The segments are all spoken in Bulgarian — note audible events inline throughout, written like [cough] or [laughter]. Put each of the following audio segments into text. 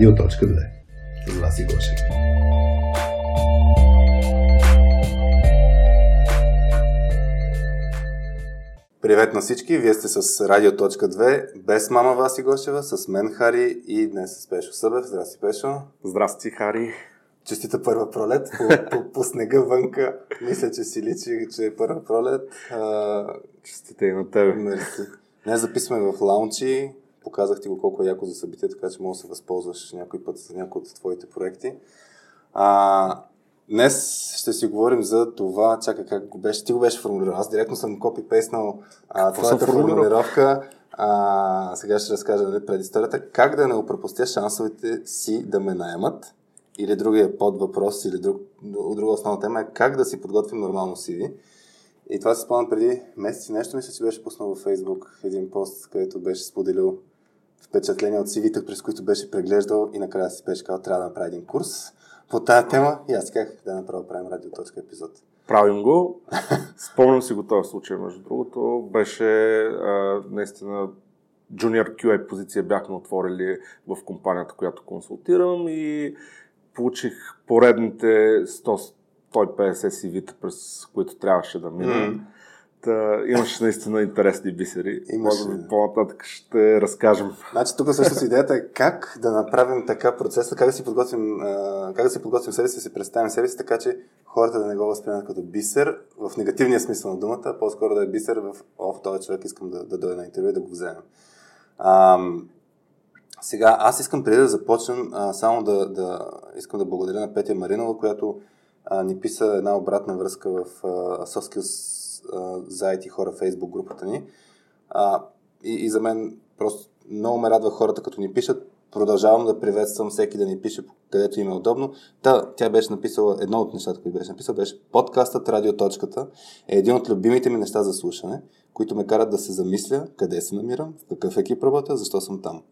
Радио.2 С Васи Гошев. Привет на всички! Вие сте с Радио.2 без мама Васи Гошева, с мен Хари и днес с Пешо Събев. Здрасти, Пешо! Здрасти, Хари! Честита първа пролет по, по, по снега вънка. Мисля, че си личи, че е първа пролет. А... Честита и на тебе. Мерси. Днес записваме в лаунчи. Показах ти го колко е яко за събитие, така че мога да се възползваш някой път за някои от твоите проекти. А, днес ще си говорим за това, чакай как го беше, ти го беше формулирал. Аз директно съм копипейснал твоята формулировка. А, сега ще разкажа нали, пред историята. Как да не опропустя шансовете си да ме наемат? Или другия под въпрос, или друг, друга основна тема е как да си подготвим нормално CV. И това се спомням преди месеци нещо, мисля, че беше пуснал във Facebook един пост, където беше споделил впечатления от CV-та, през които беше преглеждал и накрая си беше казал, трябва да направя един курс по тази тема и аз казах да направя правим радиоточка епизод. Правим го. Спомням си го този случай, между другото. Беше а, наистина Junior QA позиция бяхме отворили в компанията, която консултирам и получих поредните 100 150 CV-та, през които трябваше да мина. Mm. Та, имаше наистина интересни бисери. Имаше. Може по-нататък ще разкажем. Значи тук също [laughs] идеята е как да направим така процеса, как да си подготвим, как да си подготвим себе си, да си представим себе си, така че хората да не го възприемат като бисер, в негативния смисъл на думата, по-скоро да е бисер в о, този човек искам да, да дойде на интервю и да го вземем. Ам, сега, аз искам преди да започнем, а, само да, да искам да благодаря на Петя Маринова, която а, ни писа една обратна връзка в а, SoftSkills за IT хора Facebook групата ни. А, и, и за мен просто много ме радва хората, като ни пишат. Продължавам да приветствам всеки да ни пише където им е удобно. Та, тя беше написала, едно от нещата, които беше написала, беше подкастът Радиоточката е един от любимите ми неща за слушане, които ме карат да се замисля къде се намирам, в какъв екип работя, защо съм там.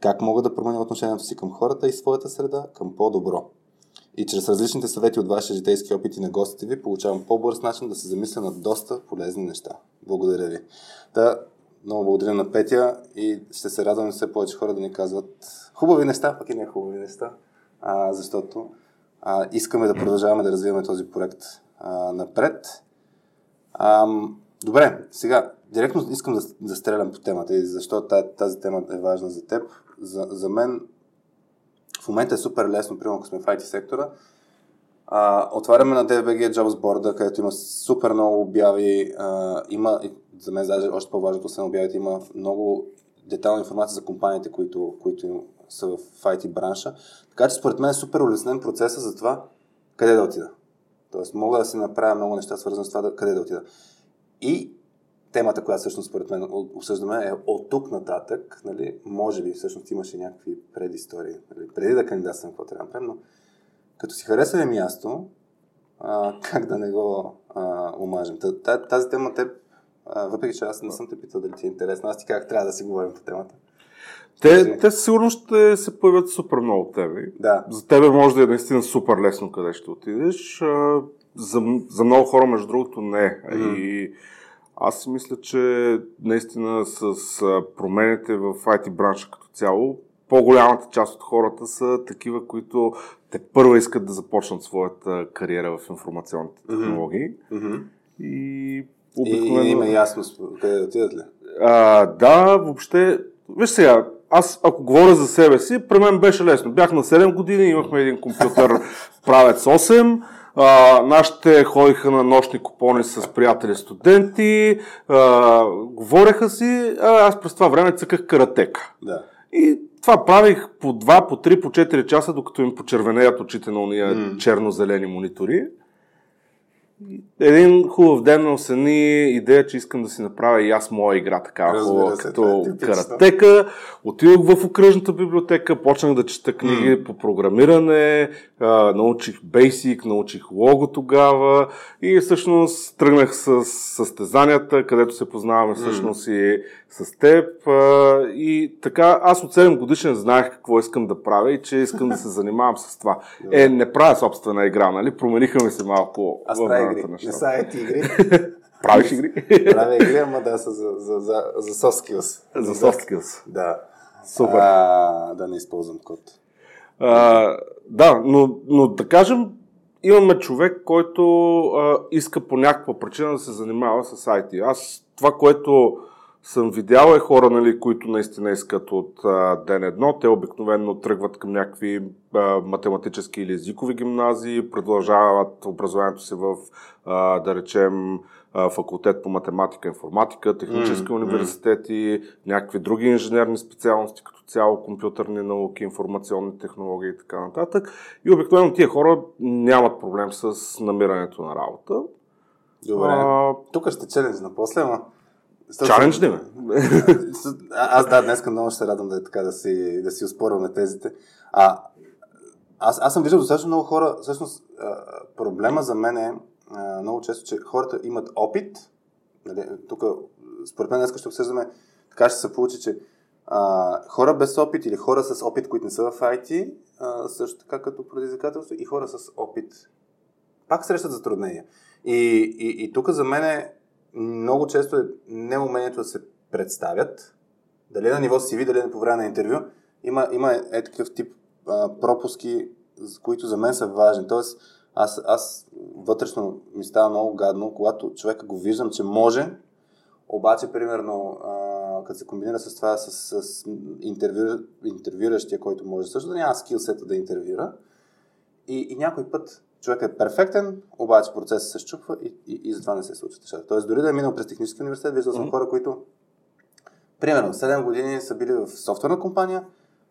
Как мога да променя отношението си към хората и своята среда към по-добро. И чрез различните съвети от вашите житейски опити на гостите ви, получавам по-бърз начин да се замисля над доста полезни неща. Благодаря ви. Да, много благодаря на Петя и ще се радвам все повече хора да ни казват хубави неща, пък и не хубави неща, а, защото а, искаме да продължаваме да развиваме този проект а, напред. А, добре, сега, директно искам да, да стрелям по темата и защо тази, тази тема е важна за теб. За, за мен в момента е супер лесно, примерно ако сме в IT сектора. А, отваряме на DFBG Jobs Board, където има супер много обяви. А, има, за мен даже още по-важното са обявите, има много детална информация за компаниите, които, които са в IT бранша. Така че според мен е супер улеснен процеса за това къде да отида. Тоест мога да си направя много неща свързани с това къде да отида. И темата, която всъщност според мен обсъждаме е от тук нататък, нали, може би всъщност имаше някакви предистории, нали, преди да кандидатствам какво трябва да направим, но като си харесва място, а, как да не го а, омажем. Тази тема те, а, въпреки че аз не съм те питал дали ти е интересна, аз ти как трябва да си говорим по темата. Те, те сигурно ще се появят супер много теми. Да. За тебе може да е наистина супер лесно къде ще отидеш. За, за много хора, между другото, не. Mm-hmm. И аз си мисля, че наистина с промените в IT бранша като цяло, по-голямата част от хората са такива, които те първо искат да започнат своята кариера в информационните технологии. Mm-hmm. И обикновено... И има ясно къде да отидат ли? А, да, въобще... Виж сега, аз ако говоря за себе си, при мен беше лесно. Бях на 7 години, имахме един компютър [laughs] правец 8, а, нашите ходиха на нощни купони с приятели студенти, а, говореха си, а аз през това време цъках каратека. Да. И това правих по 2, по 3, по 4 часа, докато им почервенеят очите на уния mm. черно-зелени монитори един хубав ден осени идея, че искам да си направя и аз моя игра такава хубава, като е каратека. Отидох в окръжната библиотека, почнах да чета книги mm. по програмиране, а, научих Basic, научих лого тогава и всъщност тръгнах с състезанията, където се познаваме всъщност mm. и с теб. А, и така, аз от 7 годишен знаех какво искам да правя и че искам да се занимавам с това. Е, не правя собствена игра, нали? Промениха ми се малко. Аз правя игри. Не са игри. [laughs] Правиш игри? Правя игри, ама да са за, за, за, за soft skills. За soft skills. Да. Супер. А, да не използвам код. А, да, но, но да кажем, имаме човек, който а, иска по някаква причина да се занимава с IT. Аз това, което съм видял е хора, нали, които наистина искат от а, ден едно. Те обикновено тръгват към някакви а, математически или езикови гимназии, продължават образованието си в, а, да речем, а, факултет по математика, информатика, технически mm, университети, mm. някакви други инженерни специалности, като цяло компютърни науки, информационни технологии и така нататък. И обикновено тия хора нямат проблем с намирането на работа. Добре. А, Тук ще челендж на после, ама Чалендж ли ме? [laughs] Аз да, днес много ще се радвам да, така, да, си, да си успорваме тезите. А, аз, аз съм виждал достатъчно много хора. Всъщност, проблема за мен е много често, че хората имат опит. Нали, тук, според мен, днес ще обсъждаме, така ще се получи, че а, хора без опит или хора с опит, които не са в IT, а, също така като предизвикателство, и хора с опит пак срещат затруднения. И, и, и тук за мен е много често е неумението да се представят, дали на ниво CV, дали по време на интервю, има, има е такъв тип а, пропуски, които за мен са важни. Тоест, аз, аз вътрешно ми става много гадно, когато човека го виждам, че може, обаче, примерно, а, като се комбинира с това, с, с интервю, интервюращия, който може също да няма скилсета да интервюра, и, и някой път човек е перфектен, обаче процесът се щупва и, и, и затова не се случва нещата. Тоест, дори да е минал през технически университет, виждал съм mm-hmm. хора, които, примерно, 7 години са били в софтуерна компания,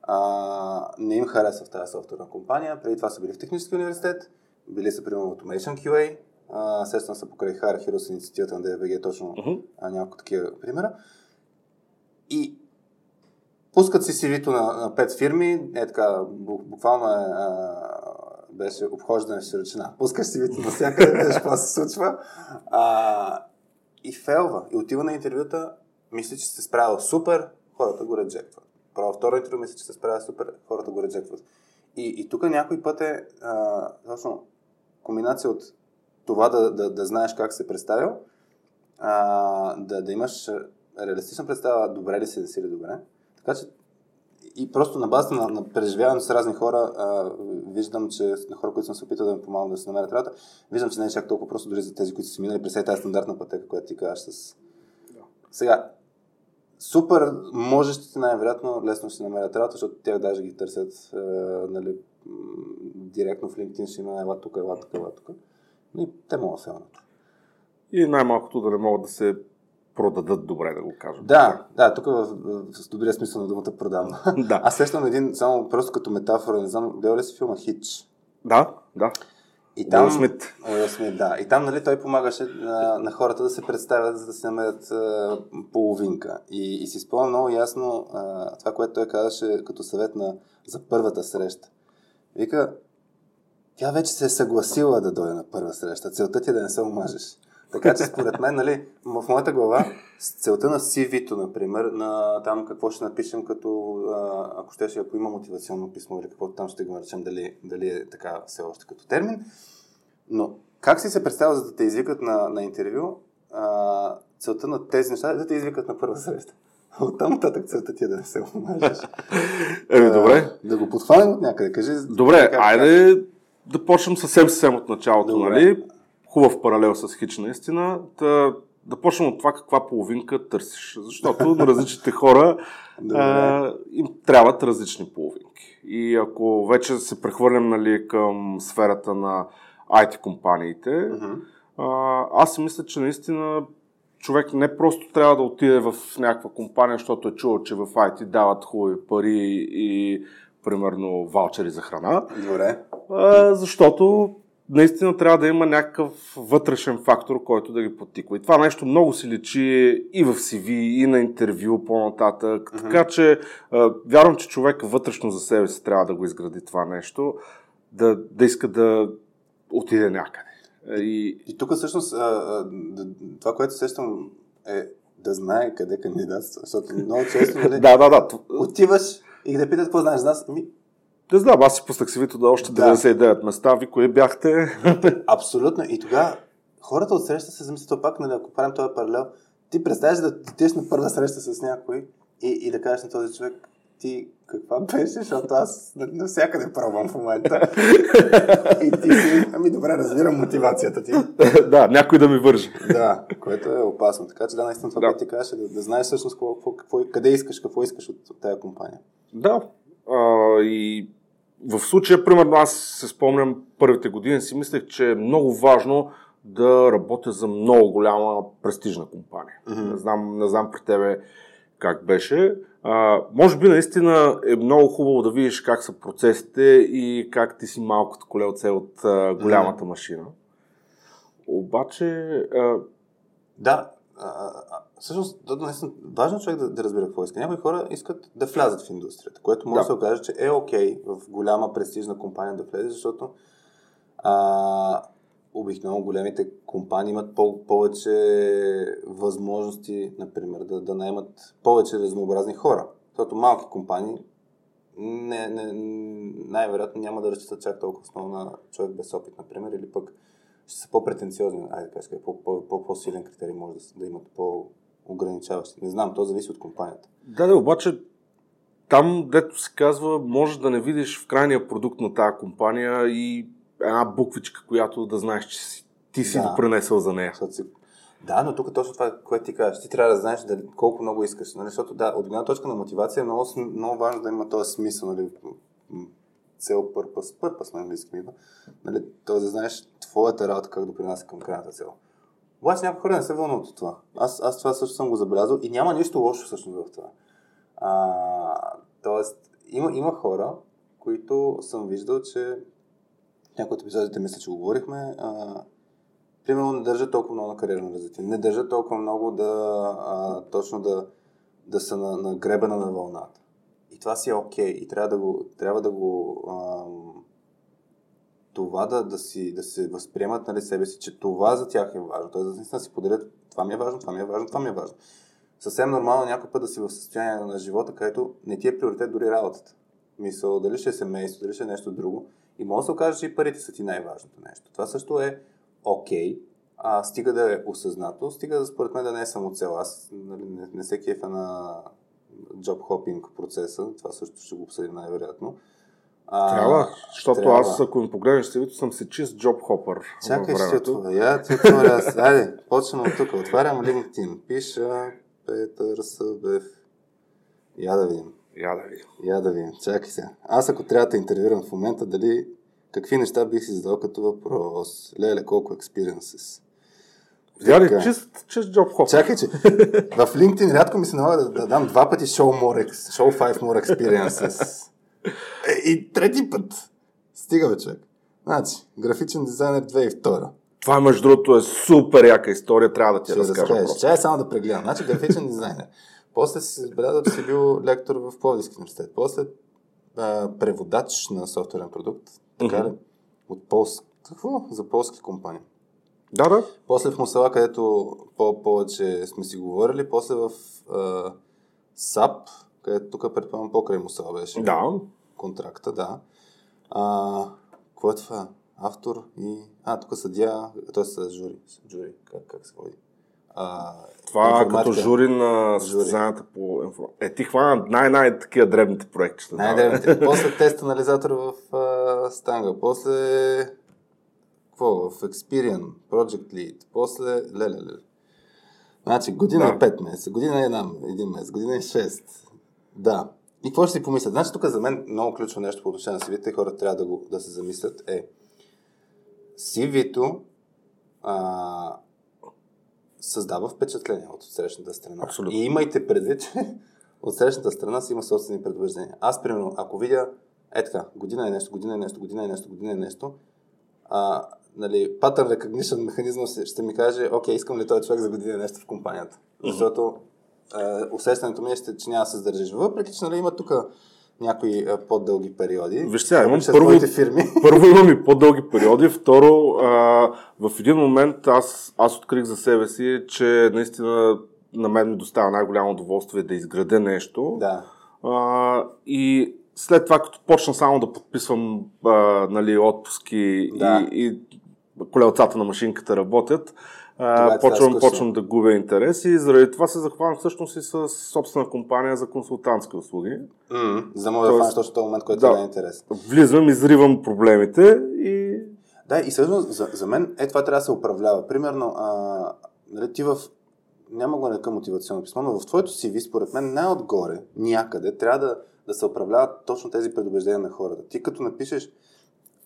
а, не им харесва в тази софтуерна компания, преди това са били в технически университет, били са, примерно, Automation QA, естествено са покрай Hire Heroes инициативата на DFBG, точно mm-hmm. а, няколко такива примера. И пускат си CV-то на, на 5 фирми, е така, буквално е а, беше обхождане с ръчина. Пускаш си вид навсякъде, [laughs] виждаш какво се случва. А, и фелва. И отива на интервюта, мисли, че се справил супер, хората го реджектват. Право второ интервю, мисли, че се справя супер, хората го реджектват. И, и тук някой път е а, точно комбинация от това да, да, да знаеш как се представил, а, да, да имаш реалистична представа, добре ли си, да си ли добре. Така че и просто на базата на, на преживяването с разни хора, а, виждам, че на хора, които съм се опитал да ми помагам да се намерят работа, виждам, че не е чак толкова просто дори за тези, които са минали през тази стандартна пътека, която ти казваш с... Да. Сега, супер можещите най-вероятно лесно ще намерят работа, защото тях даже ги търсят а, нали, директно в LinkedIn, ще има ела тук, ела тук, ела тук. И те могат да се И най-малкото да не могат да се продадат добре, да го кажем. Да, да, тук в, в добрия смисъл на думата продам. [laughs] Да. Аз сещам един, само просто като метафора, не знам, гледал ли си филма Хич? Да, да. И там, Смит. Смит, да. И там, нали, той помагаше на, на хората да се представят, за да се намерят а, половинка. И, и си спомням много ясно а, това, което той казаше като съвет на, за първата среща. Вика, тя вече се е съгласила да дойде на първа среща. Целта ти е да не се омажеш. Така че според мен, нали, в моята глава, с целта на CV-то, например, на там какво ще напишем, като ако ще, ако има мотивационно писмо или каквото там ще го наречем, дали, дали е така все още като термин. Но как си се представя, за да те извикат на, на интервю, а, целта на тези неща е да те извикат на първа среща. От там нататък целта ти е да не се омажеш. Еми, добре. Да го подхванем от някъде. Кажи. Добре, как, айде да почнем съвсем съвсем от началото, добре. нали? Хубав паралел с Хич наистина. Та, да почнем от това каква половинка търсиш. Защото на различните хора [laughs] а, им трябват различни половинки. И ако вече се прехвърлям нали, към сферата на IT компаниите, uh-huh. а, аз мисля, че наистина човек не просто трябва да отиде в някаква компания, защото е чувал, че в IT дават хубави пари и примерно ваучери за храна. Добре. А, защото наистина трябва да има някакъв вътрешен фактор, който да ги потиква. И това нещо много се личи и в CV, и на интервю по-нататък. Uh-huh. Така че вярвам, че човек вътрешно за себе си трябва да го изгради това нещо, да, да иска да отиде някъде. И, и тук всъщност това, което сещам е да знае къде кандидатства, защото много често нали, [laughs] да, да, да. отиваш и да питат какво знаеш за нас. Ми, не знам, аз си пуснах си да още 99 да. места. Ви кои бяхте? [laughs] Абсолютно. И тогава хората от среща се замислят пак, нали, ако правим този паралел, ти представяш да отидеш на първа среща с някой и, и да кажеш на този човек, ти каква беше, защото аз навсякъде пробвам в момента. и ти си, ами добре, разбирам мотивацията ти. [laughs] да, някой да ми вържи. да, което е опасно. Така че да, наистина това, да. което ти кажеш, е да, да знаеш всъщност какво, какво, къде искаш, какво искаш от, от тази компания. Да, а, и в случая, примерно, аз се спомням първите години, си мислех, че е много важно да работя за много голяма престижна компания. Mm-hmm. Не, знам, не знам при тебе как беше. А, може би наистина е много хубаво да видиш как са процесите и как ти си малкото колелце от а, голямата mm-hmm. машина. Обаче. А... Да, а, а, всъщност, да, наистина, важно е човек да, да разбира какво иска. Някои хора искат да влязат в индустрията, което може да се окаже, че е окей okay в голяма престижна компания да влезе, защото а, обикновено големите компании имат по- повече възможности, например, да, да наемат повече разнообразни хора. Защото малки компании не, не, най-вероятно няма да разчитат чак толкова основно на човек без опит, например, или пък ще са по-претенциозни, айде да кажа, по-силен критерий може да, да имат по-ограничаващи. Не знам, то зависи от компанията. Да, да, обаче там, дето се казва, може да не видиш в крайния продукт на тази компания и една буквичка, която да знаеш, че си, ти си да. допринесъл за нея. Да, но тук точно това, което ти кажеш. Ти трябва да знаеш дали, колко много искаш. Нали? Защото да, от една точка на мотивация е много, много важно да има този смисъл. Нали? Цел, пърпъс, пърпъс на английски има. Нали? Тоест да знаеш твоята работа как допринася към крайната цел. Обаче някои хора не се вълнуват от това. Аз, аз това също съм го забелязал и няма нищо лошо всъщност в това. А, тоест, има, има хора, които съм виждал, че някои от епизодите мисля, че го говорихме, а, примерно не държат толкова много на кариерно развитие. Не държат толкова много да а, точно да, да са на, на гребена на вълната. Това си е окей. Okay. И трябва да го, трябва да го а, това да, да, си, да се възприемат нали, себе си, че това за тях е важно. Тоест да наистина си поделят това ми е важно, това ми е важно, това ми е важно. Съвсем нормално някой път да си в състояние на живота, където не ти е приоритет дори работата. Мисъл, дали ще е семейство, дали ще е нещо друго. И може да се окаже, че и парите са ти най-важното нещо. Това също е окей, okay, а стига да е осъзнато, стига да според мен да не е само цел. Аз нали, не, не се кефа на джоб хопинг процеса, това също ще го обсъдим най-вероятно. А, трябва, защото трябва. аз, ако ми погледнеш CV, съм си чист джоб хопър. Чакай, ще това. Я отворя. Айде, почвам от тук. Отварям LinkedIn. Пиша Петър Събев. Я да видим. Я да видим. Я да видим. Чакай се. Аз ако трябва да интервюирам в момента, дали какви неща бих си задал като въпрос? Леле, колко experiences? Видя чист, чист джоб хоп. Чакай, че [laughs] в LinkedIn рядко ми се налага да, да дам два пъти show, more, show five more experiences. [laughs] Е, и трети път. Стига бе, човек. Значи, графичен дизайнер 2002. Това, между другото, е супер яка история, трябва да ти разкажа. Ще е само да прегледам. Значи, графичен дизайнер. После си забелязал, че си бил лектор в Пловдивски университет. После а, преводач на софтуерен продукт. Така mm-hmm. ли? От полски. Какво? За полски компании. Да, да. После в Мусала, където по-повече сме си говорили. После в а, САП, където тук предполагам покрай Мусала беше. Да. Контракта, да. А, какво е това? Автор и... А, тук съдя, т.е. жури. Жури, как, как се води? А, това като жури на състезанията по информация. Е, ти хвана най-най такива дребните проекти. Най-дребните. после тест анализатор в uh, Станга. После какво? В Experian, Project Lead. После леле, леле. Значи, година да. 5 месеца, година е една, един месец, година е 6. Да. И какво ще си помислят? Значи, тук за мен много ключово нещо по отношение на CV-те, хората трябва да, го, да се замислят е CV-то а, създава впечатление от срещната страна. Абсолютно. И имайте предвид, че [laughs] от срещната страна си има собствени предубеждения. Аз, примерно, ако видя, е така, година е нещо, година е нещо, година е нещо, година е нещо, а, нали, pattern recognition механизъм ще ми каже, окей, искам ли този човек за година е нещо в компанията. Mm-hmm. Защото е, усещането ми е, че няма да се задържиш. Въпреки, че нали, има тук някои а, по-дълги периоди. Виж сега, имам първо, фирми. [laughs] първо имам и по-дълги [laughs] периоди, второ а, в един момент аз, аз открих за себе си, че наистина на мен ми доставя най-голямо удоволствие да изградя нещо. Да. А, и след това, като почна само да подписвам а, нали, отпуски да. и, и колелцата на машинката работят, а, почвам, почвам да губя интерес и заради това се захванах всъщност и с собствена компания за консултантски услуги. Mm, за да мога да фанеш точно този момент, който да, е интерес. Влизам, изривам проблемите и... Да, и всъщност за, за мен е това трябва да се управлява. Примерно, а, нали, ти в няма го нека мотивационно писмо, но в твоето CV, според мен, най-отгоре, някъде, трябва да, да се управляват точно тези предубеждения на хората. Ти като напишеш,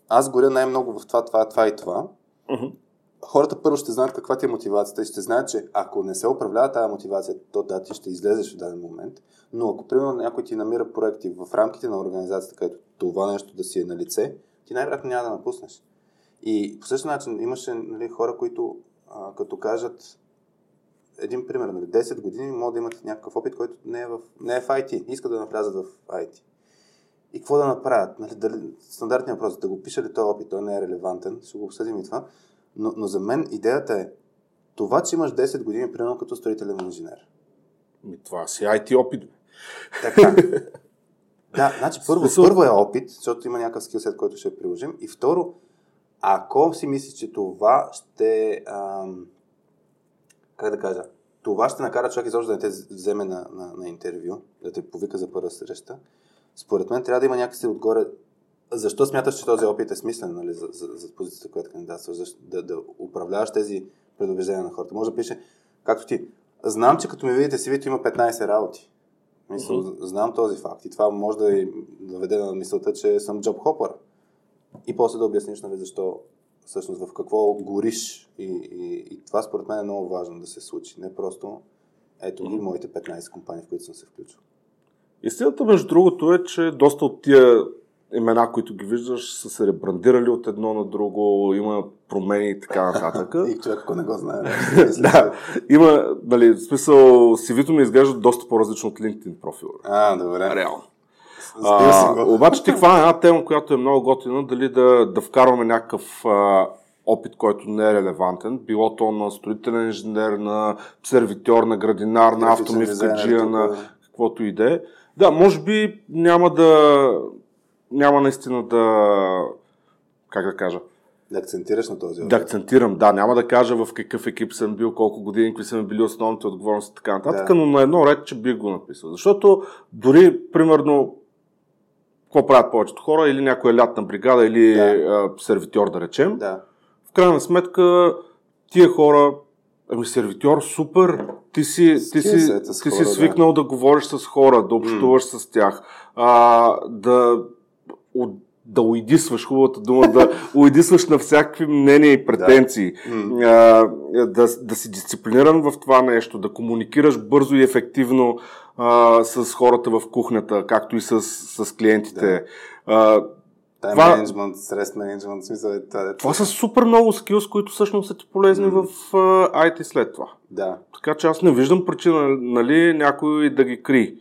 аз горя най-много в това, това, това и това, uh-huh. хората първо ще знаят каква ти е мотивацията и ще знаят, че ако не се управлява тази мотивация, то да, ти ще излезеш в даден момент. Но ако, примерно, някой ти намира проекти в рамките на организацията, където това нещо да си е на лице, ти най-вероятно няма да напуснеш. И по същия начин имаше нали, хора, които а, като кажат, един пример, нали, 10 години могат да имат някакъв опит, който не е в, не е в IT, искат да навлязат в IT. И какво да направят? Нали, дали, стандартният въпрос, да го пиша ли този опит, той не е релевантен, ще го обсъдим и това. Но, но за мен идеята е това, че имаш 10 години, примерно като строителен инженер. Ми, това си IT опит. Така. да, значи първо, първо е опит, защото има някакъв скилсет, който ще приложим. И второ, ако си мислиш, че това ще... Ам, как да кажа, това ще накара човек изобщо да не те вземе на, на, на интервю, да те повика за първа среща. Според мен трябва да има някакси отгоре. Защо смяташ, че този опит е смислен нали, за, за, за позицията, която кандидатстваш, да, да управляваш тези предубеждения на хората? Може да пише, както ти, знам, че като ми видите си, има 15 работи. Мисля, uh-huh. Знам този факт и това може да доведе на мисълта, че съм джоб хопър. И после да обясниш нали, защо всъщност в какво гориш. И, и, и това според мен е много важно да се случи. Не просто ето ги моите 15 компании, в които съм се включил. Истината, между другото, е, че доста от тия имена, които ги виждаш, са се ребрандирали от едно на друго, има промени и така нататък. [laughs] и човек, ако не го знае. [laughs] да, има, нали, в смисъл, CV-то ми изглежда доста по-различно от LinkedIn профила. А, добре. Реално. А, обаче ти [laughs] хвана една тема, която е много готина, дали да, да вкарваме някакъв а, опит, който не е релевантен, било то на строителен инженер, на сервитьор, на градинар, на автомивкаджия, на каквото и да е. Да, може би няма да няма наистина да как да кажа, да акцентираш на този опит. Да акцентирам, да. Няма да кажа в какъв екип съм бил, колко години, какви са ми били основните отговорности и така нататък, да. но на едно ред, че бих го написал. Защото дори, примерно, какво правят повечето хора, или някоя лятна бригада, или да. а, сервитьор, да речем. Да. В крайна сметка, тия хора, ами сервитьор, супер, ти си, ти си, ти си свикнал да. да говориш с хора, да общуваш mm. с тях, а, да, от, да уидисваш, хубавата дума, да [laughs] уидисваш на всякакви мнения и претенции, да. Mm. А, да, да си дисциплиниран в това нещо, да комуникираш бързо и ефективно а, с хората в кухнята, както и с, с клиентите. Да. Тайм това, менеджмент, стрес менеджмент, смисъл е това. Това са супер много скилс, които всъщност са ти полезни mm. в uh, IT след това. Да. Така че аз не виждам причина, нали, някой да ги кри.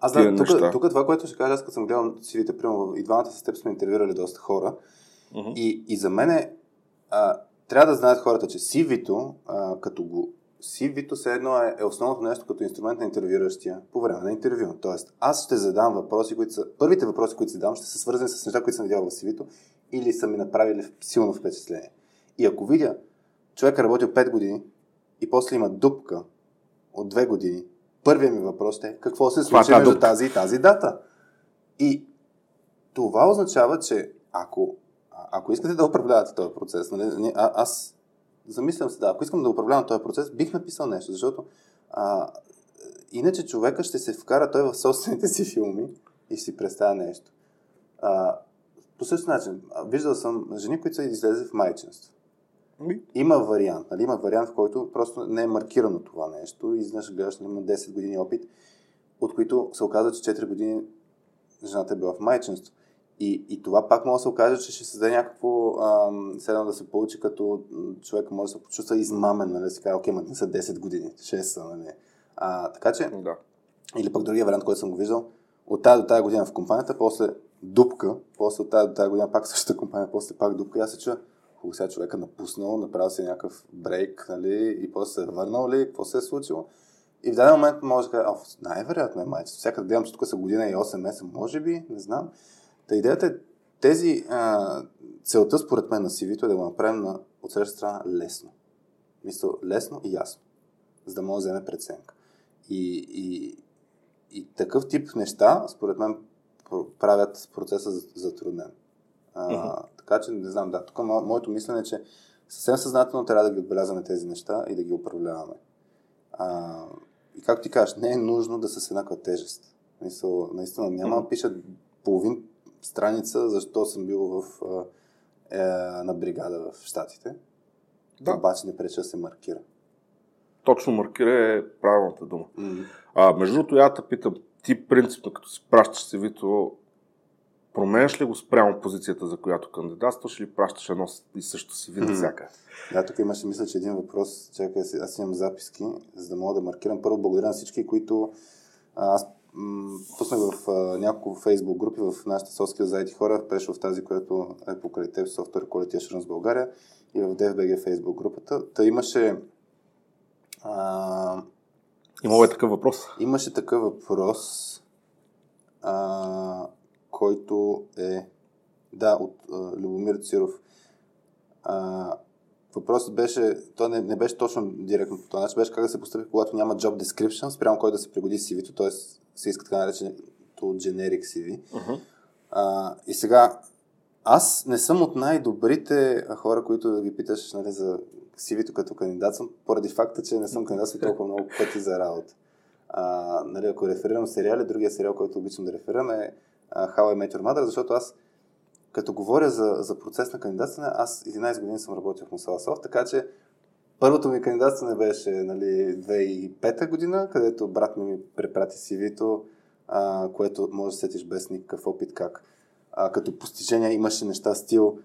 Аз да, тук, тук това, което ще кажа, аз като съм гледал CV-те, примерно, и двамата с теб сме интервюрали доста хора. Mm-hmm. И, и за мен е, а, трябва да знаят хората, че CV-то, а, като го CV-то все едно е, е основното нещо като инструмент на интервюиращия по време на интервю. Тоест, аз ще задам въпроси, които са... Първите въпроси, които си дам, ще са свързани с неща, които съм видял в CV-то или са ми направили силно впечатление. И ако видя, човек е работил 5 години и после има дупка от 2 години, първият ми въпрос е какво се случи между тази и тази дата. И това означава, че ако, ако искате да управлявате този процес, нали, а, аз замислям се, да, ако искам да управлявам този процес, бих написал нещо, защото а, иначе човека ще се вкара той в собствените си филми и си представя нещо. А, по същия начин, виждал съм жени, които са излезли в майчинство. Има вариант, нали? Има вариант, в който просто не е маркирано това нещо и изнъж гледаш, нали, има 10 години опит, от които се оказва, че 4 години жената е била в майчинство. И, и това пак може да се окаже, че ще създаде някакво, седно да се получи като човек може да се почувства измамен, нали, да си каже, окей, не са 10 години, 6 са, нали. А, така че, да. или пък другия вариант, който съм го виждал, от тази до тази година в компанията, после дупка, после от тази до тази година пак същата компания, после пак дупка, и аз се чуя, хубаво сега човека напуснал, направил си някакъв брейк, нали, и после се е върнал ли, какво се е случило. И в даден момент може да кажа, най-вероятно е майчето. Всяка гледам, че тук са година и 8 месеца, може би, не знам. Та идеята е тези, а, целта според мен на CV е да го направим на отсреща страна лесно. Мисля, лесно и ясно, за да може да вземе преценка. И, и, и такъв тип неща, според мен, правят процеса затруднен. А, uh-huh. Така че, не знам, да, тук мо, моето мислене е, че съвсем съзнателно трябва да ги отбелязваме тези неща и да ги управляваме. А, и както ти кажеш, не е нужно да са с еднаква тежест. Мисъл, наистина няма да пишат половин страница, защо съм бил в, е, на бригада в Штатите. Да. Обаче не пречи да се маркира. Точно маркира е правилната дума. Mm-hmm. А, между другото, я те питам, ти принципно, като си пращаш CV-то, променяш ли го спрямо позицията, за която кандидатстваш или пращаш едно и също си вида всяка? Да, тук имаше, мисля, че един въпрос. Чакай, аз имам записки, за да мога да маркирам. Първо, благодаря на всички, които аз пуснах в а, няколко фейсбук групи в нашата соски за IT хора, беше в тази, която е покрай теб, Software Quality Assurance България и в DFBG фейсбук групата. Та имаше а, Имало е такъв въпрос? Имаше такъв въпрос, а, който е да, от а, Любомир Циров. А, въпросът беше, то не, не беше точно директно по този начин, беше как да се постъпи, когато няма job description, спрямо кой да се пригоди CV-то, т.е. се иска така нареченото generic CV. Uh-huh. А, и сега, аз не съм от най-добрите хора, които да ги питаш нали, за CV-то като кандидат съм, поради факта, че не съм кандидат толкова много пъти за работа. А, нали, ако реферирам сериали, другия сериал, който обичам да реферирам е How I Met Your Mother, защото аз като говоря за, за процес на кандидатстване, аз 11 години съм работил в Мусала така че първото ми кандидатстване беше нали, 2005 година, където брат ми ми препрати CV-то, а, което може да сетиш без никакъв опит как. А, като постижения имаше неща стил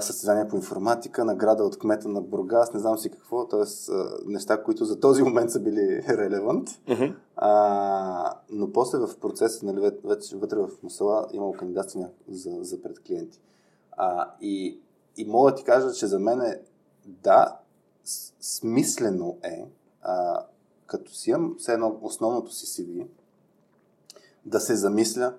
състезание по информатика, награда от кмета на Бургас, не знам си какво, т.е. неща, които за този момент са били [laughs] релевант. Uh-huh. А, но после в процеса, нали, вече вътре в Мусала имало кандидатстване за, за пред клиенти. А, и, и мога да ти кажа, че за мен е да, смислено е, а, като си имам все едно основното си CV, да се замисля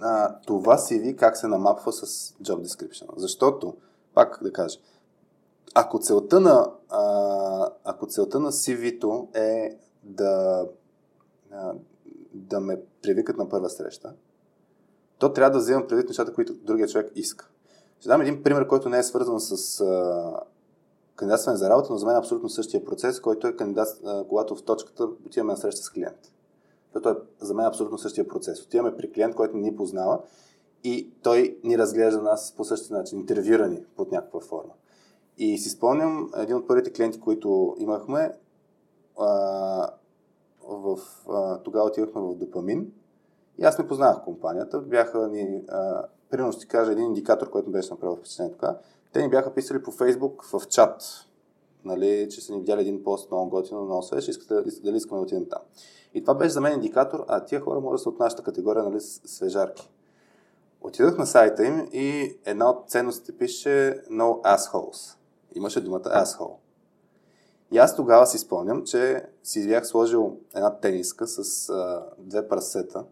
а, това CV как се намапва с job description. Защото, пак да кажа, ако целта на, а, ако целта на CV-то е да, а, да ме привикат на първа среща, то трябва да вземам предвид нещата, които другия човек иска. Ще дам един пример, който не е свързан с а, кандидатстване за работа, но за мен е абсолютно същия процес, който е кандидат, а, когато в точката отиваме на среща с клиент. Той е за мен абсолютно същия процес. Отиваме при клиент, който ни познава и той ни разглежда нас по същия начин, интервюрани под някаква форма. И си спомням, един от първите клиенти, които имахме, а, в, а, тогава отивахме в Допамин и аз не познавах компанията. Бяха ни, примерно ще кажа един индикатор, който беше направил впечатление така. Те ни бяха писали по Фейсбук в чат, нали, че са ни видяли един пост много готино, много свеж, искате, дали искаме да отидем там. И това беше за мен индикатор, а тия хора може да са от нашата категория, нали, свежарки. Отидох на сайта им и една от ценностите пише No assholes. Имаше думата asshole. И аз тогава си спомням, че си бях сложил една тениска с а, две прасета,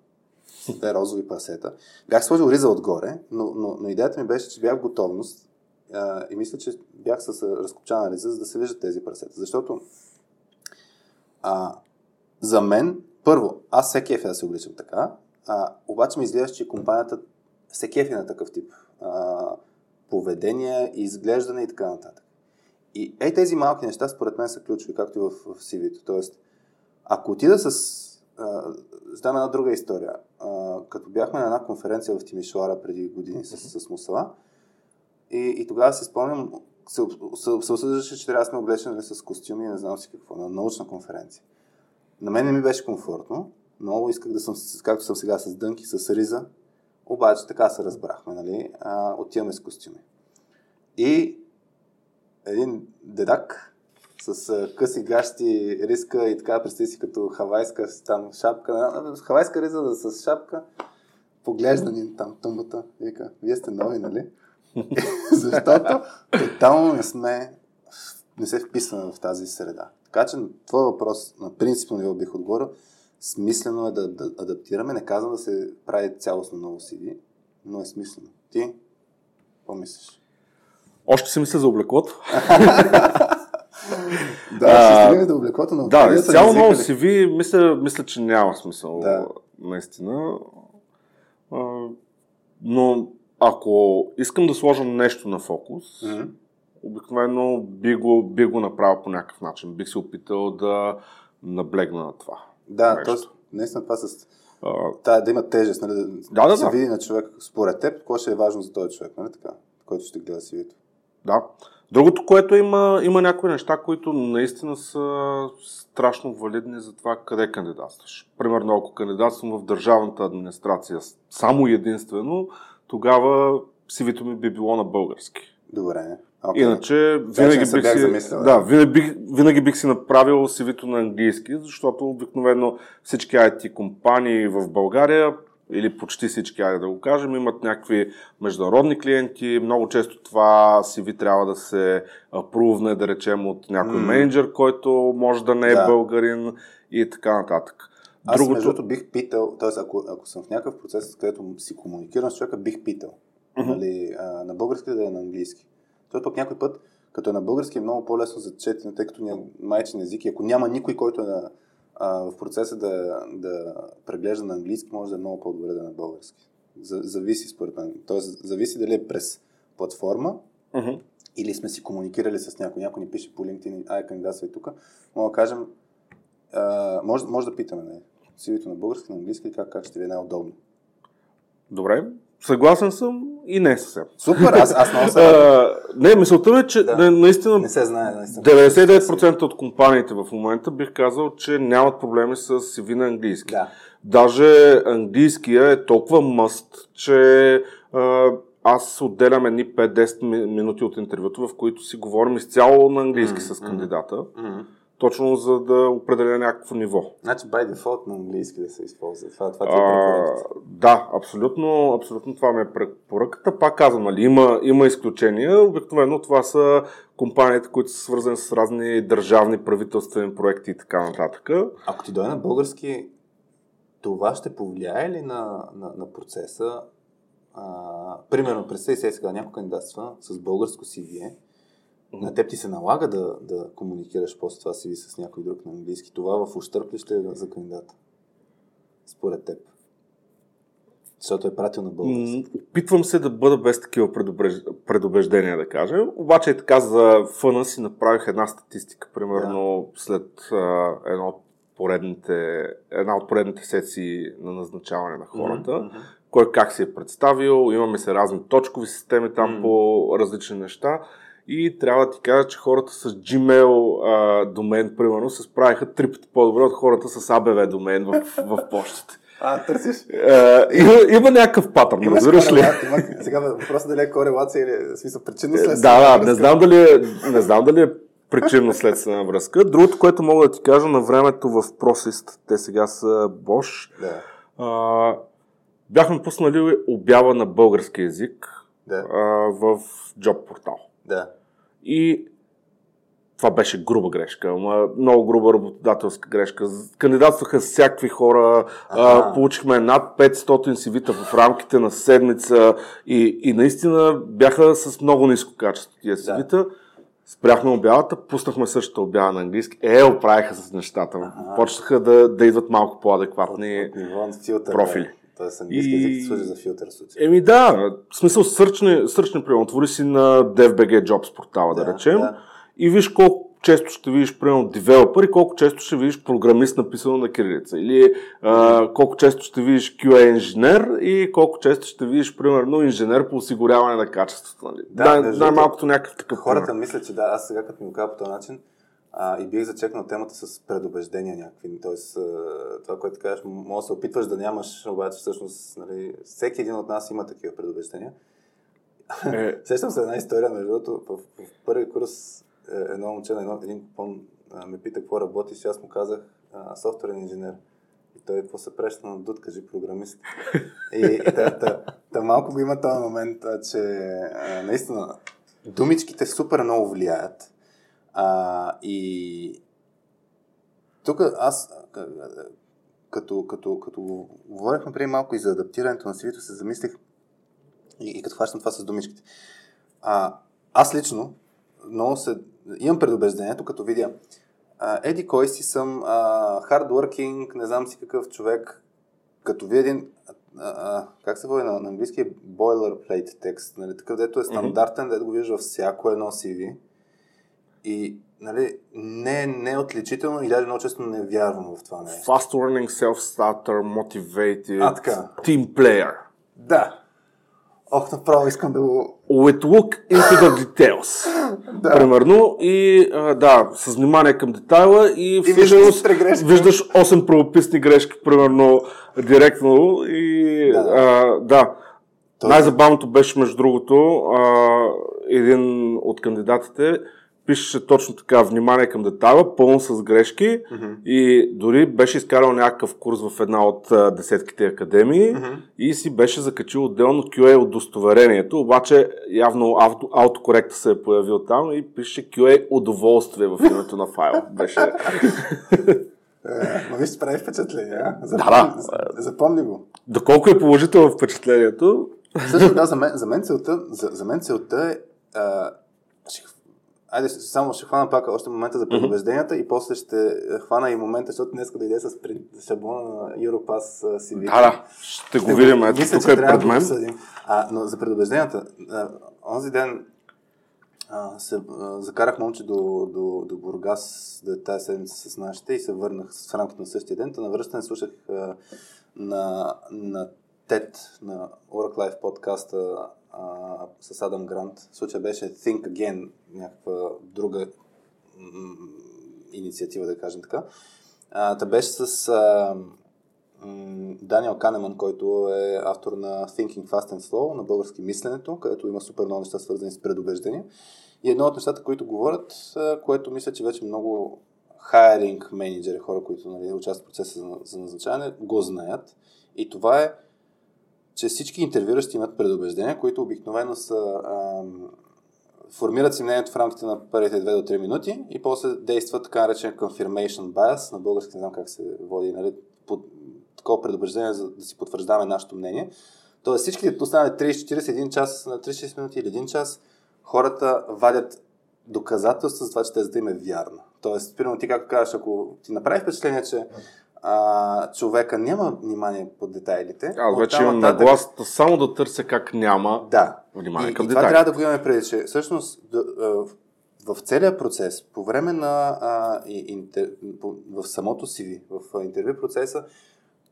две розови прасета. Бях сложил риза отгоре, но, но, но идеята ми беше, че бях в готовност а, и мисля, че бях с разкопчана риза, за да се виждат тези прасета. Защото а, за мен, първо, аз се кефя да се обличам така, а, обаче ми изглежда, че компанията се кефи на такъв тип а, поведение, изглеждане и така нататък. И ей тези малки неща според мен са ключови, както и в, в CV-то. Тоест, ако отида с... Знам една друга история. А, като бяхме на една конференция в Тимишуара преди години с, с Мусала, и, и тогава си спомням, се, осъждаше, че трябва да сме облечени нали, с костюми и не знам си какво, на научна конференция. На мен не ми беше комфортно. Много исках да съм, както съм сега, с дънки, с риза. Обаче така се разбрахме, нали? А, отиваме с костюми. И един дедак с а, къси гащи, риска и така, представи си като хавайска там шапка, хавайска риза с шапка, поглежда ни там тъмбата, вика, вие сте нови, нали? [laughs] Защото тотално не сме, не се вписваме в тази среда. Така че на твой въпрос на принципно ниво бих отговорил, смислено е да, да адаптираме. Не казвам да се прави цялостно ново CD, но е смислено. Ти? Какво мислиш? Още си мисля за облеклото. [laughs] да, ще стигнем до облеклото на Да, цяло си ви, мисля, мисля, че няма смисъл. Да. Наистина. А, но ако искам да сложа нещо на фокус, mm-hmm. обикновено би го, би го направил по някакъв начин. Бих се опитал да наблегна на това. Да, т.е. наистина това с Тая да има тежест, нали, да, да, да се да. види на човек според теб, какво ще е важно за този човек, нали така, който ще гледа си видео. Да. Другото, което има, има някои неща, които наистина са страшно валидни за това къде кандидатстваш. Примерно, ако кандидатствам в държавната администрация само единствено, тогава сивито ми би било на български. Добре. Okay. Иначе винаги бих, си, замислил, да, винаги, бих, винаги бих си направил CV-то на английски, защото обикновено всички IT компании в България или почти всички, айде да го кажем, имат някакви международни клиенти. Много често това CV трябва да се апрувне, да речем, от някой mm. менеджер, който може да не е да. българин и така нататък. Аз Другото... между бих питал, т.е. Ако, ако съм в някакъв процес, където си комуникирам с човека, бих питал. Mm-hmm. Нали, а, на български да е на английски. Той пък някой път, като е на български, е много по-лесно за четене, тъй като няма майчин език и ако няма никой, който е на, а, в процеса да, да преглежда на английски, може да е много по-добре да е на български. Зависи според мен. Тоест, зависи дали е през платформа uh-huh. или сме си комуникирали с някой. Някой ни пише по LinkedIn, ай, кандидатства и тук. Мога да кажем, а, може, може да питаме, не? Сивито на български, на английски, как, как ще ви е най-удобно. Добре, Съгласен съм и не съвсем. Супер, аз, аз много съм. [laughs] не, мисълта ми е, че да. наистина, не се знае, наистина 99% от компаниите в момента бих казал, че нямат проблеми с CV на английски. Да. Даже английския е толкова мъст, че а, аз отделям едни 5-10 минути от интервюто, в които си говорим изцяло на английски mm-hmm. с кандидата. Mm-hmm точно за да определя някакво ниво. Значи by default на английски да се използва. Това, това ти е препоръката. Да, абсолютно, абсолютно това ми е препоръката. Пак казвам, нали, има, има изключения. Обикновено това са компаниите, които са свързани с разни държавни правителствени проекти и така нататък. Ако ти дойде на български, това ще повлияе ли на, на, на процеса? А, примерно, представи се сега някой кандидатства с българско CV на теб ти се налага да, да комуникираш после това си с някой друг на английски. Това в ущърп ли ще е за кандидата? Според теб. Защото е пратил на български. Опитвам се да бъда без такива предубеждения, да кажем. Обаче е така за фъна си направих една статистика, примерно да. след а, едно от поредните, една от поредните сесии на назначаване на хората, mm-hmm. кой как си е представил, имаме се разни точкови системи там mm-hmm. по различни неща. И трябва да ти кажа, че хората с Gmail а, домен, примерно, се справиха три пъти по-добре от хората с ABV домен в, в почтите. А, търсиш? А, има, има някакъв патърн, разбираш ли? Сега въпросът дали е корелация или смисъл причинно следствена Да, да, не знам дали е, не знам дали е причинно следствена връзка. Другото, което мога да ти кажа, на времето в Просист, те сега са Bosch, да. а, бяхме пуснали обява на български язик да. а, в Job портал. Да. И това беше груба грешка, много груба работодателска грешка. Кандидатстваха всякакви хора, а, получихме над 500 CV-та в рамките на седмица и, и наистина бяха с много ниско качество тия CV-та. Да. Спряхме обявата, пуснахме същата обява на английски. Е, оправиха с нещата. Ага. Почнаха да, да идват малко по-адекватни профили. Тоест английски и... език служи за филтър случай. Еми да, в смисъл сърчни, сърчни прием. Отвори си на DFBG Jobs портала, да, да речем, да. и виж колко често ще видиш, примерно, девелопър и колко често ще видиш програмист написано на кирилица. Или а, колко често ще видиш QA инженер и колко често ще видиш, примерно, инженер по осигуряване на качеството. Нали? Да, Най- най-малкото някакъв такъв. Хората мислят, че да, аз сега като ми го кажа по този начин, а, и бих зачекнал темата с предубеждения някакви. Тоест, това, което кажеш, може да се опитваш да нямаш, обаче всъщност нали, всеки един от нас има такива предубеждения. Е... [laughs] Сещам се една история, между другото, в, в първи курс е, едно момче, едно, един пон ме пита какво работиш и аз му казах софтуерен инженер. И той какво се преща на дуд, кажи програмист. [laughs] И, и та, та, та, малко го има този момент, че а, наистина думичките супер много влияят. А, и тук аз, като, като, като говорихме преди малко и за адаптирането на cv се замислих и, и като хващам това с думичките. А, аз лично много се, имам предубеждението, като видя а, еди кой си съм, хардворкинг, не знам си какъв човек, като ви един, а, а, как се води на, на английски, е boilerplate текст, нали, такъв, дето е стандартен, mm-hmm. дето го виждаш във всяко едно CV. И нали, не, не е отличително и даже много често не вярвам в това нещо. Fast learning, self-starter, motivated, а, така. team player. Да. Ох, направо искам да го... With look into the details. [laughs] да. Примерно. И а, да, с внимание към детайла и, и всъщност виждаш 8 правописни грешки, примерно, директно. И да. А, да. Най-забавното беше, между другото, а, един от кандидатите, пишеше точно така внимание към детайла, пълно с грешки mm-hmm. и дори беше изкарал някакъв курс в една от а, десетките академии mm-hmm. и си беше закачил отделно QA удостоверението, обаче явно авто, автокоректа се е появил там и пише QA удоволствие в името на файла. [laughs] Беше... Е, ма виж, прави впечатление, Запомни, да, да. Запомни го. Доколко е положително впечатлението? Също да, за мен, за мен целта, за, за мен целта е а, Айде, само ще хвана пак още момента за предубежденията mm-hmm. и после ще хвана и момента, защото днес да иде с шаблона на Europass си Да, да, ще го видим. Ето, тук е пред мен. Да а, но за предубежденията, а, онзи ден а, се, а, закарах момче до, до, до Бургас да е тази седмица с нашите и се върнах в рамките на същия ден. Та на връщане слушах а, на, на TED, на Work Life подкаста а, с Адам Грант. Случая беше Think Again, някаква друга м- инициатива, да кажем така. А, та беше с а, м- Даниел Канеман, който е автор на Thinking Fast and Slow, на български мисленето, където има супер много неща свързани с предубеждения. И едно от нещата, които говорят, което мисля, че вече много хайринг менеджери, хора, които нали, участват в процеса за, за назначаване, го знаят. И това е че всички интервюращи имат предубеждения, които обикновено са ам, формират си мнението в рамките на първите 2 до 3 минути и после действат така наречен confirmation bias, на български не знам как се води, нали, под, такова предубеждение, за да си потвърждаваме нашето мнение. Тоест всички останали 30-41 час, на 36 минути или 1 час, хората вадят доказателства за това, че тезата им е вярна. Тоест, примерно ти както казваш, ако ти направи впечатление, че а, човека няма внимание по детайлите. Аз вече имам нататък... наглас само да търся как няма да. внимание и, към и детайлите. Това трябва да го имаме преди, че всъщност в целия процес, по време на а, интер, в самото CV, в интервю процеса,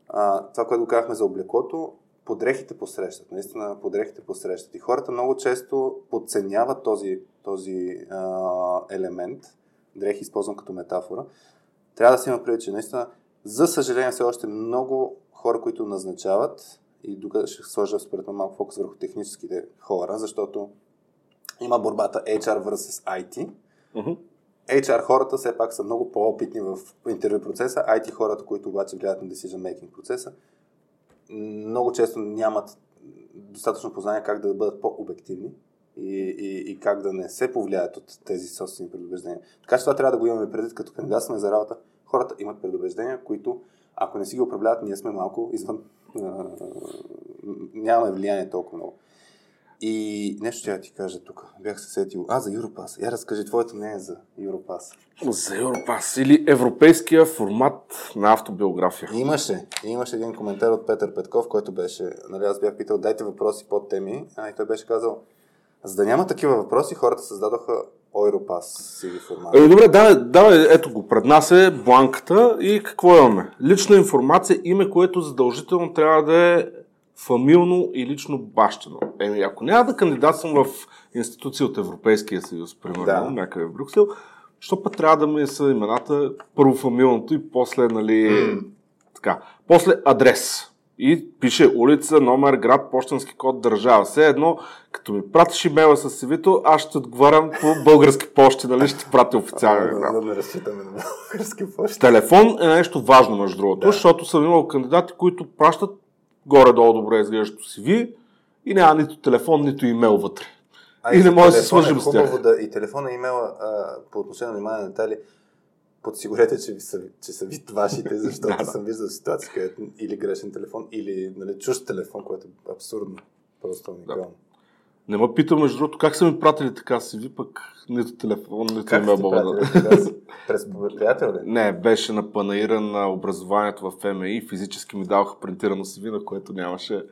а, това, което го казахме за облеклото, подрехите посрещат. Наистина подрехите посрещат. И хората много често подценяват този, този а, елемент. Дрехи използвам като метафора. Трябва да се има преди, че наистина за съжаление, все още много хора, които назначават, и тук ще сложа според мен малко фокус върху техническите хора, защото има борбата HR versus IT. Uh-huh. HR хората все пак са много по-опитни в интервю процеса, IT хората, които обаче влияят на decision making процеса, много често нямат достатъчно познание как да бъдат по-обективни и, и, и как да не се повлияят от тези собствени предубеждения. Така че това трябва да го имаме предвид, като кандидатстваме за работа хората имат предубеждения, които ако не си ги управляват, ние сме малко извън. нямаме влияние толкова много. И нещо ще я ти кажа тук. Бях се сетил. А, за Европас. Я разкажи твоето мнение за Европас. За Европас или европейския формат на автобиография. Имаше. Имаше един коментар от Петър Петков, който беше, нали, аз бях питал, дайте въпроси под теми, а и той беше казал, за да няма такива въпроси, хората създадоха Ойропас си ги формат. Е, добре, давай, давай, ето го, пред нас е бланката и какво имаме? Лична информация, име, което задължително трябва да е фамилно и лично бащено. Еми, ако няма да кандидатствам в институция от Европейския съюз, примерно, да. някъде в Брюксел, що път трябва да ми са имената първо фамилното и после, нали, mm. така. После адрес и пише улица, номер, град, почтенски код, държава. Все едно, като ми пратиш имейла с CV-то, аз ще отговарям по български почти, нали ще ти пратя официален. Да, да, не разчитаме на български почти. Телефон е нещо важно, между другото, да. защото съм имал кандидати, които пращат горе-долу добре изглеждащо CV и няма нито телефон, нито имейл вътре. А и, и не може да се свържим е с тях. Да, и телефона и имейла а, по отношение на внимание на детайли, подсигурете, че, са, че са вид [laughs] вашите, защото да, съм виждал ситуации, където или грешен телефон, или нали, чужд телефон, което е абсурдно. Просто уникално. Не ме пита, между другото, как са ми пратили така си ви, пък нито телефон, нито как имейл мога да... [laughs] През приятел ли? Не, беше на панаира на образованието в ФМИ. Физически ми даваха принтирано си на което нямаше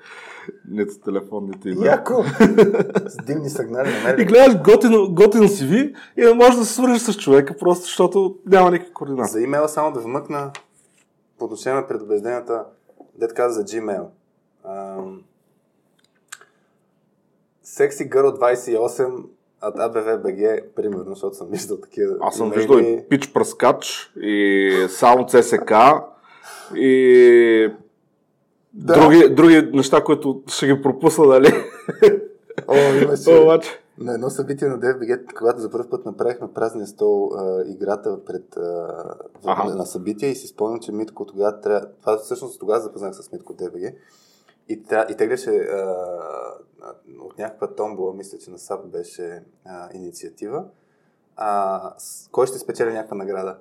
нито телефон, нито имейл. Яко! [laughs] С димни сигнали намерили. И гледаш готино, готино си ви и не можеш да се свържеш с човека, просто защото няма никакви координати. За имейла само да вмъкна по отношение на предубежденията, дет каза за Gmail. Ам... Sexy Girl 28 от ABVBG, примерно, защото съм виждал такива. Аз съм виждал и Пич Пръскач, и Sound CSK, и да. други, други неща, които ще ги пропусна, дали? О, имаше. [laughs] Обаче. На едно събитие на DFBG, когато за първ път направихме празния стол а, играта пред а, на събитие и си спомням, че Митко тогава трябва... Това всъщност тогава запознах с Митко DFBG и, и тегляше а, от някаква томбола, мисля, че на САП беше а, инициатива, а, с, кой ще спечели някаква награда.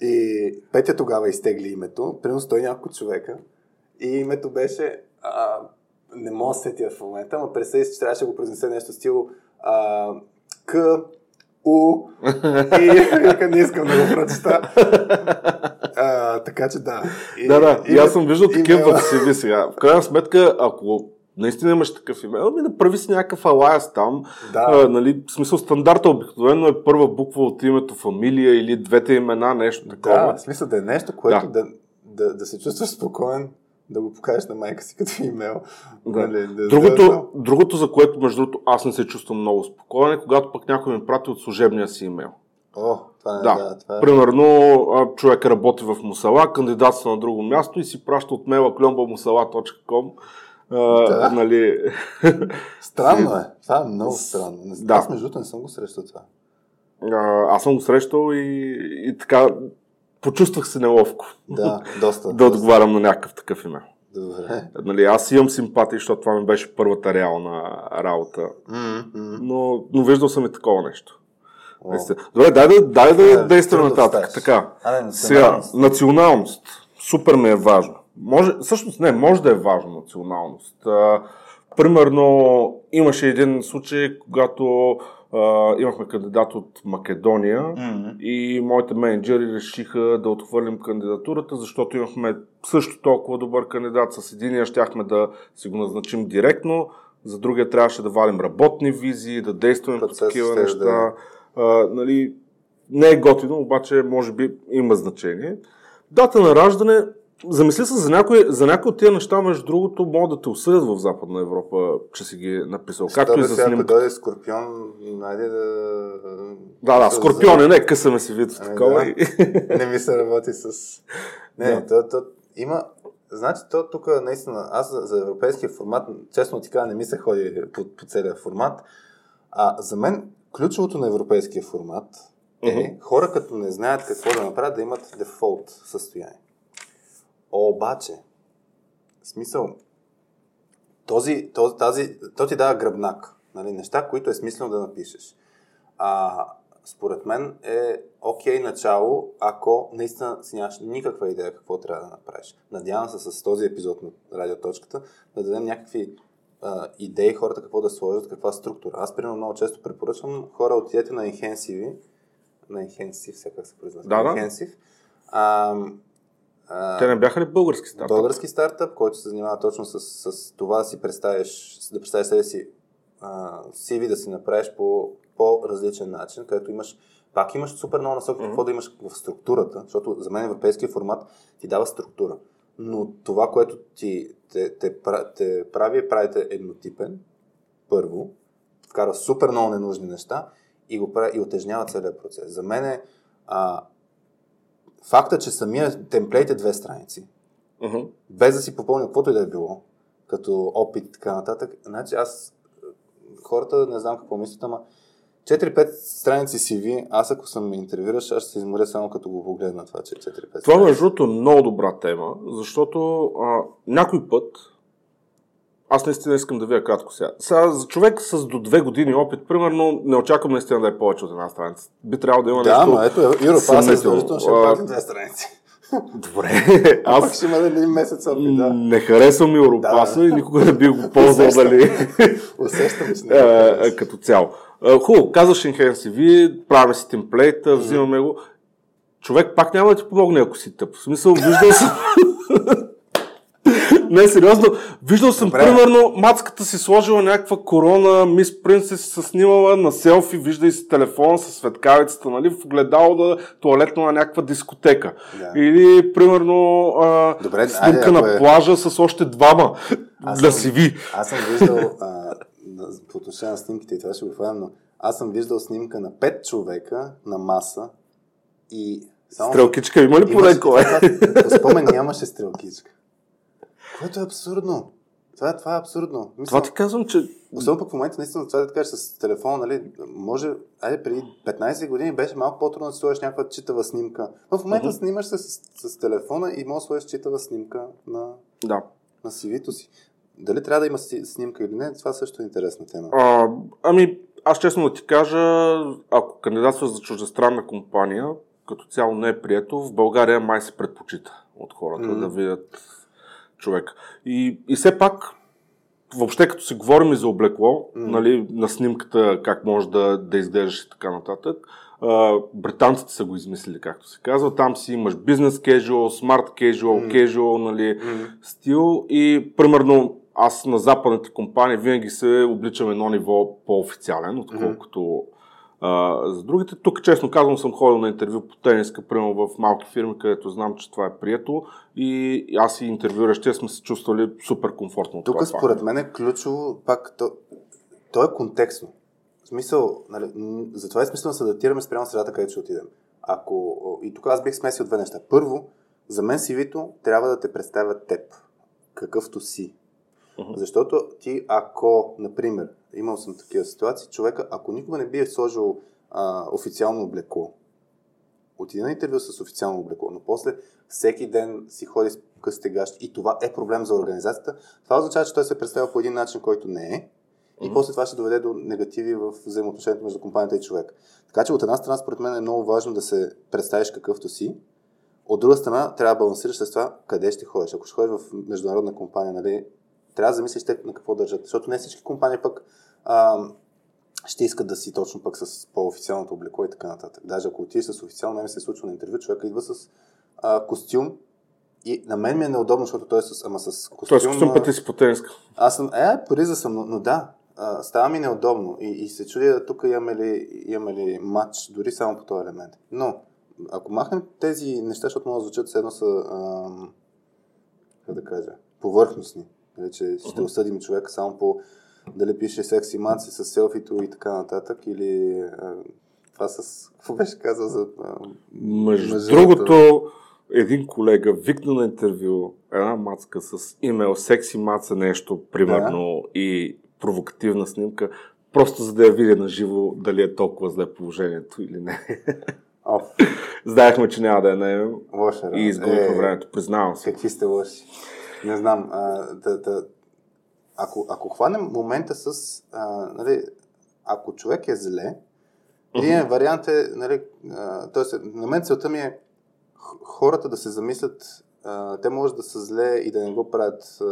И Петя тогава изтегли името, примерно стои няколко човека. И името беше а, не мога да сетя в момента, но си, че трябваше да го произнесе нещо стил а, К, У и [laughs] не искам да го прочета. А, така че да. И, да, да. И, и аз съм виждал такива в CV сега. В крайна сметка, ако наистина имаш такъв имейл, ми направи си някакъв алайас там. Да. А, нали, в смисъл стандарта обикновено е първа буква от името, фамилия или двете имена, нещо такова. Да, в смисъл да е нещо, което да, да, да, да се чувстваш спокоен да го покажеш на майка си като имейл. Да. Нали, да, другото, да, другото, за което, между другото, аз не се чувствам много спокоен, е когато пък някой ми прати от служебния си имейл. О, това не, да. да това е... Примерно, човек работи в Мусала, кандидатства на друго място и си праща от мейла клюмбамусала.com да. нали... [laughs] Странно е. Това е много странно. Да. Аз между не съм го срещал това. А, аз съм го срещал и, и така почувствах се неловко. Да, доста. [laughs] да доста. отговарям на някакъв такъв имейл. Добре. Нали, аз имам симпатия, защото това ми беше първата реална работа. Mm-hmm. Но, но виждал съм и такова нещо. Wow. Добре, дай да, дай да, да действаме нататък. Така. А, не, Сега, националност. Супер ми е важно. Може, всъщност не, може да е важно националност. А, примерно, имаше един случай, когато имахме кандидат от Македония mm-hmm. и моите менеджери решиха да отхвърлим кандидатурата, защото имахме също толкова добър кандидат. С единия щяхме да си го назначим директно, за другия трябваше да валим работни визии, да действаме по такива неща. Да. А, нали, не е готино, обаче може би има значение. Дата на раждане Замисли се за някои, за някои от тези неща, между другото, могат да те осъдят в Западна Европа, че си ги написал. Ще Както и за снимка. Ако дойде Скорпион, найде да... Да, да, Скорпион е, не, късаме си вид ами такова. Да. [laughs] Не ми се работи с... Не, да. то, то, има... Значи, то тук наистина, аз за, за европейския формат, честно ти кажа, не ми се ходи по, по целия формат. А за мен ключовото на европейския формат е uh-huh. хора, като не знаят какво да направят, да имат дефолт състояние. Обаче, в смисъл, този, този, тази, то ти дава гръбнак. Нали, неща, които е смислено да напишеш. А, според мен е окей okay начало, ако наистина си нямаш никаква идея какво трябва да направиш. Надявам се с този епизод на Радиоточката да дадем някакви а, идеи хората какво да сложат, каква структура. Аз, примерно, много често препоръчвам хора отидете на Intensive, на Intensive, все как се произнася, да, да. Intensive, а, те не бяха ли български стартъп? Български стартъп, който се занимава точно с, с това да си представиш, да представиш себе си а, CV, да си направиш по по-различен начин, където имаш пак имаш супер много насоки mm-hmm. какво да имаш в структурата, защото за мен европейския формат ти дава структура. Но това, което ти те, те, те прави, е правите еднотипен, първо, вкара супер много ненужни неща и го прави, и отежнява целият процес. За мен е а, факта, че самия темплейт е две страници, uh-huh. без да си попълня каквото и да е било, като опит и така нататък, значи аз хората не знам какво мислят, ама 4-5 страници CV, аз ако съм интервюираш, аз ще се изморя само като го погледна това, че 4-5 Това между другото е много добра тема, защото а, някой път аз наистина искам да видя кратко сега. Сега за човек с до две години опит, примерно, не очаквам наистина да е повече от една страница. Би трябвало да има да, нещо. Да, но ето, Европа, аз задължително ще пак две страници. Добре. [laughs] Аз пак ще има един месец опит, да. Не харесвам Европаса да, и никога не бих го [laughs] ползвал, дали. [laughs] Усещам, че не Като цяло. Хубаво, казваш CV, правим си темплейта, взимаме го. Човек пак няма да ти помогне, ако си тъп. В смисъл, виждал съм... Не, сериозно. Виждал съм, Добре. примерно, мацката си сложила някаква корона, мис Принцес се снимала на селфи, вижда си телефон с светкавицата, нали, в огледало да туалетно на някаква дискотека. Да. Или, примерно, а, Добре, снимка айде, на е... плажа с още двама аз да си ви. Аз съм виждал, а, по отношение на снимките и това ще го хванем, но аз съм виждал снимка на пет човека на маса и само... Стрелкичка има ли кой? Спомен нямаше стрелкичка. Което е абсурдно. Това, това е абсурдно. Мисля, това ти казвам, че... Особено пък в момента, наистина, това да ти кажеш с телефона, нали, може, айде преди 15 години беше малко по-трудно да сложиш някаква читава снимка. Но в момента uh-huh. снимаш се с, с, с телефона и можеш да сложиш читава снимка на, да. на CV-то си. Дали трябва да има снимка или не, това също е интересна тема. А, ами, аз честно да ти кажа, ако кандидатстваш за чуждестранна компания, като цяло не е прието, в България май се предпочита от хората mm. да видят човек. И, и все пак, въобще като си говорим и за облекло, mm. нали, на снимката как може да, да изглеждаш и така нататък, Uh, британците са го измислили, както се казва. Там си имаш бизнес casual, smart casual, mm. casual, нали, mm. стил и примерно аз на западните компании винаги се обличам едно ниво по-официален, отколкото mm-hmm. А, за другите. Тук, честно казвам, съм ходил на интервю по тениска, примерно в малки фирми, където знам, че това е прието и аз и интервюращия сме се чувствали супер комфортно. Тук, според мен е ключово, пак, то, то е контекстно. В смисъл, нали, затова е смисъл да се датираме спрямо средата, където ще отидем. Ако, и тук аз бих смесил две неща. Първо, за мен CV-то трябва да те представя теб, какъвто си. Uh-huh. Защото ти, ако, например, имал съм такива ситуации, човека, ако никога не би е сложил а, официално облекло, отиде на интервю с официално облекло, но после всеки ден си ходи с късите гащи и това е проблем за организацията, това означава, че той се представя по един начин, който не е. И mm-hmm. после това ще доведе до негативи в взаимоотношението между компанията и човек. Така че от една страна, според мен е много важно да се представиш какъвто си. От друга страна, трябва да балансираш с това къде ще ходиш. Ако ще ходиш в международна компания, нали, трябва да замислиш те на какво държат. Защото не всички компании пък а, ще искат да си точно пък с по-официалното облекло и така нататък. Даже ако отидеш с официално, не се случва на интервю, човека идва с а, костюм и на мен ми е неудобно, защото той е с, ама с костюм. Той е с костюм пъти си потенска. Аз съм, е, пориза съм, но, но да, а, става ми неудобно и, и се чудя тук имаме ли, имаме ли матч, дори само по този елемент. Но, ако махнем тези неща, защото могат да звучат все едно са, а, как да кажа, повърхностни. Нали, че ще осъдим човек само по дали пише секси маци с селфито и така нататък, или а, това с... [laughs] Какво беше казал за... А, Между мъжата? другото, един колега викна на интервю една мацка с имейл секси маца нещо, примерно, да. и провокативна снимка, просто за да я видя на живо дали е толкова зле положението или не. [laughs] Знаехме, че няма да е наемем. Лоша, И изгубихме е, времето, признавам се. Какви сте лоши? Не знам. А, да, да, ако, ако хванем момента с... А, нали, ако човек е зле, един uh-huh. вариант е... Нали, т.е. на мен целта ми е хората да се замислят а, те може да са зле и да не го правят а,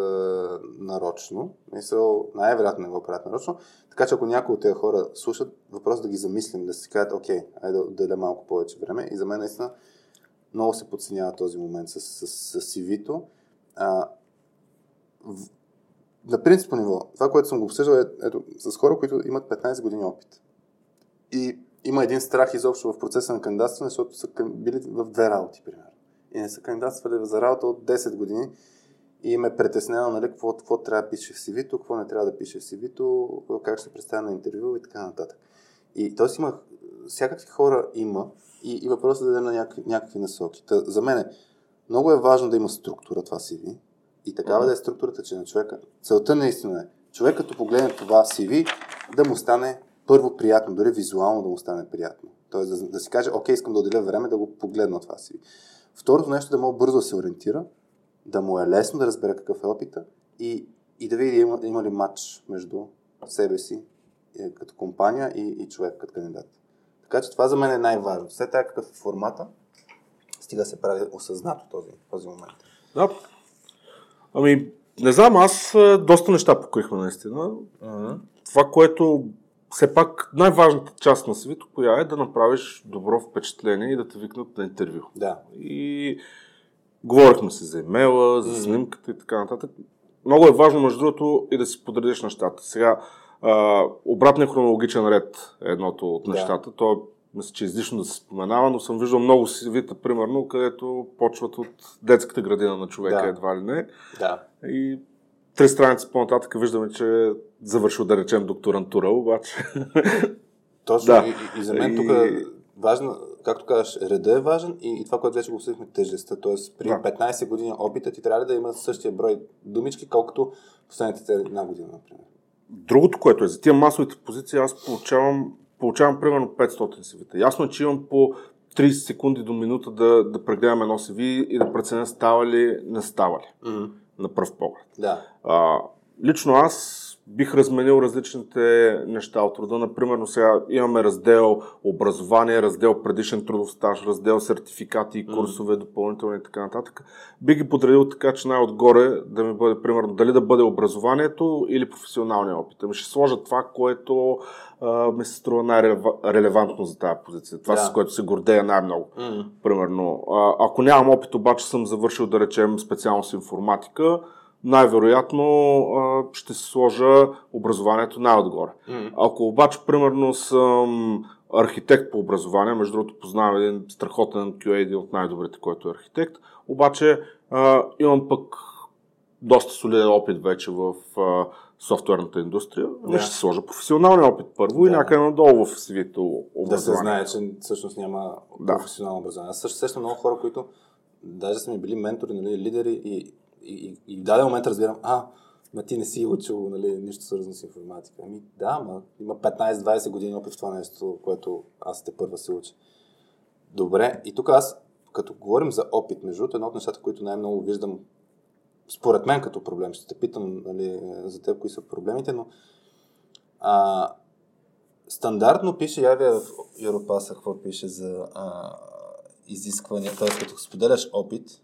нарочно. Мисъл, най-вероятно не го правят нарочно. Така че ако някои от тези хора слушат, въпрос да ги замислим, да си кажат, окей, айде да отделя малко повече време. И за мен наистина много се подценява този момент с, с, с, с CV-то. А, на принципно ниво, това, което съм го обсъждал е ето, с хора, които имат 15 години опит. И има един страх изобщо в процеса на кандидатстване, защото са били в две работи, примерно. И не са кандидатствали за работа от 10 години и ме притеснено, нали, какво, какво трябва да пише в CV-то, какво не трябва да пише в CV-то, как ще представя на интервю и така нататък. И т.е. има, всякакви хора има и, и въпросът е да дадем на някакви, някакви насоки. Та, за мен много е важно да има структура това CV, и такава да е структурата, че на човека. Целта наистина е човек като погледне това CV да му стане първо приятно, дори визуално да му стане приятно. Тоест да, да си каже, окей, искам да отделя време да го погледна това CV. Второто нещо да мога бързо да се ориентира, да му е лесно да разбере какъв е опита и, и да види има, има ли матч между себе си е, като компания и, и човек като кандидат. Така че това за мен е най-важно. Все така какъв е формата, стига се прави осъзнато този, този момент. Да, Ами, не знам, аз доста неща покрихме наистина. Uh-huh. това, което все пак най-важната част на свито, коя е да направиш добро впечатление и да те викнат на интервю. Да. И говорихме се за имейла, за снимката и така нататък. Много е важно, между другото, и да си подредиш нещата. Сега, а, обратния хронологичен ред е едното от нещата. Да. То мисля, че излишно да се споменава, но съм виждал много сивита, примерно, където почват от детската градина на човека, да. едва ли не. Да. И три страници по-нататък виждаме, че завършил, да речем, докторантура, обаче. Точно. Да. И, и за мен тук важно, както казваш, реда е важен и, и това, което вече го обсъдихме, тежестта. Тоест, при да. 15 години опита ти трябва да има същия брой думички, колкото последните една година, например. Другото, което е за тия масовите позиции, аз получавам, получавам примерно 500 CV. Ясно е, че имам по 30 секунди до минута да, да прегледам едно CV и да преценя става ли, не става ли. Mm-hmm. На пръв поглед. Да. А, лично аз бих разменил различните неща от рода. Например, сега имаме раздел образование, раздел предишен трудов стаж, раздел сертификати, курсове, mm. допълнителни и така нататък. Бих ги подредил така, че най-отгоре да ми бъде, примерно, дали да бъде образованието или професионалния опит. Ами ще сложа това, което а, ми се струва най-релевантно за тази позиция. Това, yeah. с което се гордея най-много. Mm. Примерно, а, ако нямам опит, обаче съм завършил, да речем, специално с информатика, най-вероятно ще се сложа образованието най-отгоре. Ако обаче, примерно, съм архитект по образование, между другото познавам един страхотен QA, един от най-добрите, който е архитект, обаче а, имам пък доста солиден опит вече в а, софтуерната индустрия. Yeah. Ще сложа професионалния опит първо yeah. и някъде надолу в свито образование. Да се знае, че всъщност няма да. професионално образование. Аз също сещам много хора, които даже са ми били ментори, нали, лидери и и, и в даден момент разбирам, а, ма ти не си учил нали, нищо свързано с информатика. Ами да, ма има 15-20 години опит в това нещо, което аз те първа се уча. Добре, и тук аз, като говорим за опит, между другото, едно от нещата, които най-много виждам, според мен като проблем, ще те питам нали, за теб кои са проблемите, но а, стандартно пише, явя в Европаса какво пише за а, изисквания, т.е. като споделяш опит,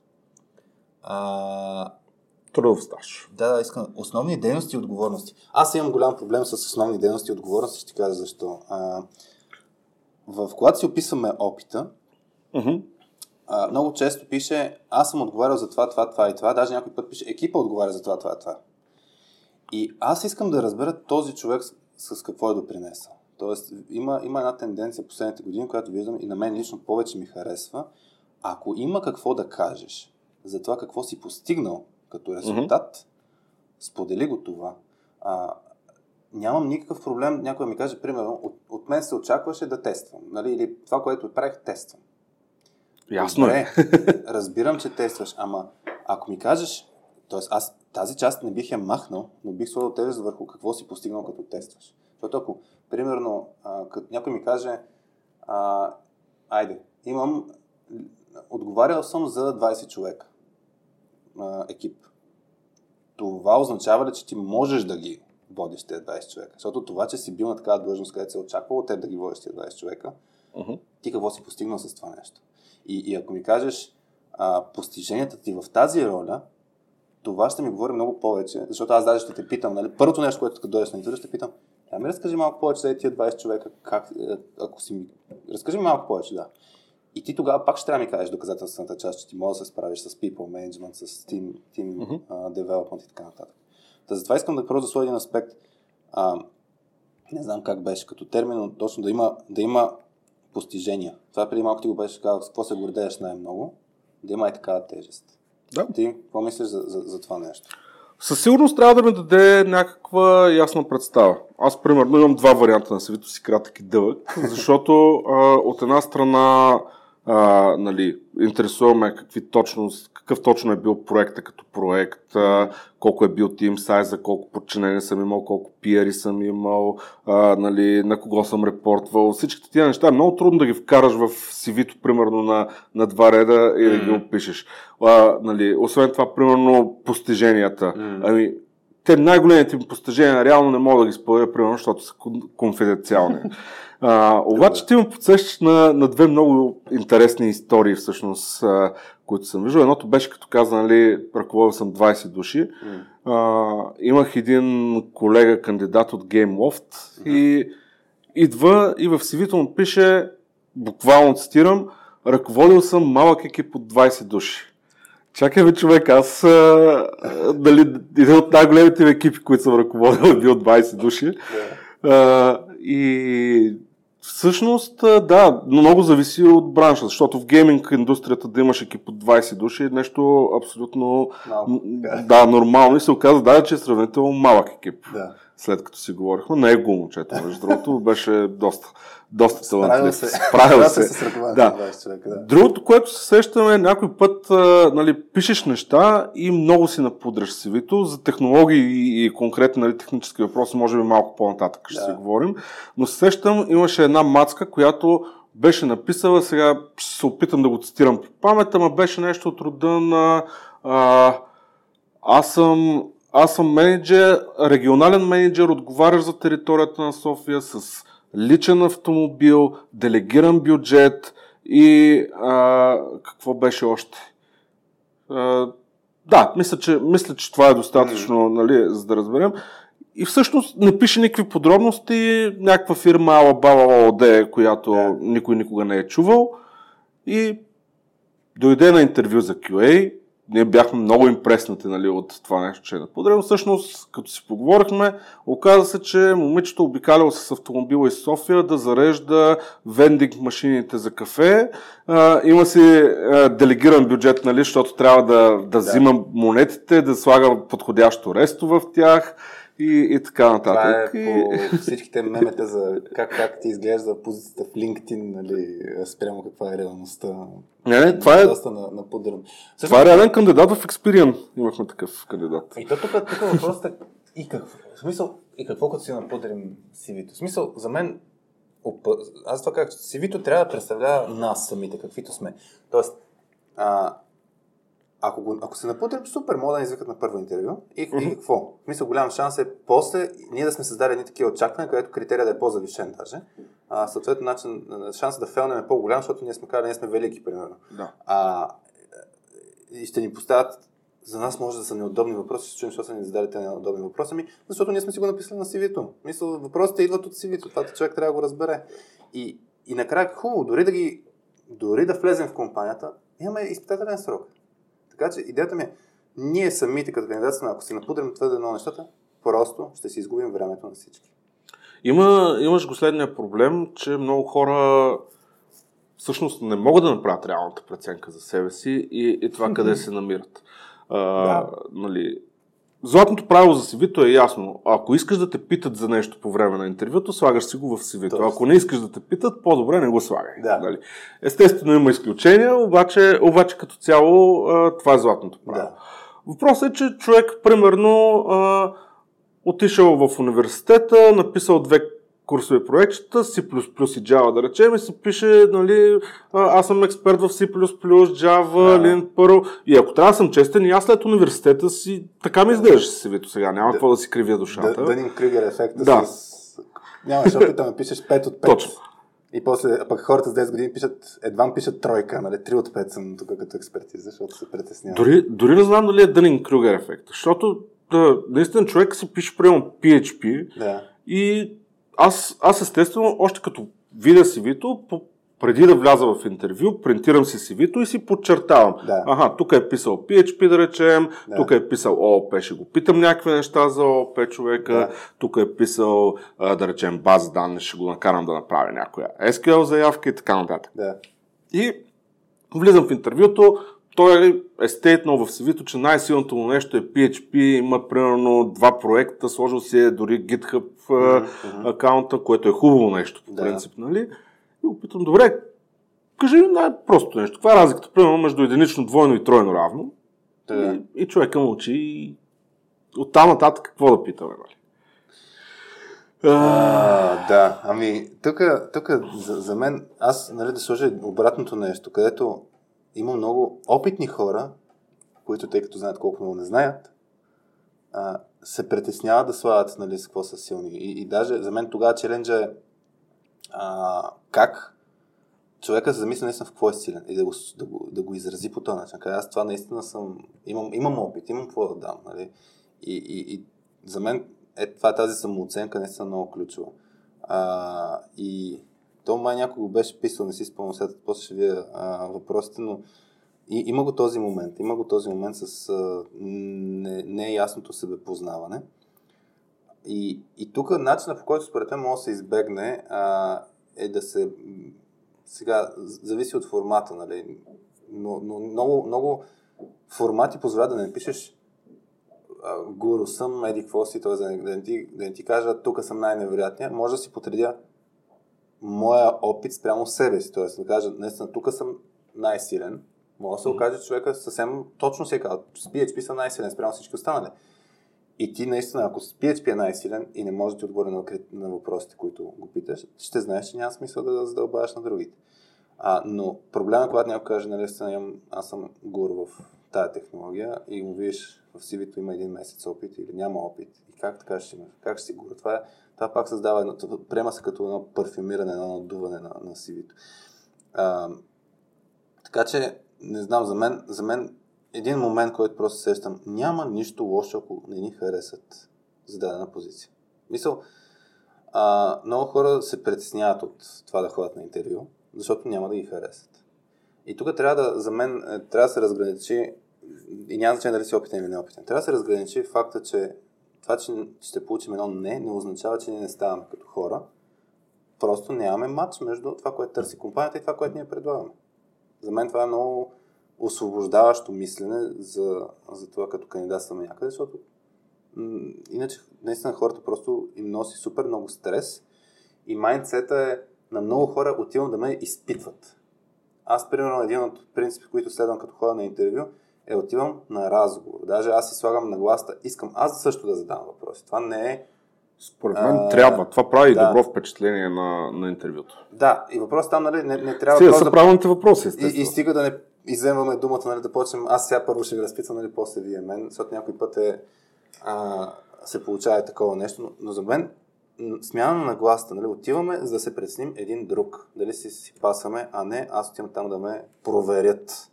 а... Трудов стаж. Да, да, искам. Основни дейности и отговорности. Аз имам голям проблем с основни дейности и отговорности, ще ти кажа защо. А, в когато си описваме опита, uh-huh. а, много често пише, аз съм отговарял за това, това, това и това. Даже някой път пише, екипа отговаря за това, това, това. И аз искам да разбера този човек с, с какво е допринесъл. Тоест, има, има една тенденция последните години, която виждам и на мен лично повече ми харесва. Ако има какво да кажеш, за това какво си постигнал като резултат, mm-hmm. сподели го това. А, нямам никакъв проблем, някой ми каже, примерно, от, от мен се очакваше да тествам. Нали? Или това, което правих, тествам. Ясно е. разбирам, че тестваш, ама ако ми кажеш, т.е. аз тази част не бих я махнал, но бих сложил тежест върху какво си постигнал като тестваш. Защото ако, примерно, а, като някой ми каже, а, айде, имам, отговарял съм за 20 човека а, екип. Това означава ли, че ти можеш да ги водиш тези 20 човека? Защото това, че си бил на такава длъжност, където се очаквало теб да ги водиш тези 20 човека, uh-huh. ти какво си постигнал с това нещо? И, и ако ми кажеш а, постиженията ти в тази роля, това ще ми говори много повече, защото аз даже ще те питам, нали, първото нещо, което като дойдеш на интервю, ще питам, я ми разкажи малко повече за тия 20 човека, как, е, ако си ми... Разкажи ми малко повече, да. И ти тогава пак ще трябва да ми кажеш доказателствената част, че ти можеш да се справиш с people management, с team, team uh-huh. uh, development и така нататък. Та затова искам да просто да един аспект. А, не знам как беше като термин, но точно да има, да има постижения. Това преди малко ти го беше казал, с какво се гордееш най-много, да има и такава тежест. Да. Ти какво мислиш за, за, за това нещо? Със сигурност трябва да ми даде някаква ясна представа. Аз, примерно, имам два варианта на свито си, кратък и дълъг, [laughs] защото а, от една страна а, нали, интересуваме какви точно, какъв точно е бил проекта като проект, а, колко е бил тим сайза, колко подчинени съм имал, колко пиари съм имал, а, нали, на кого съм репортвал. Всичките тия неща е много трудно да ги вкараш в CV-то, примерно на, на два реда и да ги опишеш. А, нали, освен това, примерно, постиженията. Ами, те най-големите ми постижения реално не мога да ги споделя, примерно, защото са конфиденциални. А, обаче ти ме подсещаш на, на две много интересни истории, всъщност, а, които съм виждал. Едното беше като каза, нали, ръководил съм 20 души. А, имах един колега, кандидат от GameLoft mm-hmm. и идва и в CV-то му пише, буквално цитирам, ръководил съм малък екип от 20 души. Чакай бе, човек, аз а, дали, един от най-големите екипи, които съм ръководил, е бил 20 души. А, и Всъщност, да, много зависи от бранша, защото в гейминг индустрията да имаш екип от 20 души е нещо абсолютно no. да, нормално и се оказа, да, че е сравнително малък екип. Да. След като си говорихме, не е го момчето, между другото, беше доста, доста талантлив. Справил се. се да. човека, да. Другото, което се сещаме, някой път а, нали, пишеш неща и много си напудряш CV-то. За технологии и, конкретни нали, технически въпроси, може би малко по-нататък ще да. си говорим. Но се сещам, имаше една мацка, която беше написала, сега ще се опитам да го цитирам по памет, ама беше нещо от рода на а, аз съм аз съм менеджер, регионален менеджер, отговарящ за територията на София с личен автомобил, делегиран бюджет и а, какво беше още? А, да, мисля че, мисля, че това е достатъчно, mm. нали, за да разберем. И всъщност не пише никакви подробности, някаква фирма Алабала ОД, която yeah. никой никога не е чувал. И дойде на интервю за QA, ние бяхме много импреснати нали, от това нещо, че е напудрено. Всъщност, като си поговорихме, оказа се, че момичето обикалял с автомобила из София да зарежда вендинг машините за кафе. А, има си а, делегиран бюджет, нали, защото трябва да, да, да. взима монетите, да слага подходящо ресто в тях и, и така нататък. Това е по всичките мемета за как, как ти изглежда позицията в LinkedIn, нали, спрямо каква е реалността. Не, не, това е... На, на подърн. Това е реален кандидат в Experian. Имахме такъв кандидат. И то тук, тук въпросът е и какво, в смисъл, и какво като си напудрим CV-то. В смисъл, за мен, аз това как, CV-то трябва да представлява нас самите, каквито сме. Тоест, а, ако, го, ако се напутрим, супер, могат да ни извикат на първо интервю. И, mm-hmm. и какво? Мисля, голям шанс е после ние да сме създали едни такива очаквания, където критерия да е по-завишен даже. А, съответно, начин, шансът да фелнем е по-голям, защото ние сме казали, ние сме велики, примерно. Да. А, и ще ни поставят за нас може да са неудобни въпроси, ще чуем, защо са ни задали тези неудобни въпроси, ми, защото ние сме си го написали на CV-то. Мисля, въпросите идват от CV-то, това човек трябва да го разбере. И, и накрая хубаво, дори да ги, дори да влезем в компанията, имаме изпитателен срок. Така че идеята ми е, ние самите като кандидатстваме, ако се напудрим твърде едно нещата, просто ще си изгубим времето на всички. Има, имаш го следния проблем, че много хора всъщност не могат да направят реалната преценка за себе си и, и това къде се намират. А, да. нали, Златното правило за CV-то е ясно. Ако искаш да те питат за нещо по време на интервюто, слагаш си го в CV-то. Ако не искаш да те питат, по-добре не го слагай. Да. Нали? Естествено има изключения, обаче, обаче като цяло това е златното правило. Да. Въпросът е, че човек, примерно, отишъл в университета, написал две курсови проектчета, C++ и Java, да речем, и се пише, нали, аз съм експерт в C++, Java, да. Lin, Perl. И ако трябва да съм честен, и аз след университета си, така ми изглеждаше си вито сега, няма какво да си кривя душата. Да, да Кригер ефекта да. с... Нямаш опит да пишеш 5 от 5. Точно. И после, а пък хората с 10 години пишат, едва пишат тройка, нали? 3 от 5 съм тук като експертиза, защото се притеснявам. Дори, дори не знам дали е Дънин Крюгер ефект, защото да, наистина човек си пише приема PHP да. и аз, аз естествено, още като видя CV-то, преди да вляза в интервю, принтирам си CV-то и си подчертавам. Да. Ага, тук е писал PHP, да речем, да. тук е писал ООП, ще го питам някакви неща за ООП човека, да. тук е писал, да речем, база данни, ще го накарам да направя някоя SQL заявка и така нататък. Да. И влизам в интервюто, той е естейтнал в CV-то, че най-силното му нещо е PHP, има примерно два проекта, сложил си е дори GitHub mm-hmm. акаунта, което е хубаво нещо, по да. принцип, нали? И опитам, добре, кажи най-простото нещо. Каква е разликата, примерно, между единично, двойно и тройно равно? Да. И, и човека мълчи и оттам нататък какво да питаме, нали? А, да, ами тук за, за мен, аз нали, да сложа обратното нещо, където има много опитни хора, които тъй като знаят колко много не знаят, а, се притесняват да слагат нали, с какво са силни. И, и даже за мен тогава челенджа е а, как човека се замисли наистина в какво е силен и да го, да го, да го изрази по този начин. Аз това наистина съм, имам, имам опит, имам какво да дам. Нали? И, и, и за мен е, това, тази самооценка наистина много ключова. А, и то май някой го беше писал, не си спомням, след после ще вие а, въпросите, но и, има го този момент. Има го този момент с а, неясното не себепознаване. И, и тук начинът по който според мен може да се избегне а, е да се... Сега, зависи от формата, нали? Но, но много, много формати позволяват да не пишеш гуру съм, еди какво си, т.е. да, да, не ти, да не ти кажа, тук съм най-невероятния, може да си потредя моя опит спрямо себе си, т.е. да кажа, наистина, тук съм най-силен, може да се окаже, че човека съвсем точно се казва, с PHP съм най-силен спрямо всички останали. И ти наистина, ако с PHP е най-силен и не може да ти отговори на, на въпросите, които го питаш, ще знаеш, че няма смисъл да задълбаваш на другите. А, но проблема, когато някой каже, нали, аз съм гур в тая технология и му видиш в CV-то има един месец опит или няма опит. И как така ще има? Как ще си гура? Това, е, това пак създава едно, приема се като едно парфюмиране, едно надуване на, на. А, така че, не знам, за мен, за мен един момент, който просто сещам, няма нищо лошо, ако не ни харесат за дадена позиция. Мисъл, а, много хора се притесняват от това да ходят на интервю, защото няма да ги харесат. И тук трябва да, за мен, е, трябва да се разграничи, и няма значение дали си опитен или неопитен, трябва да се разграничи факта, че това, че ще получим едно не, не означава, че ние не ставаме като хора. Просто нямаме матч между това, което търси компанията и това, което ние предлагаме. За мен това е много освобождаващо мислене за, за това като кандидатстваме някъде, защото м- иначе наистина хората просто им носи супер много стрес и майндсета е на много хора отивам да ме изпитват. Аз, примерно, един от принципи, които следвам като хора на интервю, е отивам на разговор. Даже аз си слагам на гласта, искам аз също да задам въпроси. Това не е според мен а, трябва. Това прави да. добро впечатление на, на интервюто. Да, и въпросът там, нали, не, не трябва... Стига са да... правилните въпроси, естествено. И, и стига да не иземваме думата, нали, да почнем. Аз сега първо ще ви разпитвам, нали, после вие мен, защото някой път е, а, се получава такова нещо, но, но за мен смяна на гласта, нали, отиваме за да се преценим един друг, дали си си пасаме, а не аз отивам там да ме проверят.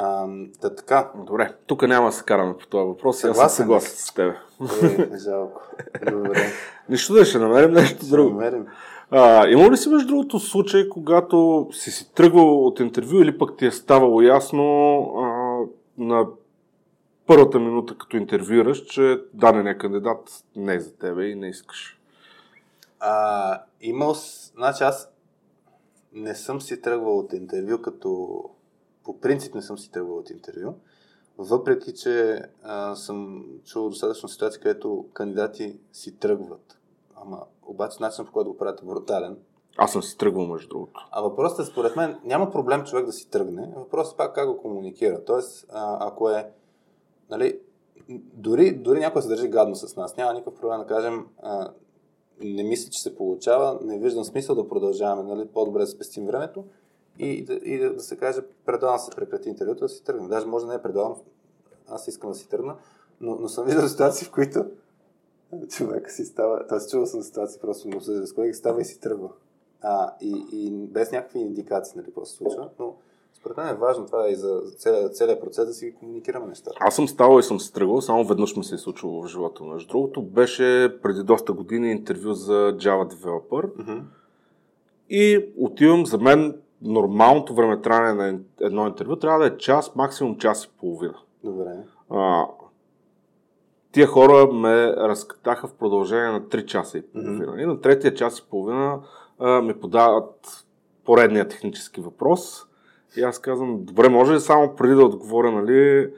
А, да, така. Добре, тук няма да се караме по този въпрос. Съгласен, аз съм съгласен с теб. Е, жалко. Добре. [laughs] Нищо да ще намерим нещо ще друго. Намерим. А, има ли си между другото случай, когато си си тръгвал от интервю или пък ти е ставало ясно а, на първата минута, като интервюираш, че дадения кандидат не е за тебе и не искаш? А, имал, значи аз не съм си тръгвал от интервю, като по принцип не съм си тръгвал от интервю, въпреки че а, съм чувал достатъчно ситуации, където кандидати си тръгват. Ама обаче начинът по който го правят е брутален. Аз съм си тръгвал, между другото. А въпросът е, според мен, няма проблем човек да си тръгне. Въпросът е пак как го комуникира. Тоест, а, ако е, нали, дори, дори някой се държи гадно с нас, няма никакъв проблем да кажем, а, не мисля, че се получава, не виждам смисъл да продължаваме, нали, по-добре да спестим времето и, да, и да, да се каже, предлагам се прекрати интервюто, да си тръгна. Даже може да не предлагам, аз искам да си тръгна, но, но съм виждал ситуации, в които човек си става, т.е. чувал съм ситуации, просто му се с колеги, става и си тръгва. А, и, и без някакви индикации, нали, се случва, но според мен е важно това и за целият, целият процес да си комуникираме нещата. Аз съм ставал и съм се тръгвал, само веднъж ми се е случило в живота. Между другото, беше преди доста години интервю за Java Developer. Uh-huh. И отивам, за мен нормалното време траяне на едно интервю трябва да е час, максимум час и половина. Добре. А, тия хора ме разкатаха в продължение на 3 часа и половина. Mm-hmm. И на третия час и половина а, ми подават поредния технически въпрос. И аз казвам, добре, може ли само преди да отговоря, нали,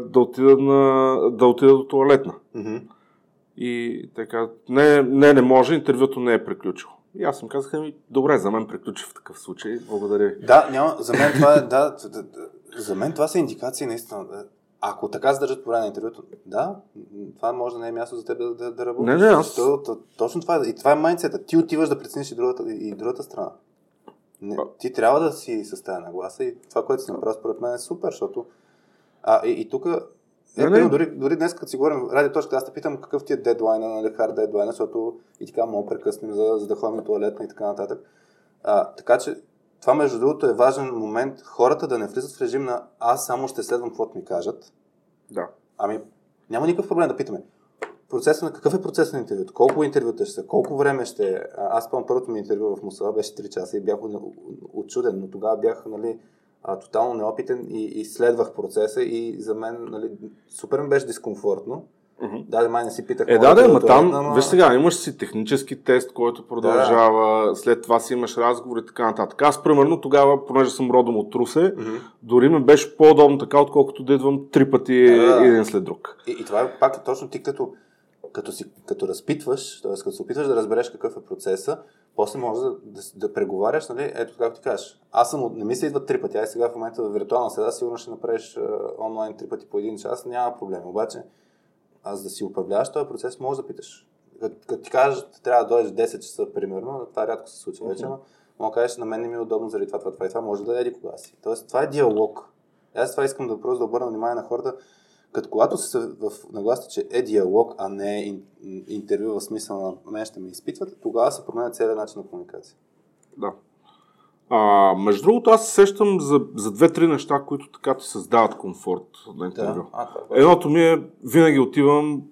да отида, на, да отида до туалетна? Mm-hmm. И така, не, не, не може, интервюто не е приключило. И аз съм казах, ми, добре, за мен приключи в такъв случай. Благодаря ви. Да, няма, за мен това е, да, за мен това са индикации наистина. Ако така се държат по време на интервюто, да, това може да не е място за теб да, да, да работиш. Не, не, аз... То, то, точно това е. И това е майнцета. Ти отиваш да прецениш и другата, и другата страна. Не, ти трябва да си с тази нагласа и това, което си направил, според мен е супер, защото а, и, и тук е, не, не. Дори, дори днес, като си говорим в радиоточка, аз те питам какъв ти е дедлайна, нали, хард дедлайна, защото и така мога прекъснем, за, за да ходим на туалетна и така нататък. А, така че това между другото е важен момент хората да не влизат в режим на аз само ще следвам каквото ми кажат. Да. Ами, няма никакъв проблем да питаме. Процеса на какъв е процесът на интервюто? Колко интервюта ще са? Колко време ще? Аз спомням първото ми интервю в Мусала беше 3 часа и бях очуден, но тогава бях нали, а, тотално неопитен и, и следвах процеса и за мен нали, супер ми беше дискомфортно. Mm-hmm. Да, май не си питах. Е, да, да, ма там, ама... виж сега, имаш си технически тест, който продължава, да. след това си имаш разговори и така нататък. Аз, примерно, тогава, понеже съм родом от Русе, mm-hmm. дори ми беше по-удобно така, отколкото да идвам три пъти да. един след друг. И, и това е пак точно ти като, като, си, като разпитваш, т.е. като се опитваш да разбереш какъв е процеса, после може да, да, да преговаряш, нали, ето както ти кажеш. Аз съм, не ми се идват три пъти, ай сега в момента в виртуална среда сигурно ще направиш онлайн три пъти по един час, няма проблем. Обаче, аз да си управляваш този процес, може да питаш. Като ти кажат, трябва да дойдеш 10 часа, примерно, това рядко се случва вече, но мога да кажеш, на мен не ми е удобно заради това, това, това и това, може да еди кога си. Тоест, това е диалог. Аз това искам да просто да обърна внимание на хората, като когато се в нагласта, че е диалог, а не е интервю в смисъл на мен ще ме изпитват, тогава се променя целият начин на комуникация. Да. А, между другото, аз се сещам за, за две-три неща, които така ти създават комфорт на интервю. Да. А, е Едното ми е, винаги отивам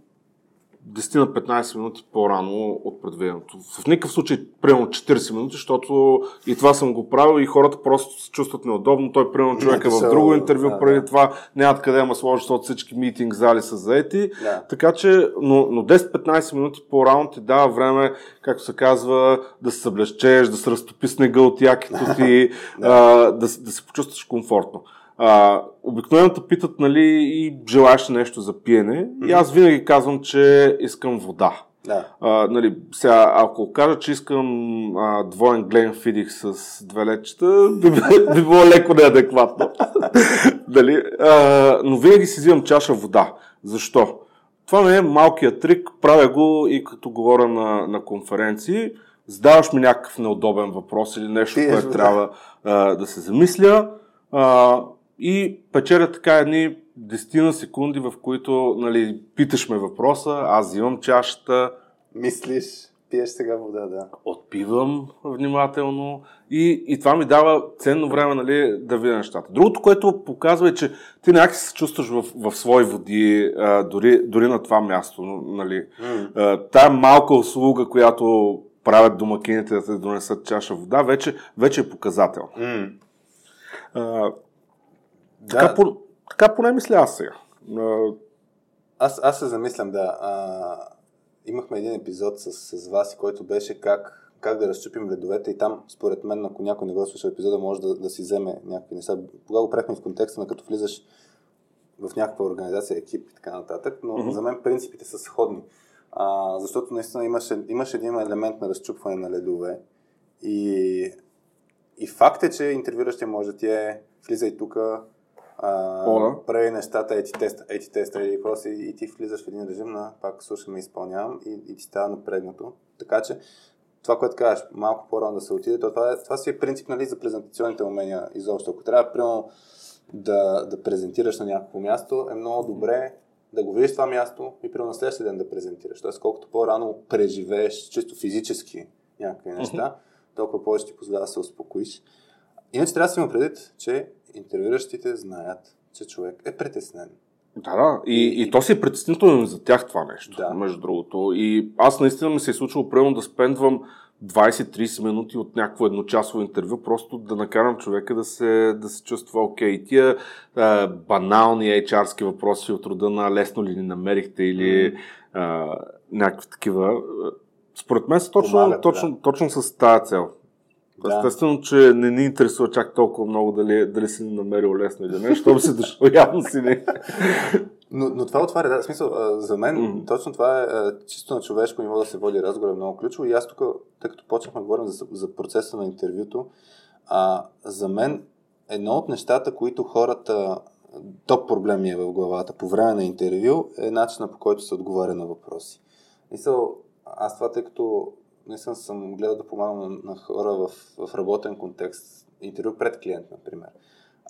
10 на 15 минути по-рано от предвиденото. В никакъв случай примерно 40 минути, защото и това съм го правил и хората просто се чувстват неудобно. Той примерно човек е в друго интервю да, преди да. това, нямат къде има сложи, защото всички митинг зали са заети. Да. Така че, но, но 10-15 минути по-рано ти дава време, както се казва, да се съблещеш, да се разтопи снега от якито ти, [laughs] да. А, да, да се почувстваш комфортно. А, обикновено те питат, нали, и желаеш нещо за пиене. Mm-hmm. И аз винаги казвам, че искам вода. Да. А, нали, сега, ако кажа, че искам а, двоен Глен Фидих с две лечета, би, [laughs] би било леко неадекватно. [laughs] нали? а, но винаги си взимам чаша вода. Защо? Това не е малкият трик, правя го и като говоря на, на конференции. Задаваш ми някакъв неудобен въпрос или нещо, което трябва а, да се замисля. А, и печеля така едни 10 на секунди, в които нали, питаш ме въпроса, аз взимам чашата. Мислиш, пиеш сега вода, да. Отпивам внимателно и, и това ми дава ценно време нали, да видя нещата. Другото, което показва е, че ти някак се чувстваш в, в свои води, а, дори, дори на това място. Нали. Mm. А, тая малка услуга, която правят домакините да те донесат чаша вода, вече, вече е показател. Mm. А, така, да. по, така поне мисля аз сега. Аз, аз се замислям, да. А, имахме един епизод с, с вас, който беше как, как да разчупим ледовете и там, според мен, ако някой не го слуша епизода, може да, да си вземе някакви неща. Тогава го правихме в контекста на като влизаш в някаква организация, екип и така нататък, но mm-hmm. за мен принципите са сходни. А, защото наистина имаше, имаше един елемент на разчупване на ледове и, и факт е, че интервюращия може да ти е влизай тук, а, прави нещата, ети теста, ети теста, ети въпроси и, и ти влизаш в един режим на пак слушам и изпълнявам и, и ти става напрегнато. Така че това, което казваш, малко по-рано да се отиде, то това, е, това си е принцип нали, за презентационните умения изобщо. Ако трябва, примерно, да, да презентираш на някакво място, е много добре да го видиш това място и примерно на следващия ден да презентираш. Тоест, колкото по-рано преживееш чисто физически някакви неща, толкова повече ти позволява да се успокоиш. Иначе трябва да си има предвид, че интервюиращите знаят, че човек е притеснен. Да, да. И, и то си е притеснително за тях това нещо, да. между другото. И аз наистина ми се е случило примерно да спендвам 20-30 минути от някакво едночасово интервю, просто да накарам човека да се, да се чувства окей. Okay. Тия а, банални HR-ски въпроси от рода на лесно ли ни намерихте или а, някакви такива, според мен са точно, Помагат, точно, да. точно с тази цел. Да. Естествено, че не ни интересува чак толкова много дали, дали си намерил лесно или не, защото си дошъл, [laughs] явно си не. Но, но това отваря, да, смисъл, за мен mm-hmm. точно това е чисто на човешко ниво да се води разговор е много ключово и аз тук, тъй като почнахме да говорим за, за процеса на интервюто, а, за мен едно от нещата, които хората, топ проблеми е в главата по време на интервю, е начина по който се отговаря на въпроси. Мисъл, аз това, тъй като наистина съм гледал да помагам на, на хора в, в работен контекст, интервю пред клиент, например.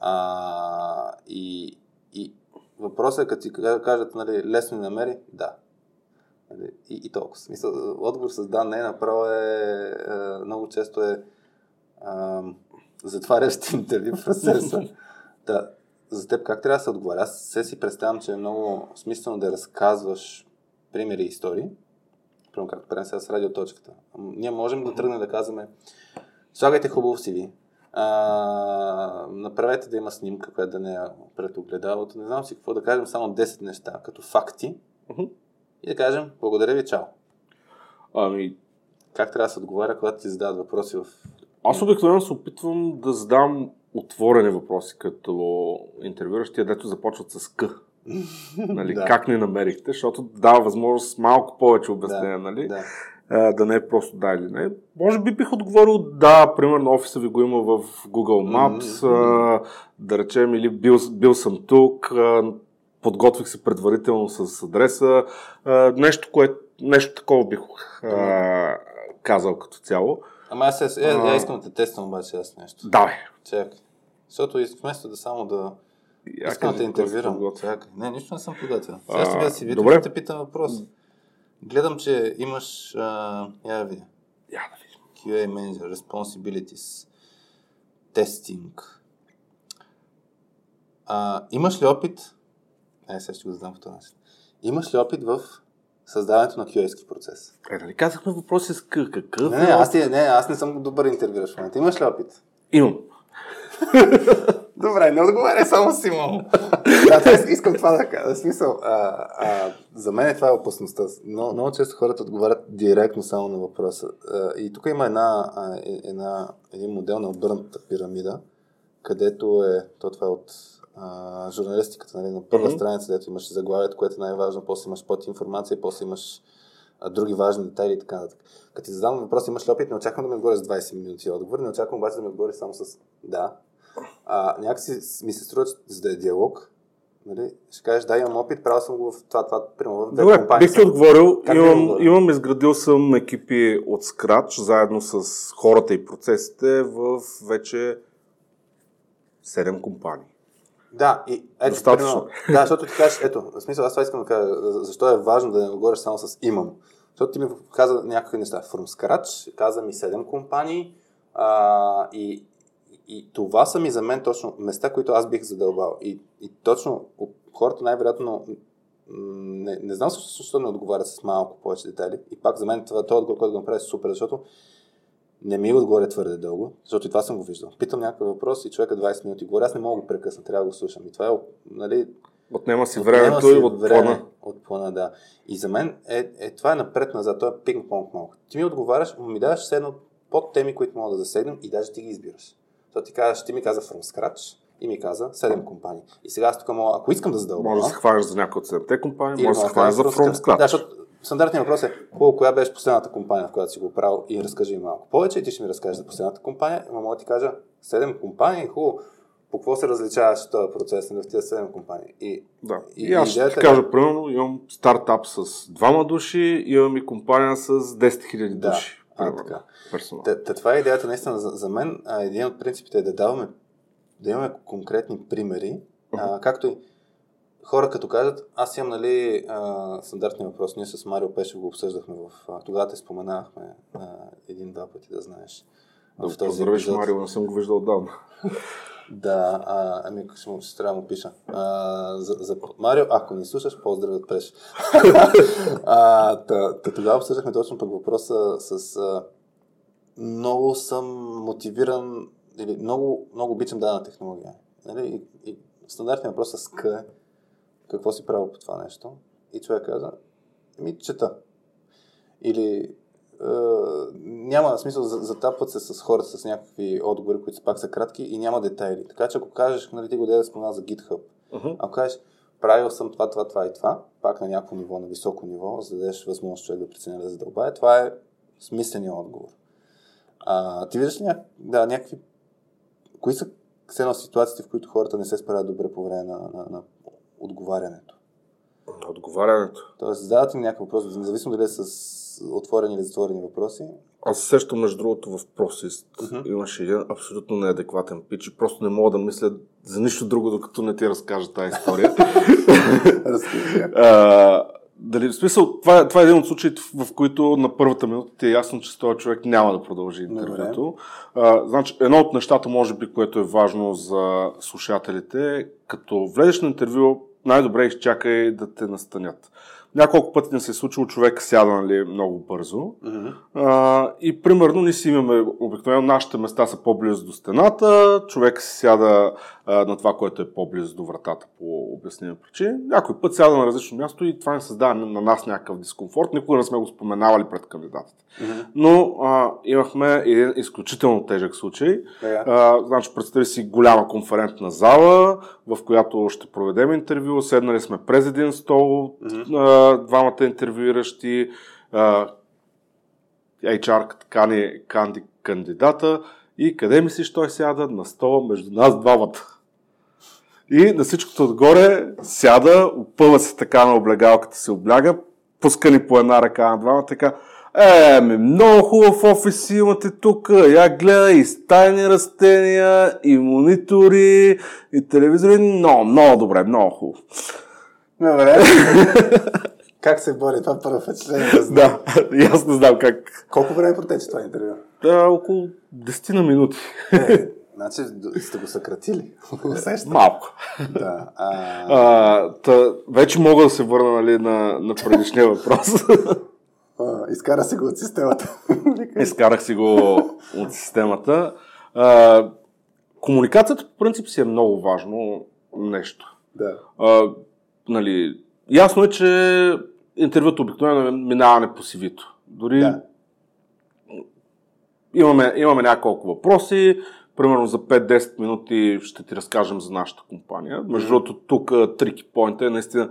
А, и, и въпросът е, като ти кажат, нали, лесно ни намери, да. Нали, и, и толкова. Смисъл, отговор с да, не, направо е, е много често е, е затварящ [laughs] интервю процеса. да, за теб как трябва да се отговаря? Аз се си представям, че е много смислено да разказваш примери и истории. Примерно както правим сега с радиоточката. Ние можем да тръгнем да казваме слагайте хубаво CV, а, направете да има снимка, която да не е пред огледалото. Не знам си какво да кажем, само 10 неща като факти. Uh-huh. И да кажем, благодаря ви, чао. Ами... Как трябва да се отговаря, когато ти задават въпроси в... Аз обикновено се опитвам да задам отворени въпроси, като интервюращия, дето започват с К. нали, да. Как не намерихте, защото дава възможност малко повече обяснение, да, нали? Да. А, да не е просто да или не. Може би бих отговорил да, примерно офиса ви го има в Google Maps, mm-hmm. а, да речем, или бил, бил съм тук, а, подготвих се предварително с адреса, а, нещо, което, нещо такова бих а, казал като цяло. Ама аз, аз, аз, аз искам да те тествам обаче аз нещо. Давай. Чакай. Защото вместо да само да искам да те интервюрам. Чакай. Не, нищо не съм подготвил. Сега ще видя си ще те питам въпрос. Гледам, че имаш... А, я да видя. Я да видим. QA Manager, Responsibilities, Testing. А, имаш ли опит... Не, сега ще го задам по този начин. Имаш ли опит в създаването на QA процес? Е, нали казахме въпроси с какъв? Не, не, аз, не, аз не съм добър интервюраш в момента. Имаш ли опит? Имам. [laughs] Добре, не отговаря само Симон. да, т.е. искам това да кажа. Смисъл, а, а, за мен е това е опасността. Но, много често хората отговарят директно само на въпроса. А, и тук има една, а, е, една, един модел на обърната пирамида, където е, то това е от а, журналистиката, нали, на първа mm-hmm. страница, където имаш заглавието, което е най-важно, после имаш под информация, после имаш а, други важни детайли и така нататък. Като ти задам въпрос, имаш ли опит, не очаквам да ми отговоря с 20 минути отговор, не очаквам обаче да ми отговори само с да, а, някакси ми се струва, за да е диалог, нали, ще кажеш, да, имам опит, правил съм го в това, това, примерно в Добре, компании. бих ти отговорил, имам, имам, изградил съм екипи от скрач, заедно с хората и процесите в вече 7 компании. Да, и ето, Достатъчно. Примерно, да, защото ти кажеш, ето, в смисъл, аз това искам да кажа, защо е важно да не говориш само с имам. Защото ти ми каза някакви неща. From scratch, каза ми 7 компании а, и и това са ми за мен точно места, които аз бих задълбал. И, и точно хората най-вероятно не, не знам защо не отговарят с малко повече детайли. И пак за мен това, това отговор, който го направи е супер, защото не ми отговоря твърде дълго, защото и това съм го виждал. Питам някакъв въпрос и човека 20 минути говори, аз не мога да прекъсна, трябва да го слушам. И това е, нали, Отнема си времето и от време, плана. От плана, да. И за мен е, е това е напред-назад, това е пинг-понг малко. Ти ми отговаряш, ми даваш едно под теми, които мога да засегнем и даже ти ги избираш. Защото ти, казваш, ти ми каза from scratch и ми каза 7 компании. И сега аз тук мога, ако искам да задълбавам... Може да се хванеш за някои от 7 компании, може да се хванеш за from scratch. Да, защото стандартният въпрос е, хубаво, коя беше последната компания, в която си го правил и разкажи ми малко повече и ти ще ми разкажеш за последната компания. Ама мога да ти кажа 7 компании, хубаво, по какво се различаваш този процес на тези 7 компании? И, и, и аз ще ти кажа, е... примерно, имам стартап с двама души, имам и компания с 10 000 да. А, така. Та, та, това е идеята наистина за, за мен. А, един от принципите е да даваме, да имаме конкретни примери, а, както и хора като кажат, аз имам нали, а, стандартния въпрос, ние с Марио Пеше го обсъждахме в... Тогава те споменахме един-два пъти да знаеш. В този Поздравиш, Марио, не съм го виждал отдавна. [laughs] Да, а, ами ще, му, ще трябва да му пиша. А, за, за Марио, ако ни слушаш, поздрави от [laughs] та, тогава обсъждахме точно пък въпроса с а, много съм мотивиран или много, много обичам дадена технология. Нали? И, и стандартният въпрос с К е какво си правил по това нещо. И човек каза, ми чета. Или няма смисъл, затапват се с хората с някакви отговори, които пак са кратки и няма детайли. Така че ако кажеш, нали, ти го да спомена за GitHub, uh-huh. ако кажеш, правил съм това, това, това и това, пак на някакво ниво, на високо ниво, за да дадеш възможност човек да преценя да задълбае, това е смисленият отговор. А, ти виждаш ли ня... да, някакви... Кои са все едно ситуациите, в които хората не се справят добре по време на, на, на отговарянето? На отговарянето? Тоест, задават им някакъв въпрос, независимо дали е с отворени или затворени въпроси. Аз също, между другото, в Просист uh-huh. имаше един абсолютно неадекватен пич и просто не мога да мисля за нищо друго, докато не ти разкажа тази история. [laughs] дали, в смисъл, това, това е един от случаите, в които на първата минута ти е ясно, че този човек няма да продължи интервюто. А, значи, едно от нещата, може би, което е важно за слушателите, като влезеш на интервю, най-добре изчакай да те настанят. Няколко пъти не се е случило, човек сяда нали, много бързо. Mm-hmm. А, и примерно ние си имаме, обикновено нашите места са по-близо до стената, човек сяда а, на това, което е по-близо до вратата по обясними причини. Някой път сяда на различно място и това не създава на нас някакъв дискомфорт. Никога не сме го споменавали пред кандидатите. Mm-hmm. Но а, имахме един изключително тежък случай. Yeah. А, значи, представи си голяма конферентна зала, в която ще проведем интервю. Седнали сме през един стол, mm-hmm. а, двамата интервюиращи. А, HR кани, канди кандидата и къде мислиш той сяда? На стола между нас двамата. И на всичкото отгоре сяда, опъва се така на облегалката, се обляга, пуска ни по една ръка на двама, така. Е, ми, много хубав офис имате тук. Я гледа и стайни растения, и монитори, и телевизори. Много, много добре, много хубаво. Добре. [laughs] как се бори това първо впечатление? Да, и аз не знам как. Колко време протече това интервю? Да, около 10 на минути. Е, Значи сте го съкратили. [laughs] Малко. Да. А... А, та, вече мога да се върна нали, на, на предишния въпрос. [laughs] А, изкара си го от системата. [laughs] Изкарах си го от системата. А, комуникацията по принцип си е много важно нещо. Да. А, нали, ясно е, че интервюто обикновено е минаване по сивито. Дори да. имаме, имаме няколко въпроси, примерно за 5-10 минути ще ти разкажем за нашата компания. Между другото, тук трики поинта е наистина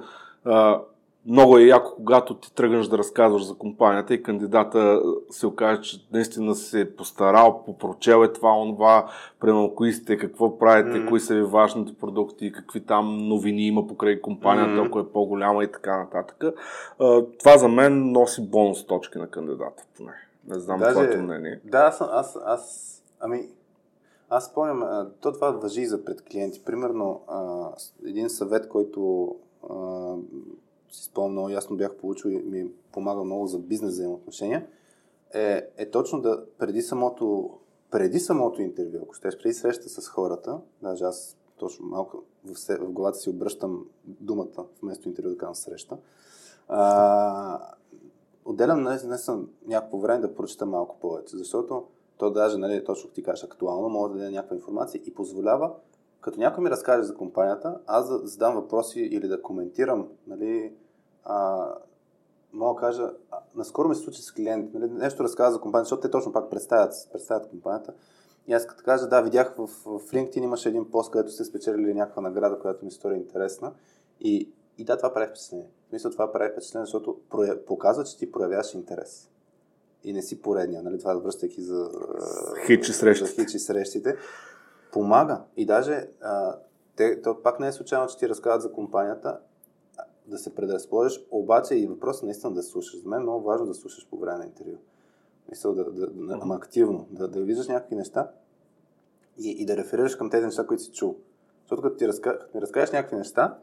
много е яко, когато ти тръгнеш да разказваш за компанията и кандидата се окаже, че наистина се е постарал, попрочел е това, онова, примерно кои сте, какво правите, mm-hmm. кои са ви важните продукти, какви там новини има покрай компанията, mm-hmm. ако е по-голяма и така нататък. Това за мен носи бонус точки на кандидата, поне. Не знам Даже, твоето мнение. Да, аз, аз, аз ами, аз спомням, то това въжи и за пред клиенти. Примерно, един съвет, който си спомням много ясно бях получил и ми помага много за бизнес взаимоотношения, е, е точно да преди самото, преди самото интервю, ако щеш, преди среща с хората, даже аз точно малко в, се, в главата си обръщам думата вместо интервю да казвам среща, а, отделям днес, днес някакво време да прочета малко повече, защото то даже, нали, точно ти кажеш актуално, може да даде някаква информация и позволява, като някой ми разкаже за компанията, аз да задам въпроси или да коментирам, нали, а, мога да кажа, а, наскоро ми се случи с клиент, нали, нещо разказва за компанията, защото те точно пак представят, представят компанията. И аз като кажа, да, видях в, в LinkedIn имаше един пост, където сте спечелили някаква награда, която ми стори интересна. И, и да, това прави впечатление. Мисля, това прави впечатление, защото показва, че ти проявяваш интерес и не си поредния, нали? това връщайки за хичи срещите. За хичи срещите. Помага. И даже а, те, то пак не е случайно, че ти разказват за компанията, да се предразположиш, обаче и въпросът наистина да слушаш. За мен е много важно да слушаш по време на интервю. Мисля, да, да, да, ама активно, да, да виждаш някакви неща и, и да реферираш към тези неща, които си чул. Защото като ти разка... като ми разкажеш някакви неща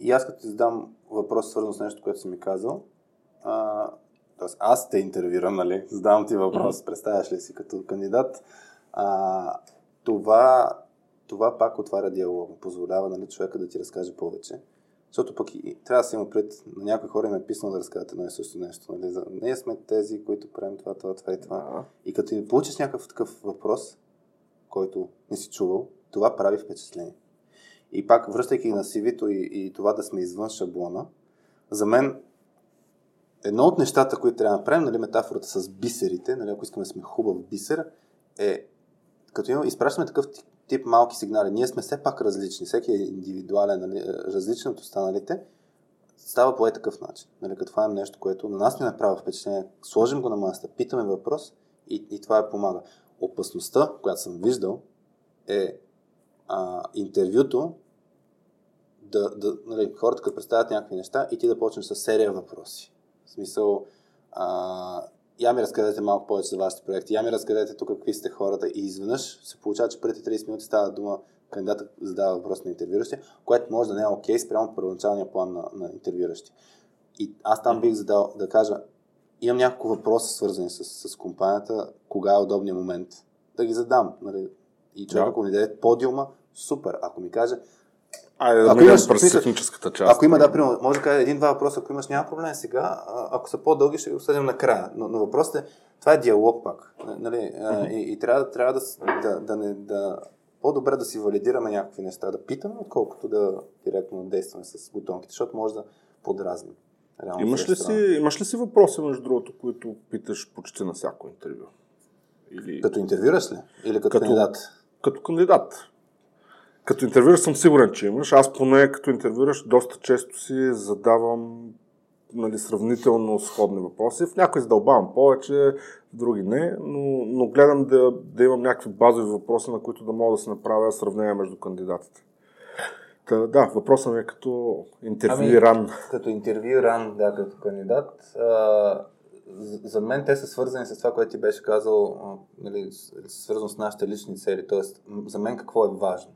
и аз като ти задам въпрос, свързан с нещо, което си ми казал, а, Тоест, аз те интервюрам, нали? Задавам ти въпрос, mm-hmm. представяш ли си като кандидат. А, това, това пак отваря диалога, позволява нали, човека да ти разкаже повече. Защото пък и, трябва да се има пред, на някои хора им е писано да разказват едно и също нещо. Нали? За, ние сме тези, които правим това, това, това и това. Uh-huh. И като ти получиш някакъв такъв въпрос, който не си чувал, това прави впечатление. И пак, връщайки на CV-то и, и това да сме извън шаблона, за мен едно от нещата, които трябва да направим, нали, метафората с бисерите, нали, ако искаме да сме хубав бисер, е като имаме, изпращаме такъв тип малки сигнали. Ние сме все пак различни. Всеки е индивидуален, нали, различен от останалите. Става по е такъв начин. Нали, като фанем нещо, което на нас не направи впечатление, сложим го на масата, питаме въпрос и, и това е помага. Опасността, която съм виждал, е а, интервюто да, да, нали, хората като представят някакви неща и ти да почнеш с серия въпроси. В смисъл, а, я ми разкажете малко повече за вашите проекти, я ми разкажете тук какви сте хората и изведнъж се получава, че преди 30 минути става дума кандидата задава въпрос на интервюиращия, което може да не е окей okay спрямо първоначалния план на, на интервюиращия. И аз там бих задал да кажа, имам няколко въпроса, свързани с, с компанията, кога е удобният момент да ги задам. Нали? И човек, да. ако ми даде подиума, супер. Ако ми каже, Айде да имаш, през техническата част. Ако има, да, примерно, може да кажа един-два въпроса, ако имаш, няма проблем сега. Ако са по-дълги, ще ги обсъдим накрая. Но, но въпросът е, това е диалог пак. Нали? Mm-hmm. И, и трябва, трябва да, да, да, не, да, по-добре да си валидираме някакви неща, да питаме, отколкото да директно действаме с бутонките, защото може да подразним. Имаш ли, си, имаш ли си въпроси, между другото, които питаш почти на всяко интервю? Или... Като интервюраш ли? Или като, като кандидат? Като кандидат. Като интервюраш съм сигурен, че имаш. Аз поне като интервюраш доста често си задавам нали, сравнително сходни въпроси. В някои задълбавам повече, в други не, но, но гледам да, да имам някакви базови въпроси, на които да мога да се направя сравнение между кандидатите. Та, да, въпросът ми е като интервюиран. Ами, като интервюиран, да, като кандидат. А, за мен те са свързани с това, което ти беше казал, нали, свързано с нашите лични цели. Тоест, за мен какво е важно.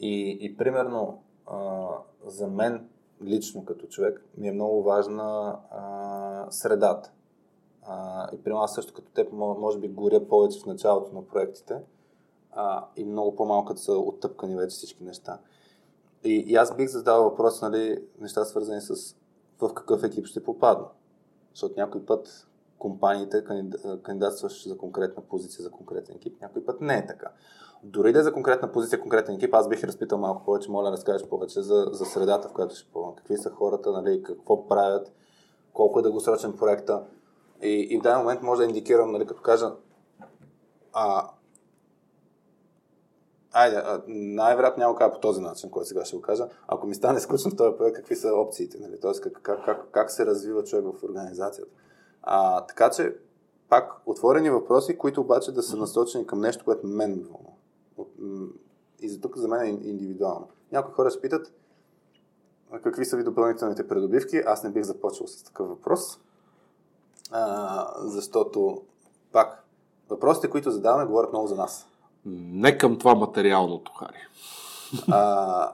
И, и примерно, а, за мен лично като човек ми е много важна а, средата. А, и при аз също като теб, може би горя повече в началото на проектите а, и много по-малко са оттъпкани вече всички неща. И, и аз бих задал въпрос, нали, неща свързани с в какъв екип ще попадна. Защото някой път компаниите кандидатстваш за конкретна позиция, за конкретен екип, някой път не е така. Дори да е за конкретна позиция, конкретен екип, аз бих разпитал малко повече, моля да разкажеш повече за, за средата, в която ще попадна. Какви са хората, нали, какво правят, колко е дългосрочен проекта. И, и в даден момент може да индикирам, нали, като кажа, а, Айде, най-вероятно няма кажа по този начин, който сега ще го кажа. Ако ми стане скучно в този проект, какви са опциите, нали? т.е. Как, как, как, как се развива човек в организацията. А, така че, пак, отворени въпроси, които обаче да са насочени към нещо, което мен ме вълнува. И за тук за мен е индивидуално. Някои хора се питат какви са ви допълнителните придобивки. Аз не бих започвал с такъв въпрос, а, защото, пак, въпросите, които задаваме, говорят много за нас. Не към това материалното, Хари. А,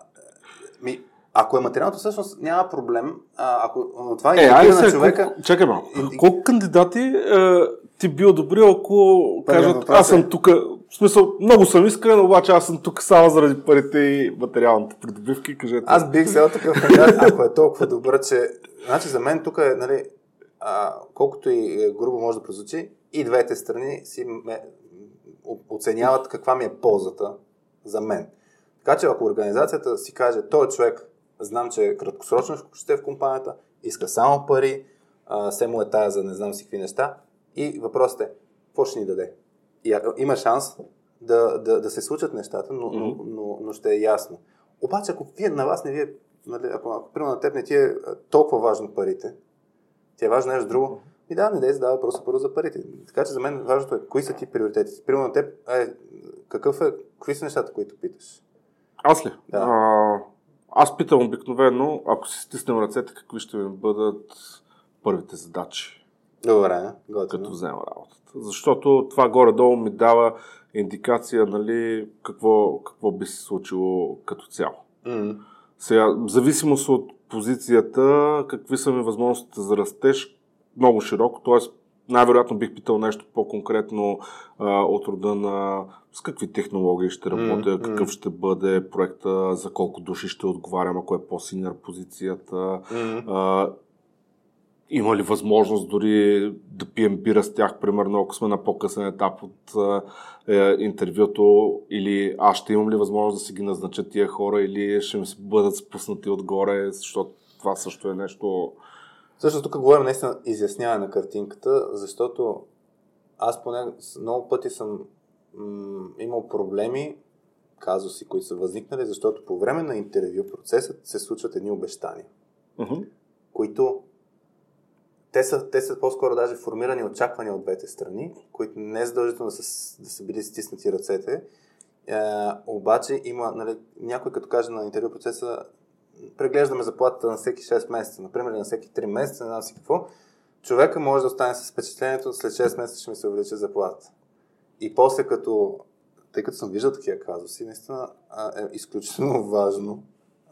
ми, ако е материалното, всъщност няма проблем. А, ако това е, е на човека... Колко, чакай малко. Колко кандидати е, ти би одобрил, ако кажат, аз съм е- тук, в смисъл, много съм искрен, обаче аз съм тук само заради парите и материалните придобивки, кажете. Аз бих взел такъв кандидат, ако е толкова добър, че... Значи за мен тук е, нали, а, колкото и е, грубо може да прозвучи, и двете страни си ме, оценяват каква ми е ползата за мен. Така че ако организацията си каже, той човек, знам, че е краткосрочно ще е в компанията, иска само пари, а, се му е тая за не знам си какви неща и въпросът е, какво ще ни даде? И, има шанс да, да, да се случат нещата, но, mm-hmm. но, но, но ще е ясно. Обаче, ако вие, на вас не вие, нали, ако, ако примерно на теб не ти е толкова важно парите, ти е важно нещо друго, и да, не да задава въпроса първо за парите. Така че за мен важното е, кои са ти приоритетите. Примерно на теб, е, какъв е, какви са нещата, които питаш? Аз ли? Да. А, аз питам обикновено, ако си стиснем ръцете, какви ще ми бъдат първите задачи. Добре, готино. Като взема работата. Защото това горе-долу ми дава индикация, нали, какво, какво би се случило като цяло. Mm-hmm. Сега, в зависимост от позицията, какви са ми възможностите за растеж, много широко, т.е. най-вероятно бих питал нещо по-конкретно а, от рода на с какви технологии ще работя, mm, какъв ще бъде проекта, за колко души ще отговарям, ако е по-синьор позицията. Mm. А, има ли възможност дори да пием бира с тях, примерно, ако сме на по-късен етап от е, интервюто, или аз ще имам ли възможност да си ги назнача тия хора, или ще ми се бъдат спуснати отгоре, защото това също е нещо, също тук говорим наистина изясняване на картинката, защото аз поне много пъти съм м- имал проблеми, казуси, които са възникнали, защото по време на интервю процесът се случват едни обещания, uh-huh. които те са, те са по-скоро даже формирани очаквания от двете страни, които не е задължително да са, да са били стиснати ръцете. Е, обаче има, нали, някой като каже на интервю процеса, преглеждаме заплатата на всеки 6 месеца, например на всеки 3 месеца, не знам си какво, човека може да остане с впечатлението, след 6 месеца ще ми се увеличи заплата. И после като, тъй като съм виждал такива казуси, наистина е изключително важно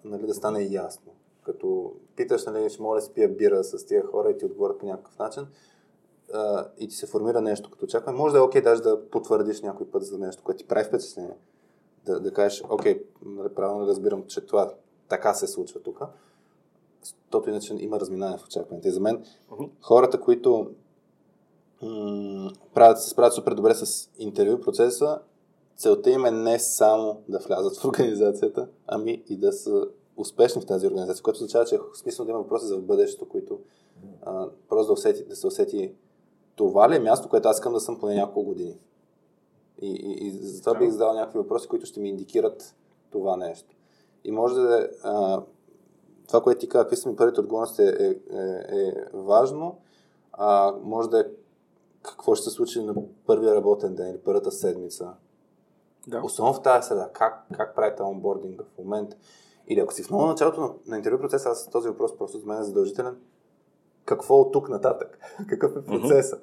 нали, да стане ясно Като питаш, нали, ще моля да си пия бира с тия хора и ти отговорят по някакъв начин, а, и ти се формира нещо като очакване, може да е окей даже да потвърдиш някой път за нещо, което ти прави впечатление. Да, да кажеш, окей, нали, правилно разбирам, че това така се случва тук. Защото иначе има разминание в очакването. И за мен uh-huh. хората, които м- правят, се справят супер добре с интервю процеса, целта им е не само да влязат в организацията, ами и да са успешни в тази организация, което означава, че е смисъл да има въпроси за бъдещето, които а, просто да, усети, да се усети това ли е място, което аз искам да съм поне няколко години. И, и, и затова бих задал някакви въпроси, които ще ми индикират това нещо. И може да а, това, което ти каза, какви са ми първите отговорности е, е, е, е важно. А, може да е какво ще се случи на първия работен ден или първата седмица. Да. Особено в тази среда. Как, как правите онбординга в момента? Или ако си в много началото на, на интервю процеса, аз този въпрос просто за мен е задължителен. Какво от тук нататък? [laughs] Какъв е процеса? Mm-hmm.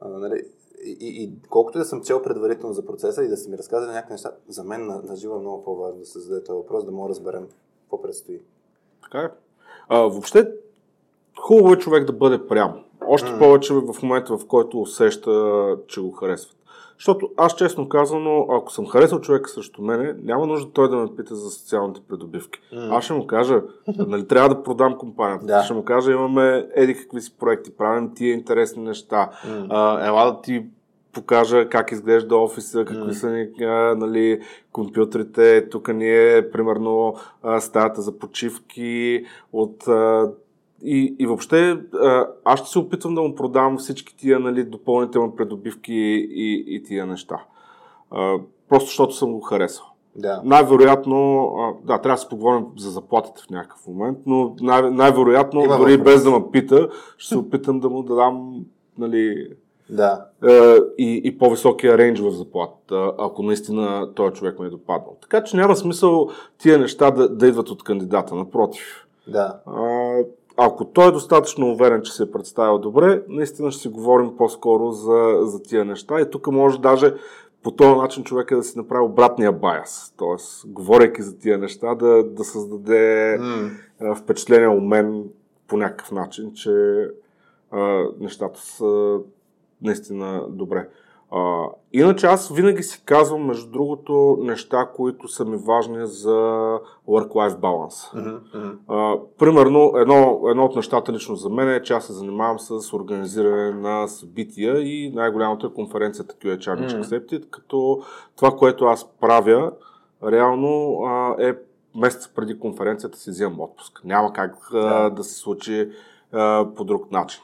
А, нали? и, и, и колкото да съм чел предварително за процеса и да си ми разказали някакви неща, за мен на, на живо е много по-важно да се зададе този въпрос, да мога да разберем какво предстои. Така е. А, въобще, хубаво е човек да бъде прям. Още mm. повече в момента, в който усеща, че го харесват. Защото аз честно казано, ако съм харесал човека срещу мене, няма нужда той да ме пита за социалните придобивки. Mm. Аз ще му кажа, нали, трябва да продам компанията. Да. Ще му кажа, имаме еди какви си проекти, правим тия интересни неща. Mm. А, ела да ти покажа как изглежда офиса, какви mm. са ни а, нали, компютрите. Тук ни е, примерно, а, стаята за почивки от а, и, и въобще аз ще се опитвам да му продавам всички тия нали, допълнителни придобивки и, и тия неща. Просто защото съм го харесал. Да. Най-вероятно, да, трябва да се поговорим за заплатите в някакъв момент, но най- най-вероятно, Има дори въпрос. без да ме пита, ще се опитам да му дадам нали, да. и, и по-високия рейндж в заплатата, ако наистина този човек ме е допаднал. Така че няма смисъл тия неща да, да идват от кандидата, напротив. Да. А, ако той е достатъчно уверен, че се е представил добре, наистина ще си говорим по-скоро за, за тия неща. И тук може даже по този начин човек е да си направи обратния баяс. Тоест, говорейки за тия неща, да, да създаде mm. впечатление у мен по някакъв начин, че а, нещата са наистина добре. А, иначе аз винаги си казвам, между другото, неща, които са ми важни за work-life balance. Mm-hmm. А, примерно, едно, едно от нещата лично за мен е, че аз се занимавам с организиране на събития и най-голямата е конференцията QHR. Accepted, като това, което аз правя, реално а, е месец преди конференцията си взимам отпуск. Няма как а, да се случи а, по друг начин.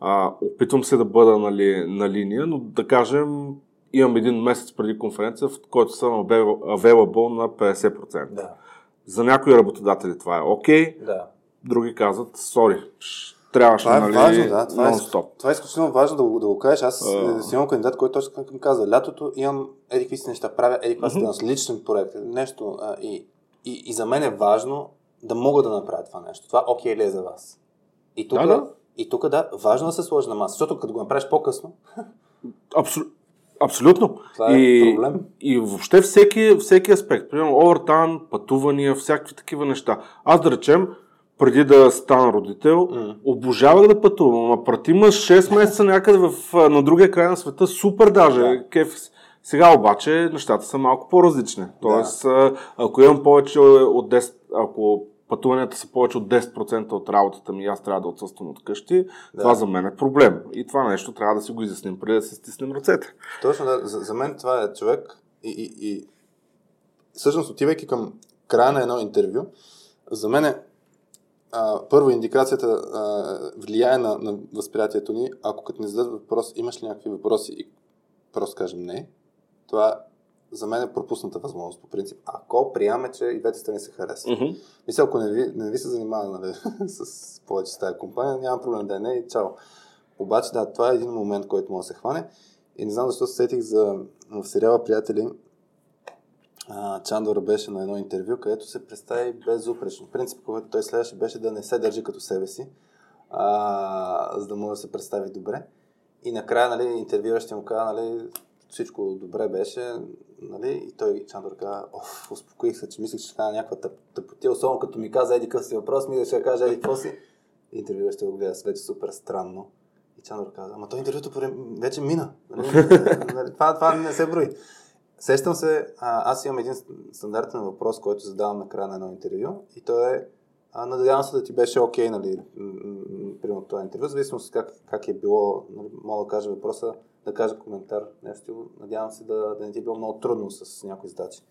А, опитвам се да бъда нали, на линия, но да кажем, имам един месец преди конференция, в който съм available на 50%. Да. За някои работодатели това е окей, okay, да. други казват, сори, трябваше това е нали, важно, да. Това е, това е изключително важно да го, да го кажеш. Аз uh... си имам кандидат, който точно ми каза, лятото имам еди какви си неща, правя еди каква uh-huh. личен проект, нещо. А, и, и, и, за мен е важно да мога да направя това нещо. Това окей okay ли е за вас? И тук да, да. И тук да, важно да се сложи на маса, защото като го направиш по-късно. [laughs] Абсол... Абсолютно. Това е и, проблем. И въобще всеки, всеки аспект, примерно овертайм, пътувания, всякакви такива неща. Аз да речем, преди да стана родител, mm. обожавах да пътувам. Ама прати ма 6 месеца някъде в, на другия край на света, супер даже. Yeah. Кеф. Сега обаче нещата са малко по-различни. Тоест, yeah. ако имам повече от 10, ако пътуванията са повече от 10% от работата ми аз трябва да отсъствам от къщи, да. това за мен е проблем. И това нещо трябва да си го изясним преди да се стиснем ръцете. Точно, да. За, за мен това е човек и, и, и всъщност отивайки към края на едно интервю, за мен е а, първо индикацията а, влияе на, на възприятието ни, ако като ни зададат въпрос, имаш ли някакви въпроси и просто кажем не, това за мен е пропусната възможност по принцип. Ако приемаме, че и двете страни се харесват. Mm-hmm. Мисля, ако не ви, не ви се занимава нали, [laughs] с повече с тази компания, няма проблем да е не и чао. Обаче, да, това е един момент, който може да се хване. И не знам защо се сетих за в сериала Приятели. А, Чандор беше на едно интервю, където се представи безупречно. Принцип, който той следваше, беше да не се държи като себе си, а, за да може да се представи добре. И накрая, нали, интервюиращия му каза, нали, всичко добре беше, нали, и той Чандор каза, оф, успокоих се, че мислих, че ще кажа някаква тъп, тъпотия, особено като ми каза еди къв си въпрос, ми ще кажа еди какво си. Интервю ще го гледа вече супер странно. И Чандор каза, ама той интервюто вече мина. Нали, [laughs] нали, това, това не се брои. Сещам се, а, аз имам един стандартен въпрос, който задавам на края на едно интервю и то е а, надявам се да ти беше окей, okay, нали, примерно това интервю, зависимо от как, как е било, нали, мога да кажа въпроса, да кажа коментар, нещо, надявам се да, да не ти е било много трудно с някои задачи.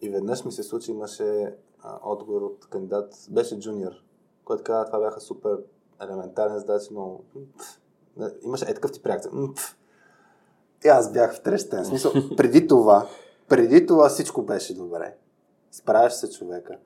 И веднъж ми се случи, имаше а, отговор от кандидат, беше джуниор, който каза, това бяха супер елементарни задачи, но имаше е такъв ти реакция. И аз бях в трещен. Смисъл, преди това, преди това всичко беше добре. Справяш се човека.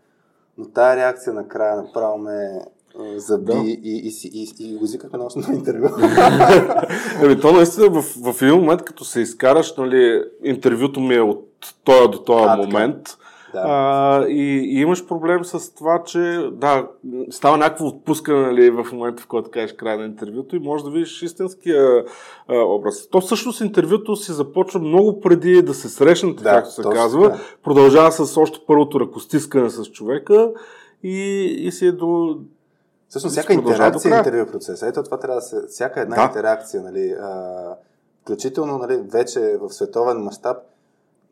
Но тая реакция накрая направо ме заби да. и, и, и, и, и го зикахме нощно на интервю. [laughs] Еми, то наистина в, в един момент, като се изкараш, нали, интервюто ми е от този до този момент. Така да. А, и, и имаш проблем с това, че да, става някакво отпускане нали, в момента, в който кажеш край на интервюто и може да видиш истинския а, образ. То всъщност интервюто си започва много преди да се срещнете, да, както се казва. Да. Продължава с още първото ръкостискане с човека и, и си е до, Всъщност, всяка интеракция е интервю процес. Ето това трябва да се. Всяка една да. интеракция, нали, а, включително нали, вече в световен мащаб,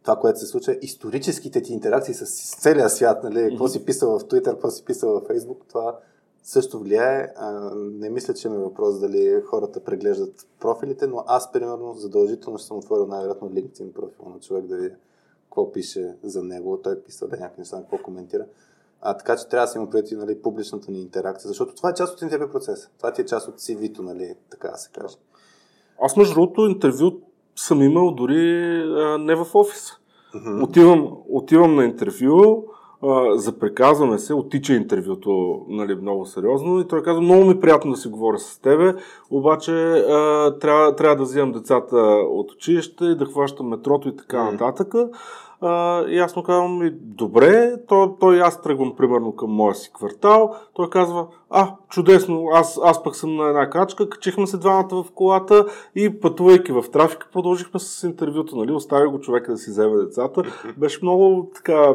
това, което се случва, историческите ти интеракции с, целия свят, нали, mm-hmm. какво си писал в Twitter, какво си писал в Facebook, това също влияе. А, не мисля, че има въпрос дали хората преглеждат профилите, но аз, примерно, задължително ще съм отворил най-вероятно LinkedIn профил на човек да видя какво пише за него. Той е писал да някакви неща, какво коментира. А, така че трябва да се има преди нали, публичната ни интеракция, защото това е част от интервю процеса. Това ти е част от CV-то, нали, така да се каже. Аз, между другото, интервю съм имал дори а, не в офис. Mm-hmm. Отивам, отивам на интервю, а, запреказваме се, отича интервюто нали, много сериозно и той казва, много ми е приятно да си говоря с тебе, обаче а, трябва, трябва да взимам децата от училище и да хващам метрото и така mm-hmm. нататък. А, и аз му казвам, добре, той, той аз тръгвам примерно към моя си квартал. Той казва, а, чудесно, аз, аз пък съм на една качка, качихме се двамата в колата и пътувайки в трафика, продължихме с интервюто, нали, остави го човека да си вземе децата. [laughs] Беше много така,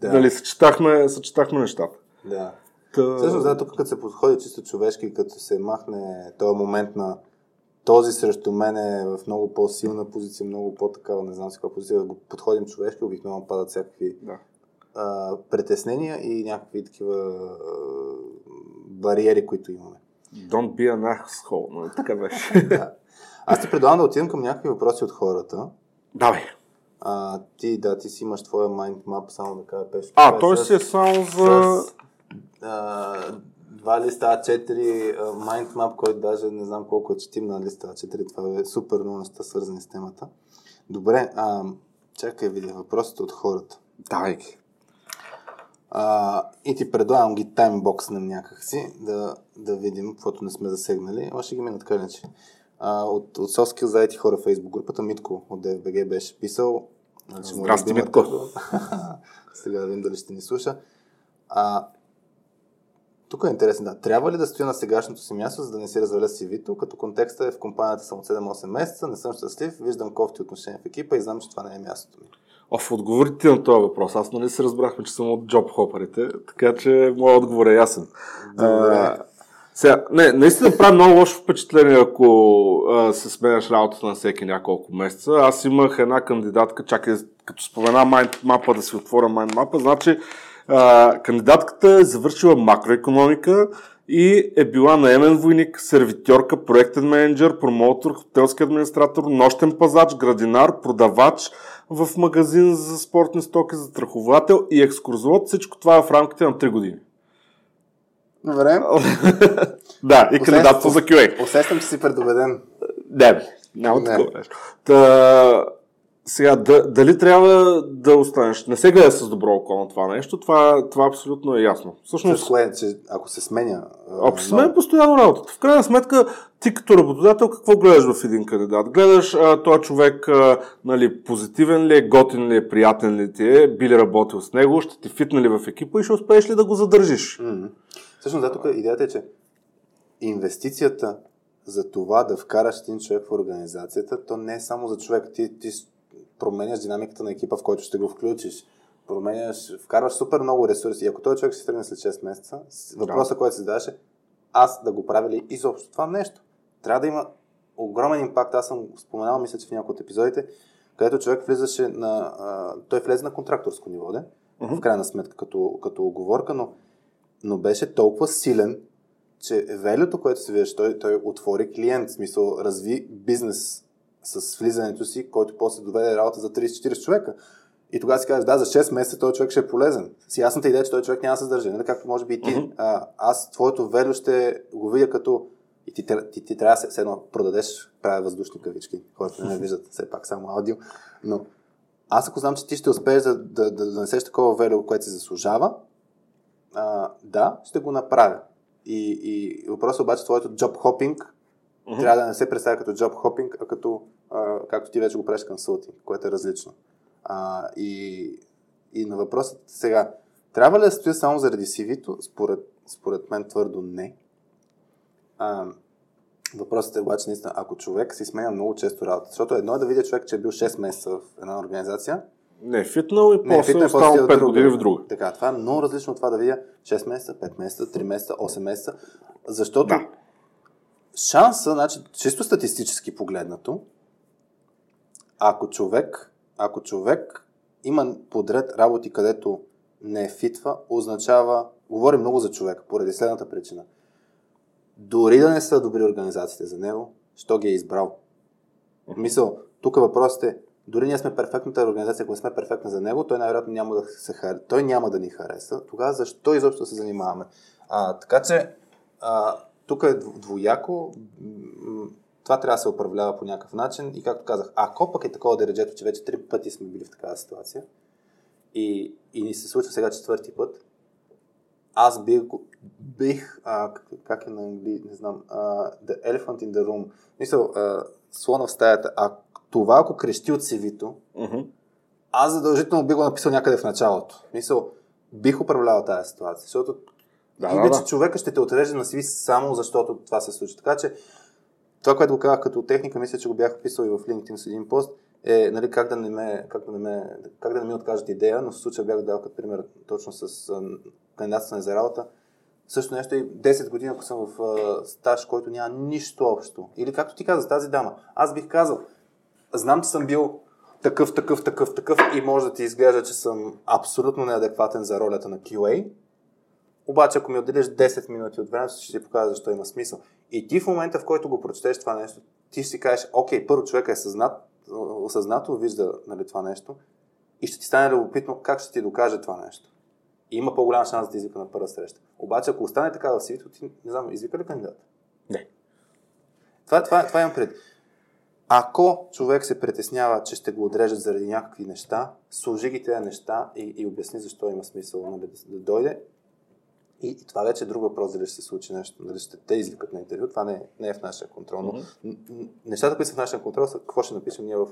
да. нали, съчетахме, съчетахме нещата. Да. Та... Също, да, тук като се подходи чисто човешки, като се махне този момент на този срещу мен е в много по-силна позиция, много по-такава, не знам си каква позиция, да го подходим човешки, обикновено падат всякакви да. а, притеснения и някакви такива а, бариери, които имаме. Don't be an asshole, но така беше. [laughs] да. Аз ти предлагам да отидем към някакви въпроси от хората. Давай. А, ти, да, ти си имаш твоя mind map, само да кажа пеш. А, той си е само за... С, а, два листа А4, mind map, който даже не знам колко е четим на листа А4, това е супер много неща свързани с темата. Добре, а, чакай видя въпросите от хората. Давай ги. А, и ти предлагам ги таймбокснем някакси, да, да видим, каквото не сме засегнали. Още ги мина така. А, от, от Soft Skills за хора в Facebook групата Митко от DFBG беше писал. Значи, Здрасти, Митко. [laughs] Сега да видим дали ще ни слуша. А, тук е интересно, да. Трябва ли да стоя на сегашното си място, за да не си разваля CV-то, като контекста е в компанията съм от 7-8 месеца, не съм щастлив, виждам кофти отношения в екипа и знам, че това не е мястото ми. Оф, отговорите на този въпрос. Аз нали се разбрахме, че съм от джоб хоперите, така че моят отговор е ясен. А, сега, не, наистина прави много лошо впечатление, ако а, се сменяш работата на всеки няколко месеца. Аз имах една кандидатка, чакай, като спомена майнд да си отворя майнд значи а, кандидатката е завършила макроекономика и е била наемен войник, сервитьорка, проектен менеджер, промотор, хотелски администратор, нощен пазач, градинар, продавач в магазин за спортни стоки, застраховател и екскурзовод. Всичко това е в рамките на 3 години. Добре. [laughs] да, и кандидатство за QA. Усещам, че си предубеден. Не, няма такова нещо. Та, сега, да, дали трябва да останеш? Не се гледа с добро око на това нещо, това, това абсолютно е ясно. Всъщност, че, ако се сменя... Ако се сменя постоянно работата. В крайна сметка, ти като работодател, какво гледаш в един кандидат? Гледаш а, този човек а, нали, позитивен ли е, готин ли е, приятен ли ти е, би ли работил с него, ще ти фитне ли в екипа и ще успееш ли да го задържиш? Mm-hmm. Всъщност, да, тук идеята е, че инвестицията за това да вкараш един човек в организацията, то не е само за човек. Ти, ти променяш динамиката на екипа, в който ще го включиш. Променяш, вкарваш супер много ресурси. И ако този човек ще тръгне след 6 месеца, въпросът, да. който се задаваше, аз да го правя ли изобщо това нещо. Трябва да има огромен импакт. Аз съм споменал, мисля, че в някои от епизодите, където човек влизаше на... А, той влезе на контракторско ниво, да? Uh-huh. В крайна сметка, като, като оговорка, но, но беше толкова силен, че велето, което се виждаш, той, той отвори клиент, в смисъл разви бизнес с влизането си, който после доведе работа за 30-40 човека. И тогава си казваш, да, за 6 месеца този човек ще е полезен. С ясната идея, че този човек няма да се държи. Нали? Както може би и ти. Uh-huh. А, аз твоето вело ще го видя като и ти, ти, ти, ти трябва се едно продадеш, правя въздушни кавички, хората не виждат [laughs] все пак само аудио, но аз ако знам, че ти ще успееш да, да, да донесеш такова велио, което си заслужава, а, да, ще го направя. И, и въпросът обаче, твоето джоб хопинг mm-hmm. трябва да не се представя като джоб хопинг, а като, а, както ти вече го правиш консултинг, което е различно. А, и, и на въпросът сега, трябва ли да стоя само заради CV-то? Според, според мен твърдо не. А, въпросът е обаче наистина, ако човек си сменя много често работа, защото едно е да видя човек, че е бил 6 месеца в една организация, не е фитнал и после е останал 5 години в друга. Така, това е много различно от това да видя 6 месеца, 5 месеца, 3 месеца, 8 месеца, защото да. шанса, значи, чисто статистически погледнато, ако човек, ако човек има подред работи, където не е фитва, означава, говорим много за човек, поради следната причина. Дори да не са добри организациите за него, що ги е избрал. Мисъл, тук въпросът е, дори ние сме перфектната организация, ако не сме перфектна за него, той най-вероятно няма да, се хар... той няма да ни хареса. Тогава защо изобщо се занимаваме? А, така че, а, тук е двояко. Това трябва да се управлява по някакъв начин. И както казах, ако пък е такова дереджето, че вече три пъти сме били в такава ситуация и, и ни се случва сега четвърти път, аз бих, бих а, как е на английски, не знам, а, the elephant in the room. Мисъл, а, слона в стаята. А това, ако крещи от CV-то, mm-hmm. аз задължително би го написал някъде в началото. Мисъл, бих управлявал тази ситуация, защото да, иначе да, да. човека ще те отреже на CV само защото това се случи. Така че, това, което го казах като техника, мисля, че го бях писал и в LinkedIn с един пост, е нали, как, да не ме, как, да не ме, как да не ми откажат идея, но в случая бях дал като пример точно с кандидатстване за работа. Също нещо и 10 години, ако съм в а, стаж, който няма нищо общо. Или както ти каза, тази дама. Аз бих казал, знам, че съм бил такъв, такъв, такъв, такъв и може да ти изглежда, че съм абсолютно неадекватен за ролята на QA. Обаче, ако ми отделиш 10 минути от времето, ще ти покажа защо има смисъл. И ти в момента, в който го прочетеш това нещо, ти ще си кажеш, окей, първо човека е съзнат, осъзнато, вижда нали, това нещо и ще ти стане любопитно как ще ти докаже това нещо. И има по-голям шанс да извика на първа среща. Обаче, ако остане така в cv ти не знам, извика ли кандидат? Не. Това, това, това имам пред. Ако човек се притеснява, че ще го отрежат заради някакви неща, служи ги тези неща и, и обясни защо има смисъл нали, да, да дойде. И, и това вече е друг въпрос, дали ще се случи нещо, дали ще те извикат на интервю. Това не е, не е в нашия контрол. Но mm-hmm. нещата, които са в нашия контрол, са какво ще напишем ние в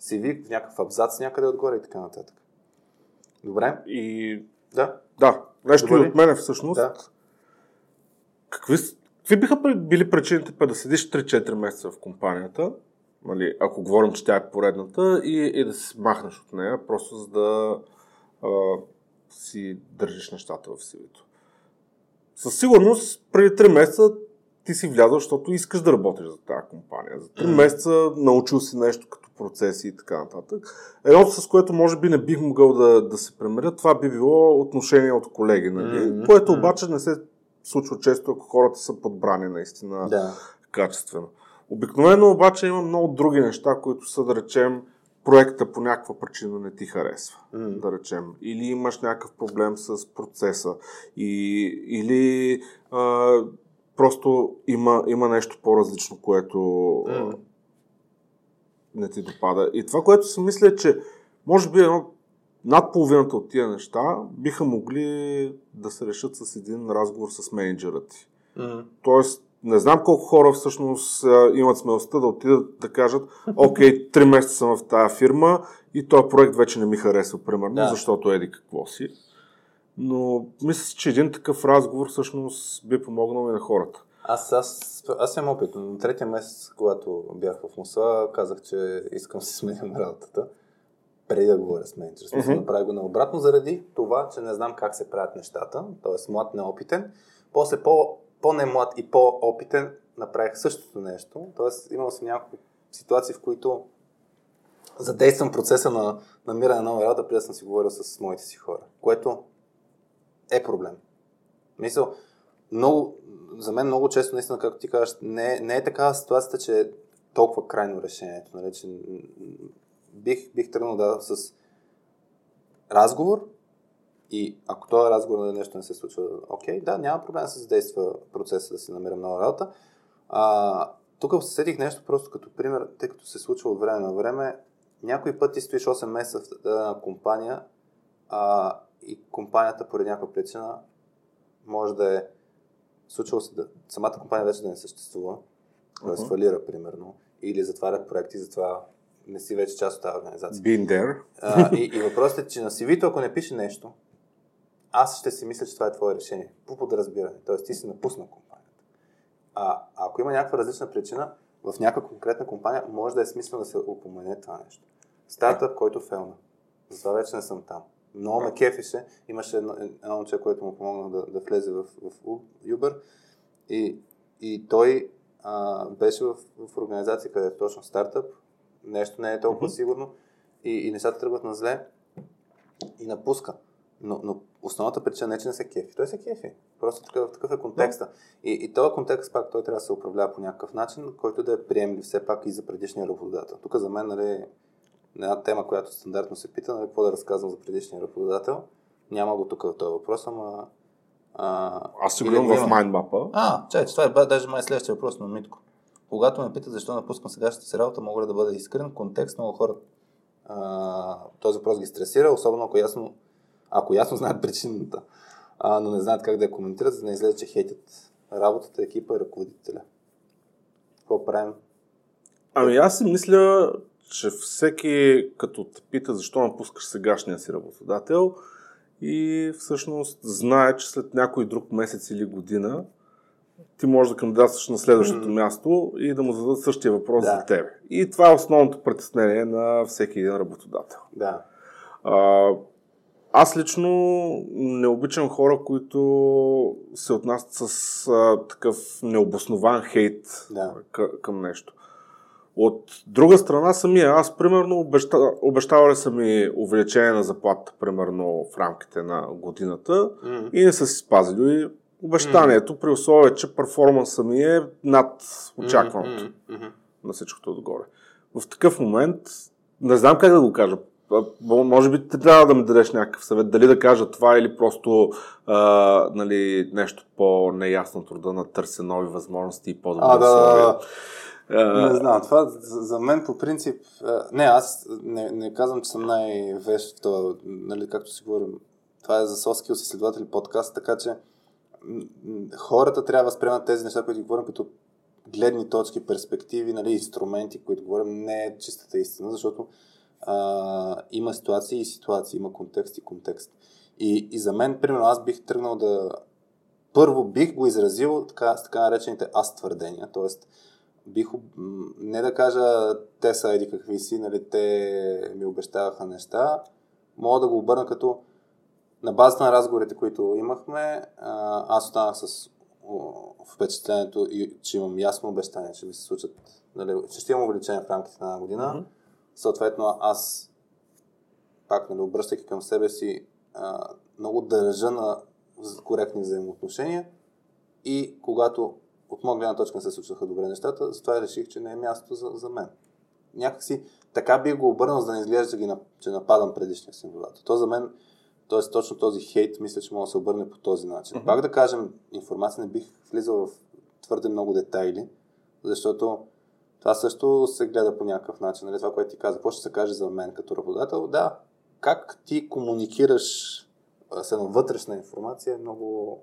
CV, в някакъв абзац някъде отгоре и така нататък. Добре? И да. Да. Нещо от мене всъщност. Да. Какви, какви биха били причините да седиш 3-4 месеца в компанията, нали, ако говорим, че тя е поредната, и, и да се махнеш от нея, просто за да а, си държиш нещата в сивито. Със сигурност, преди 3 месеца ти си влязъл, защото искаш да работиш за тази компания. За 3 месеца научил си нещо като процеси и така нататък. Едното, с което може би не бих могъл да, да се премеря, това би било отношение от колеги, нали? Mm-hmm. което обаче не се случва често, ако хората са подбрани наистина да. качествено. Обикновено обаче има много други неща, които са, да речем, проекта по някаква причина не ти харесва, mm. да речем. Или имаш някакъв проблем с процеса, и, или а, просто има, има нещо по-различно, което mm не ти допада. И това, което си мисля, е, че може би едно, над половината от тия неща биха могли да се решат с един разговор с менеджера ти. Mm-hmm. Тоест, не знам колко хора всъщност имат смелостта да отидат да кажат, окей, три месеца съм в тази фирма и този проект вече не ми харесва, примерно, да. защото еди какво си. Но мисля, че един такъв разговор всъщност би помогнал и на хората. Аз, аз, аз имам опит. На третия месец, когато бях в Мусла, казах, че искам да си сменям работата. Преди да говоря с менеджер. Смисъл, mm-hmm. направих го наобратно, заради това, че не знам как се правят нещата. Тоест, млад неопитен. После по, по-немлад и по-опитен направих същото нещо. Тоест, имал съм няколко ситуации, в които задействам процеса на намиране на нова работа, преди да съм си говорил с моите си хора. Което е проблем. Мисъл, много, за мен много често, наистина, както ти кажеш, не, не е такава ситуацията, че е толкова крайно решението. Нали, че бих, бих тръгнал да с разговор и ако този разговор на нещо не се случва, окей, да, няма проблем да се задейства процеса да си намерим нова работа. А, тук се сетих нещо просто като пример, тъй като се случва от време на време. Някой път ти стоиш 8 месеца в една компания а, и компанията поради някаква причина може да е случило се да самата компания вече да не съществува, uh-huh. да свалира, примерно, или затварят проекти, затова не си вече част от тази организация. Been there. А, и, и въпросът е, че на CV-то, ако не пише нещо, аз ще си мисля, че това е твое решение. По подразбиране. Тоест ти си напуснал компанията. А, а ако има някаква различна причина, в някаква конкретна компания може да е смислено да се упомене това нещо. Стартъп, който фелна. Затова вече не съм там. Много ме кефише. Имаше едно, едно момче, което му помогна да, да влезе в, в Uber. И, и той а, беше в, в организация, където е точно стартъп. Нещо не е толкова mm-hmm. сигурно. И, и нещата тръгват на зле. И напуска. Но, но основната причина не е, че не се кефи. Той се кефи. Просто такъв, такъв е контекста. И, и този контекст пак той трябва да се управлява по някакъв начин, който да е приемлив все пак и за предишния работодател. Тук за мен нали, една тема, която стандартно се пита, нали, какво да разказвам за предишния работодател. Няма го тук в този въпрос, ама... А, Аз си гледам в майндмапа. А, чай, това е даже май следващия въпрос на Митко. Когато ме питат защо напускам сегашната си работа, мога ли да бъда искрен. Контекст много хора а, този въпрос ги стресира, особено ако ясно, ако ясно знаят причината, а, но не знаят как да я коментират, за да не излезе, че хейтят работата, екипа и ръководителя. Какво правим? Ами аз си мисля, че всеки, като те пита защо напускаш сегашния си работодател и всъщност знае, че след някой друг месец или година ти можеш да кандидатстваш на следващото mm-hmm. място и да му зададат същия въпрос да. за тебе. И това е основното притеснение на всеки един работодател. Да. А, аз лично не обичам хора, които се отнасят с а, такъв необоснован хейт да. към нещо. От друга страна самия, аз примерно обеща, обещавали са ми увеличение на заплата, примерно в рамките на годината mm-hmm. и не са си спазили обещанието, mm-hmm. при условие, че перформанса ми е над очакваното mm-hmm. на всичкото отгоре. В такъв момент, не знам как да го кажа, може би ти трябва да ми дадеш някакъв съвет, дали да кажа това или просто а, нали, нещо по-неясно труда на търся нови възможности и по-добри а, да, не знам, това за мен по принцип... Не, аз не, не казвам, че съм най-вещ в това, нали, както си говорим. Това е за соски с изследователи подкаст, така че хората трябва да възприемат тези неща, които говорим като гледни точки, перспективи, нали, инструменти, които говорим, не е чистата истина, защото а, има ситуации и ситуации, има контекст и контекст. И, и за мен, примерно, аз бих тръгнал да... Първо бих го изразил така, с така наречените аз твърдения, т.е бих, не да кажа те са еди какви си, нали, те ми обещаваха неща, мога да го обърна като на базата на разговорите, които имахме, аз останах с впечатлението, че имам ясно обещание, че ми се случат, нали, че ще имам увеличение в рамките на една година. Mm-hmm. Съответно, аз пак, нали, обръщайки към себе си, много държа на коректни взаимоотношения и когато от моя гледна точка не се случваха добре нещата, затова реших, че не е място за, за мен. Някакси така бих го обърнал, за да не изглежда, че, че нападам предишния си работа. То за мен, т.е. точно този хейт, мисля, че мога да се обърне по този начин. Mm-hmm. Пак да кажем, информация не бих влизал в твърде много детайли, защото това също се гледа по някакъв начин. Нали? Това, което ти каза, какво ще се каже за мен като работодател? Да, как ти комуникираш с една вътрешна информация е много,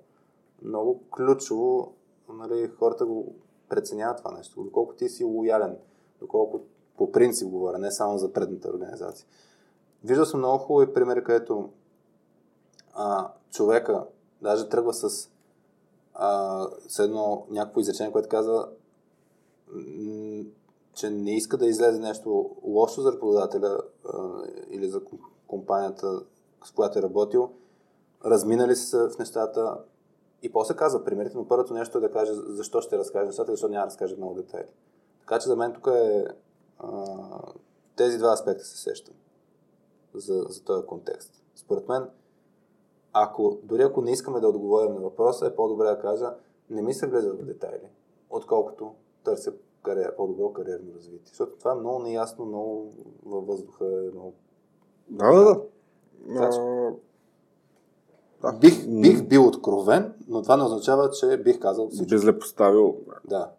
много ключово нали, хората го преценяват това нещо. Доколко ти си лоялен, доколко по принцип говоря, не само за предната организация. Виждал съм много хубави примери, където а, човека даже тръгва с а, едно някакво изречение, което казва, че не иска да излезе нещо лошо за работодателя или за компанията, с която е работил, разминали се в нещата и после казва примерите, но първото нещо е да каже защо ще разкаже нещата и защо няма да разкаже много детайли. Така че за мен тук е тези два аспекта се сещам за, за този контекст. Според мен, ако, дори ако не искаме да отговорим на въпроса, е по-добре да кажа, не ми се влезе в детайли, отколкото търся кариер, по-добро кариерно развитие. Защото това е много неясно, много във въздуха е много... Да, да, да. А, бих, бих бил откровен, но това не означава, че бих казал всичко. Би зле поставил. Да.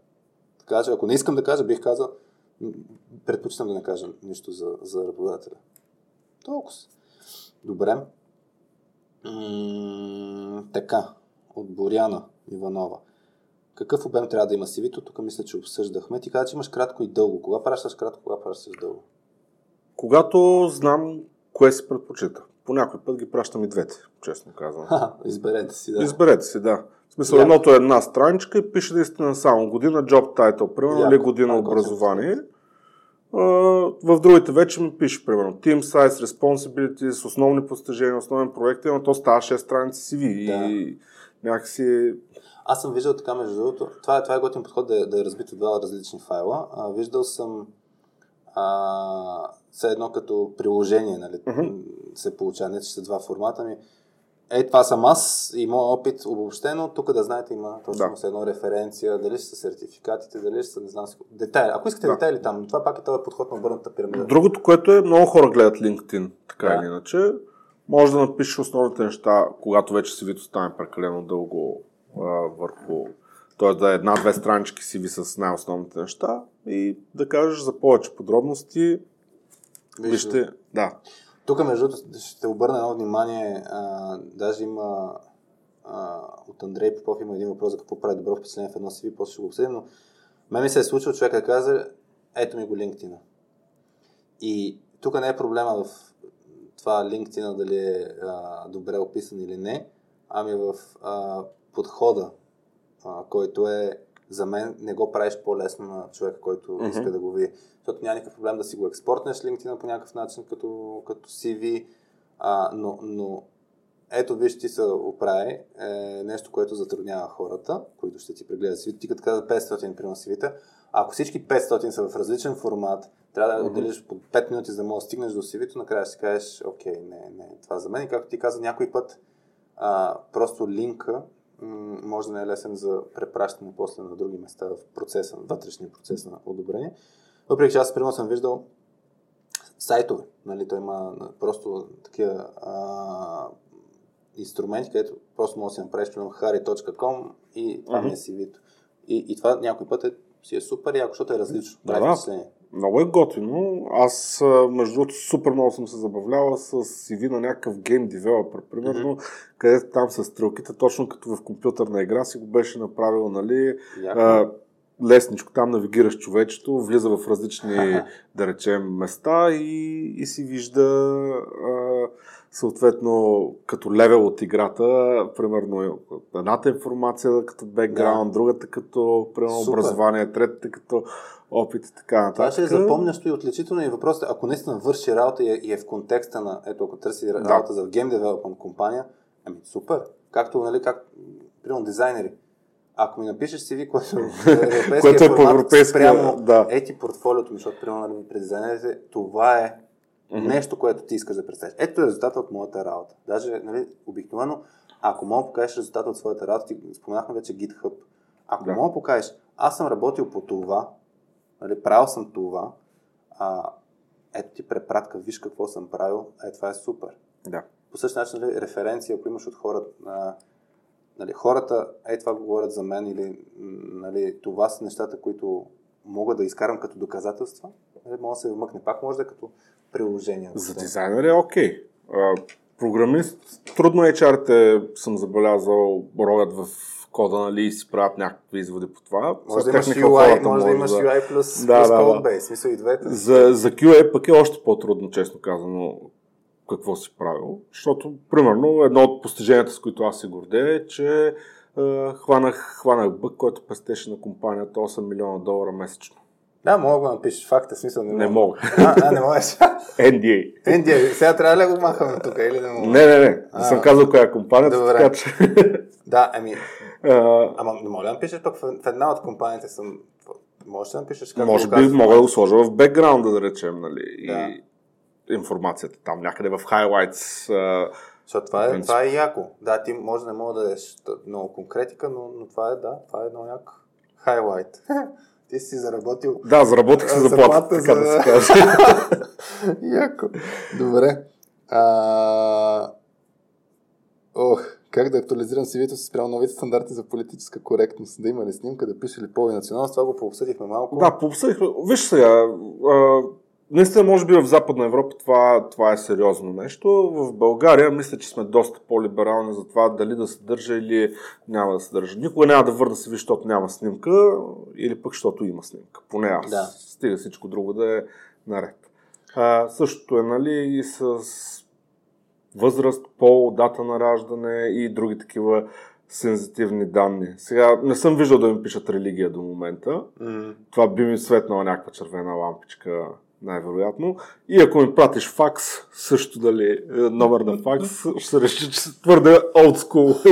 Така че, ако не искам да кажа, бих казал, предпочитам да не кажа нищо за, за работодателя. Толкова. Добре. М- така, от Боряна Иванова. Какъв обем трябва да има CV-то? Тук мисля, че обсъждахме. Ти каза, че имаш кратко и дълго. Кога пращаш кратко, кога пращаш дълго? Когато знам кое се предпочита. По някой път ги пращам и двете, честно казвам. Ха, изберете си, да. Изберете си, да. В смисъл, yeah. едното е една страничка и пише наистина само година, job title, примерно, или година образование. в другите вече ми пише, примерно, team size, responsibilities, основни постижения, основен проект, но то става 6 страници CV да. и някакси аз съм виждал така, между другото, това, е, това е готин подход да, да е разбит от два различни файла. А, виждал съм а, все едно като приложение, нали, uh-huh. се получава, не че са два формата ми. Ей, това съм аз и моят опит обобщено. Тук да знаете има точно да. едно референция, дали ще са сертификатите, дали ще са, не знам, детайли. Ако искате да. детайли там, това пак е този подход на обърната пирамида. Другото, което е, много хора гледат LinkedIn, така да. или иначе. Може да напишеш основните неща, когато вече си вито стане прекалено дълго а, върху т.е. да е една-две странички си ви с най-основните неща и да кажеш за повече подробности. Вижте, да. Тук, между другото, ще обърна едно внимание. А, даже има а, от Андрей Попов има един въпрос за какво прави добро впечатление в едно CV, после ще го обсъдим, но мен ми се е случило човека да каза, ето ми го LinkedIn. И тук не е проблема в това LinkedIn дали е а, добре описан или не, ами в а, подхода, а, който е за мен не го правиш по-лесно на човека, който mm-hmm. иска да го види. Защото няма никакъв проблем да си го експортнеш LinkedIn по някакъв начин като, като CV, а, но, но ето виж ти се оправи е нещо, което затруднява хората, които ще ти прегледат CV. Ти като каза 500 примерно CV-та, ако всички 500 са в различен формат, трябва да mm-hmm. отделиш по 5 минути, за да можеш да стигнеш до CV-то, накрая ще си кажеш, окей, не, не, това за мен. И както ти каза, някой път а, просто линка може да не е лесен за препращане после на други места в процеса, вътрешния процес на одобрение. Въпреки че аз примерно съм виждал сайтове, нали, той има просто такива а, инструменти, където просто може да си направиш примерно hari.com и това ми е CV-то. И, и това някой път е, си е супер яко, защото е различно. Да, да. Много е готино. Аз, между другото, супер много съм се забавлявал с CV на някакъв гейм девелопер, примерно, mm-hmm. където там с стрелките, точно като в компютърна игра си го беше направил, нали, а, лесничко, там навигираш човечето, влиза в различни, да речем, места и, и си вижда а, съответно като левел от играта, примерно едната информация като бекграунд, да. другата като примерно, образование, третата като опит и така нататък. Това ще е запомнящо и отличително и въпросът е, ако наистина върши работа и е в контекста на, ето ако търси работа за гейм девелопмент компания, ами супер. Както, нали, как, примерно дизайнери. Ако ми напишеш CV, което е [laughs] което е по европейски прямо да. ети портфолиото ми, защото примерно нали, при дизайнерите, това е mm-hmm. нещо, което ти искаш да представиш. Ето е резултата от моята работа. Даже, нали, обикновено, ако мога да покажеш резултата от своята работа, ти споменахме вече GitHub. Ако да. мога да покажеш, аз съм работил по това, нали, правил съм това, а, ето ти препратка, виж какво съм правил, е това е супер. Да. По същия начин, нали, референция, ако имаш от хората, а, нали, хората, е това говорят за мен или нали, това са нещата, които мога да изкарам като доказателства, нали, мога да се вмъкне. Пак може да е като приложение. За дизайнер е окей. Okay. Програмист, трудно HR-те съм забелязал, рогат в кода, нали, и си правят някакви изводи по това. Може да имаш UI, може да имаш UI плюс, да, плюс да, Codebase, да. смисъл и двете. За, за QA пък е още по-трудно, честно казано, какво си правил. Защото, примерно, едно от постиженията, с които аз се гордея е, че хванах, хванах бък, който пестеше на компанията 8 милиона долара месечно. Да, мога да напишеш факта, смисъл не, не мога. А, а, не можеш. [laughs] NDA. NDA. Сега трябва ли да го махаме тук или не мога? Не, не, не. Не съм казал коя е компанията, Добре. така че... [laughs] да, ами... Ама не мога да напишеш пък в, една от компаниите съм... Можеш да напишеш как Може би мога да го сложа в бекграунда, да речем, нали? Да. И информацията там някъде в highlights. Uh, защото това е, това е яко. Да, ти може да не мога да дадеш много конкретика, но, но това е, да, това е едно яко хайлайт. [laughs] ти си заработил. Да, заработих си заплата, така за... да се каже. [laughs] яко. Добре. А... Ох, как да актуализирам CV-то си спрямо новите стандарти за политическа коректност? Да има ли снимка, да пише ли пол и националност? Това го пообсъдихме малко. Да, пообсъдихме. Виж сега, а, Наистина, може би в Западна Европа това, това е сериозно нещо. В България мисля, че сме доста по-либерални за това дали да се държа или няма да се държа. Никога няма да върна се ви, защото няма снимка или пък защото има снимка. Поне аз. Да. Стига всичко друго да е наред. А, същото е нали, и с възраст, пол, дата на раждане и други такива сензитивни данни. Сега не съм виждал да ми пишат религия до момента. Mm. Това би ми светнала някаква червена лампичка най-вероятно. И ако ми пратиш факс, също дали е, номер на факс, [laughs] ще се реши, че твърде school.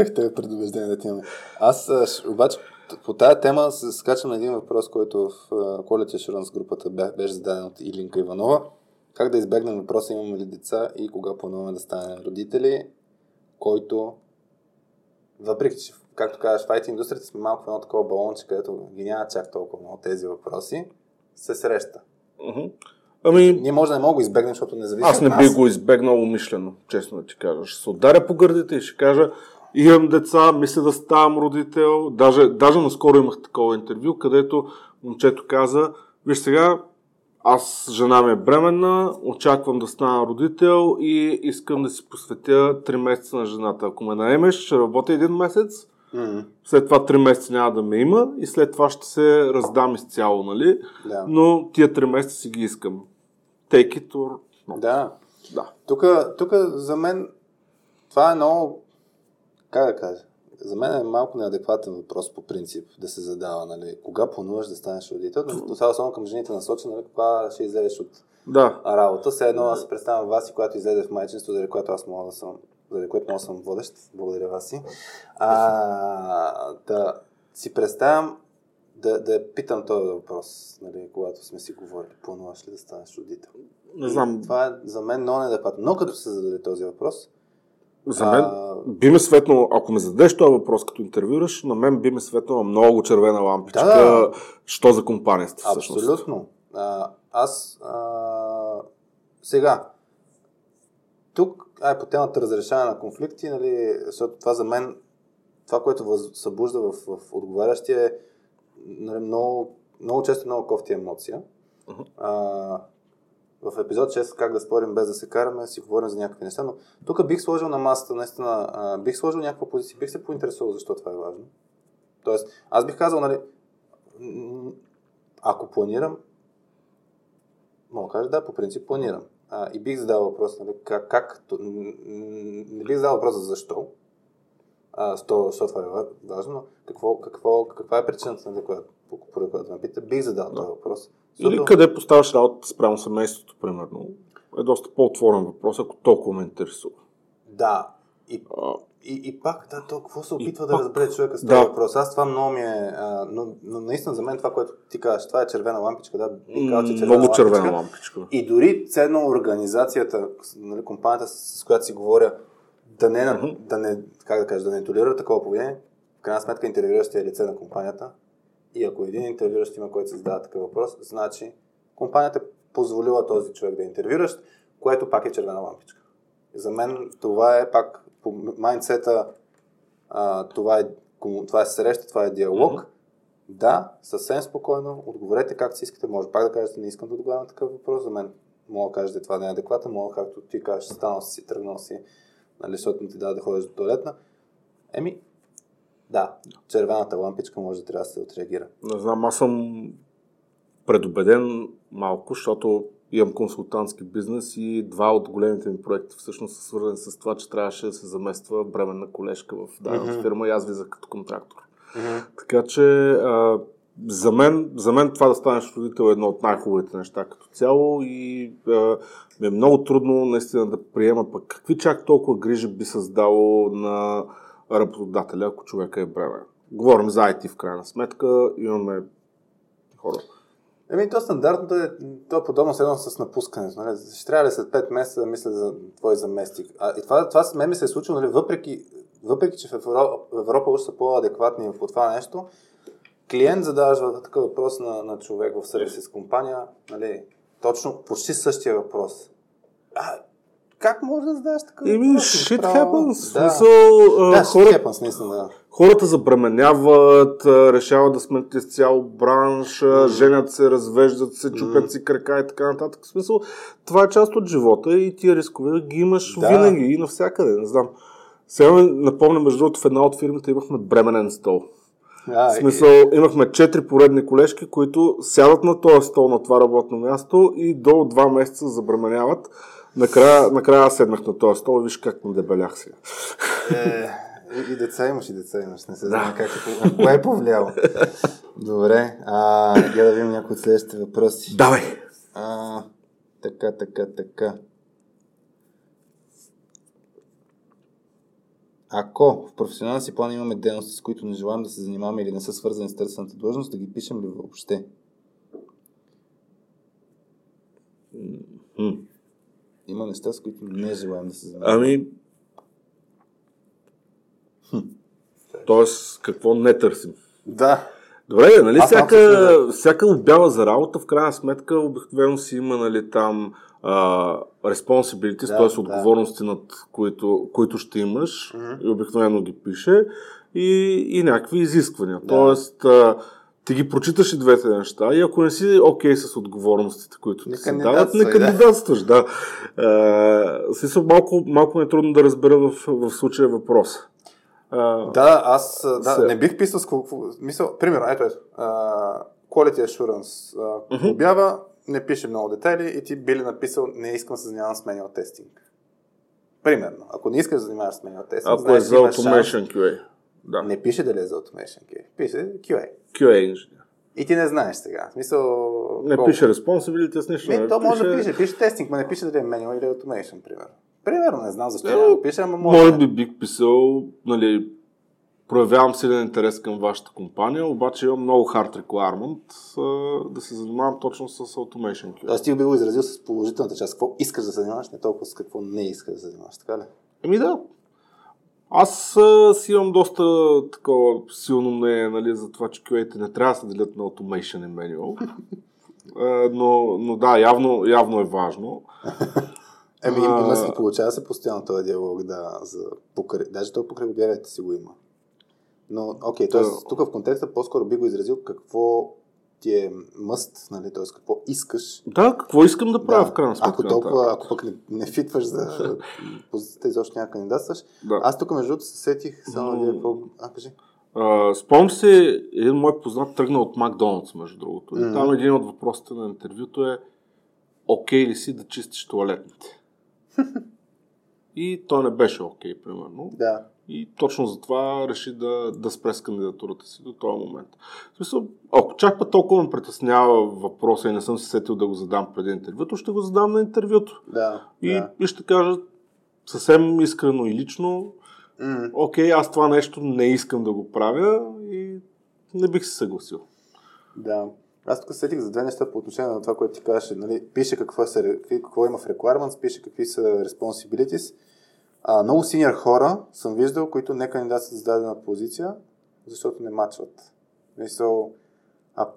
Ех, те предубеждение да ти имаме. Аз обаче по тази тема се скачам на един въпрос, който в Quality Assurance групата беше зададен от Илинка Иванова. Как да избегнем въпроса имаме ли деца и кога плануваме да станем родители, който въпреки, че както казваш, в IT индустрията сме малко в едно такова балонче, където ги няма чак толкова много тези въпроси, се среща. Ами, Ние може да не мога го избегнем, защото не зависи Аз не бих го избегнал умишлено, честно да ти кажа. Ще се ударя по гърдите и ще кажа, имам деца, мисля да ставам родител. Даже, даже наскоро имах такова интервю, където момчето каза, виж сега, аз, жена ми е бременна, очаквам да стана родител и искам да си посветя 3 месеца на жената. Ако ме наемеш, ще работя един месец, След това 3 месеца няма да ме има и след това ще се раздам изцяло, нали? Да. Но тия 3 месеца си ги искам. Take it or not. Да. да. Тук за мен това е много, как да кажа, за мен е малко неадекватен въпрос по принцип да се задава, нали? Кога плануваш да станеш родител? Но това само към жените насочен, нали? Кога ще излезеш от да. работа. Все едно аз се представям вас, която излезе в майчинство, заради което аз мога да съм заради което много съм водещ. Благодаря вас си. А, да си представям да, да питам този въпрос, нали, когато сме си говорили, плануваш ли да станеш родител? Не знам. Това е за мен много недепатно. Но като се зададе този въпрос, за мен а... би ме светнало, ако ме зададеш този въпрос като интервюраш, на мен би ме светнала много червена лампичка, да, да. що за компания сте всъщност. Абсолютно. А, аз а, сега, тук, ай, по темата разрешаване на конфликти, нали, защото това за мен, това, което събужда в, в отговарящия е нали, много, много често много кофти емоция. Uh-huh. А, в епизод 6 как да спорим без да се караме, си говорим за някакви неща, но тук бих сложил на масата, наистина, а, бих сложил някаква позиция, бих се поинтересувал защо това е важно. Тоест, аз бих казал, нали, ако планирам, мога да кажа, да, по принцип планирам. А, и бих задал въпрос, нали, как, как не бих задал въпроса защо, а, сто, защо това е важно, но какво, какво, каква е причината, нали, която, поради която ме пита, бих задал да. този въпрос. Защото... Или къде поставяш работа спрямо семейството, примерно, е доста по-отворен въпрос, ако толкова ме интересува. Да, и, а, и, и пак, да, то какво се опитва да пак, разбере човека с този да. въпрос? Аз това много ми е... А, но, но наистина за мен това, което ти казваш, това е червена лампичка, да? И казва, че червена много лампичка. червена лампичка. И дори ценно организацията, нали, компанията, с, с която си говоря, да не, uh-huh. да не, как да кажа, да не толерира такова поведение, в крайна сметка интервюиращия е лице на компанията. И ако един интервюиращ има, който се задава такъв въпрос, значи компанията е позволила този човек да е интервюиращ, което пак е червена лампичка. За мен това е пак по майндсета а, това, е, това е среща, това е диалог. Mm-hmm. Да, съвсем спокойно, отговорете както си искате. Може пак да кажете, не искам да отговарям на такъв въпрос. За мен мога да кажете, това не е адекватно. Мога, както ти кажеш, станал си, тръгнал си, нали, защото ти даде да ходиш до туалетна. Еми, да, червената лампичка може да трябва да се отреагира. Не знам, аз съм предубеден малко, защото имам консултантски бизнес и два от големите ми проекти всъщност са свързани с това, че трябваше да се замества бременна колежка в дадена mm-hmm. фирма и аз влизах като контрактор. Mm-hmm. Така че а, за, мен, за мен това да станеш родител е едно от най-хубавите неща като цяло и а, ми е много трудно наистина да приема пък какви чак толкова грижи би създало на работодателя, ако човека е бремен. Говорим за IT в крайна сметка, имаме хора. Еми, то стандартното е, то е подобно следно с напускането. Нали? Ще трябва ли след 5 месеца да мисля за твой заместник. А, и това, това с мен ми се е случило, нали? въпреки, въпреки, че в Европа, в Европа уж са по-адекватни по това нещо, клиент задава такъв въпрос на, на човек в сервис с компания, нали, точно почти същия въпрос. А, как може да задаш такъв Еми, shit happens. Да, Смисъл, да, хора... shit happens, наистина, да. Хората забременяват, решават да сменят изцяло бранш, женят се, развеждат се, чупят си крака и така нататък. В смисъл, това е част от живота и тия рискове ги имаш да. винаги и навсякъде. Не знам. Сега напомня, между другото, в една от фирмите имахме бременен стол. А, в смисъл, и... имахме четири поредни колежки, които сядат на този стол на това работно място и до два месеца забременяват. Накрая, накрая аз седнах на този стол и виж как дебелях сега. Е, и, и деца имаш, и деца имаш. Не се знае да. как е, кое е повлияло. Добре, а, я да видим някои от следващите въпроси. Давай! А, така, така, така. Ако в професионалния си план имаме дейности, с които не желаем да се занимаваме или не са свързани с търсената длъжност, да ги пишем ли въобще? Има неща, с които не желаем да се занимаваме. Ами, Тоест, какво не търсим? Да. Добре, нали, Аз всяка, да. всяка обява за работа, в крайна сметка, обикновено си има нали, там а, responsibilities, да, т.е. отговорности, над които, които ще имаш, mm-hmm. и обикновено ги пише, и, и някакви изисквания. Да. Тоест, а, ти ги прочиташ и двете неща и ако не си окей okay с отговорностите, които не се дават, не кандидатстваш. Да. Да. малко, малко е трудно да разбера в, в случая въпроса. Да, аз да, се... не бих писал с какво... Мисъл, примерно, ето ето. Quality Assurance. Uh-huh. Обява, не пише много детайли и ти били написал, не искам да се занимавам с manual тестинг. Примерно. Ако не искаш да занимаваш с manual тестинг, ако е за Automation QA. Да. Не пише дали е за Automation QA. Пише QA. QA инженер. И ти не знаеш сега. В смисъл... Не колко? пише responsibility с нищо. Не, то може пише... да пише. Пише тестинг, но не пише дали е manual или automation, примерно. Примерно, не знам защо не, не пише, ама може. Може би бих писал, нали, проявявам силен интерес към вашата компания, обаче имам много hard requirement а, да се занимавам точно с automation. Аз ти би го изразил с положителната част. Какво искаш да се занимаваш, не толкова с какво не искаш да се занимаваш, така ли? Еми да. Аз а, си имам доста такова силно мнение нали, за това, че QA не трябва да се делят на automation и manual. [laughs] но, но да, явно, явно е важно. [laughs] Еми, има се получава се постоянно този диалог, да, за покрай, даже то покрай обявите си го има. Но, окей, т.е. тук в контекста по-скоро би го изразил какво ти е мъст, нали, т.е. какво искаш. Да, какво искам да правя да. в крайна сметка. Ако толкова, ако пък не, не фитваш за [laughs] позицията изобщо някак кандидатстваш. Да. Аз тук между другото се сетих само Но... какво... А, кажи. Uh, спомням се, един мой познат тръгна от Макдоналдс, между другото. Mm-hmm. И там един от въпросите на интервюто е окей ли си да чистиш туалетните? [laughs] и той не беше окей, примерно. Да. И точно затова реши да, да спре с кандидатурата си до този момент. В смисъл, ако чак път толкова ме притеснява въпроса и не съм се сетил да го задам преди интервюто, ще го задам на интервюто. Да, и, да. и ще кажа съвсем искрено и лично, mm. окей, аз това нещо не искам да го правя и не бих се съгласил. Да. Аз тук сетих за две неща по отношение на това, което ти казваш. Нали, пише какво, е, какво има в requirements, пише какви са responsibilities а, много синьор хора съм виждал, които не кандидатстват за дадена позиция, защото не мачват. Мисъл, а,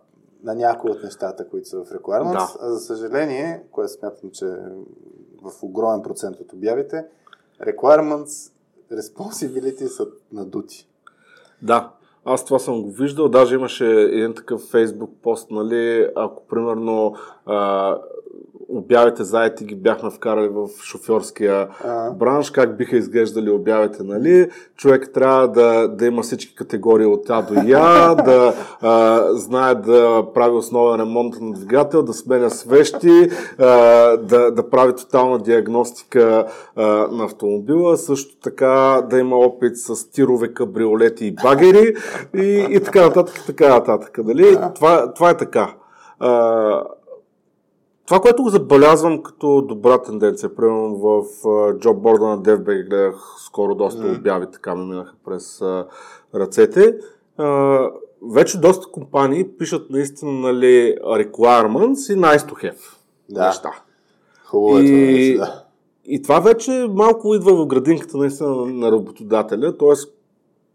на някои от нещата, които са в requirements. Да. А за съжаление, което смятам, че в огромен процент от обявите, requirements, responsibility са надути. Да, аз това съм го виждал. Даже имаше един такъв фейсбук пост, нали, ако примерно а, обявите за IT ги бяхме вкарали в шофьорския а. бранш, как биха изглеждали обявите, нали? Човек трябва да, да има всички категории от А до Я, [laughs] да а, знае да прави основен ремонт на двигател, да сменя свещи, а, да, да прави тотална диагностика а, на автомобила, също така да има опит с тирове, кабриолети и багери и, и така нататък, така нататък. Нали? Това, това е така. А, това, което го забелязвам като добра тенденция, примерно в джобборда на DFB гледах скоро доста mm. обяви, така ми минаха през ръцете. Вече доста компании пишат наистина нали, requirements и nice to have да. неща. Хубаво е и, това вече, да. И това вече малко идва в градинката наистина на работодателя, т.е.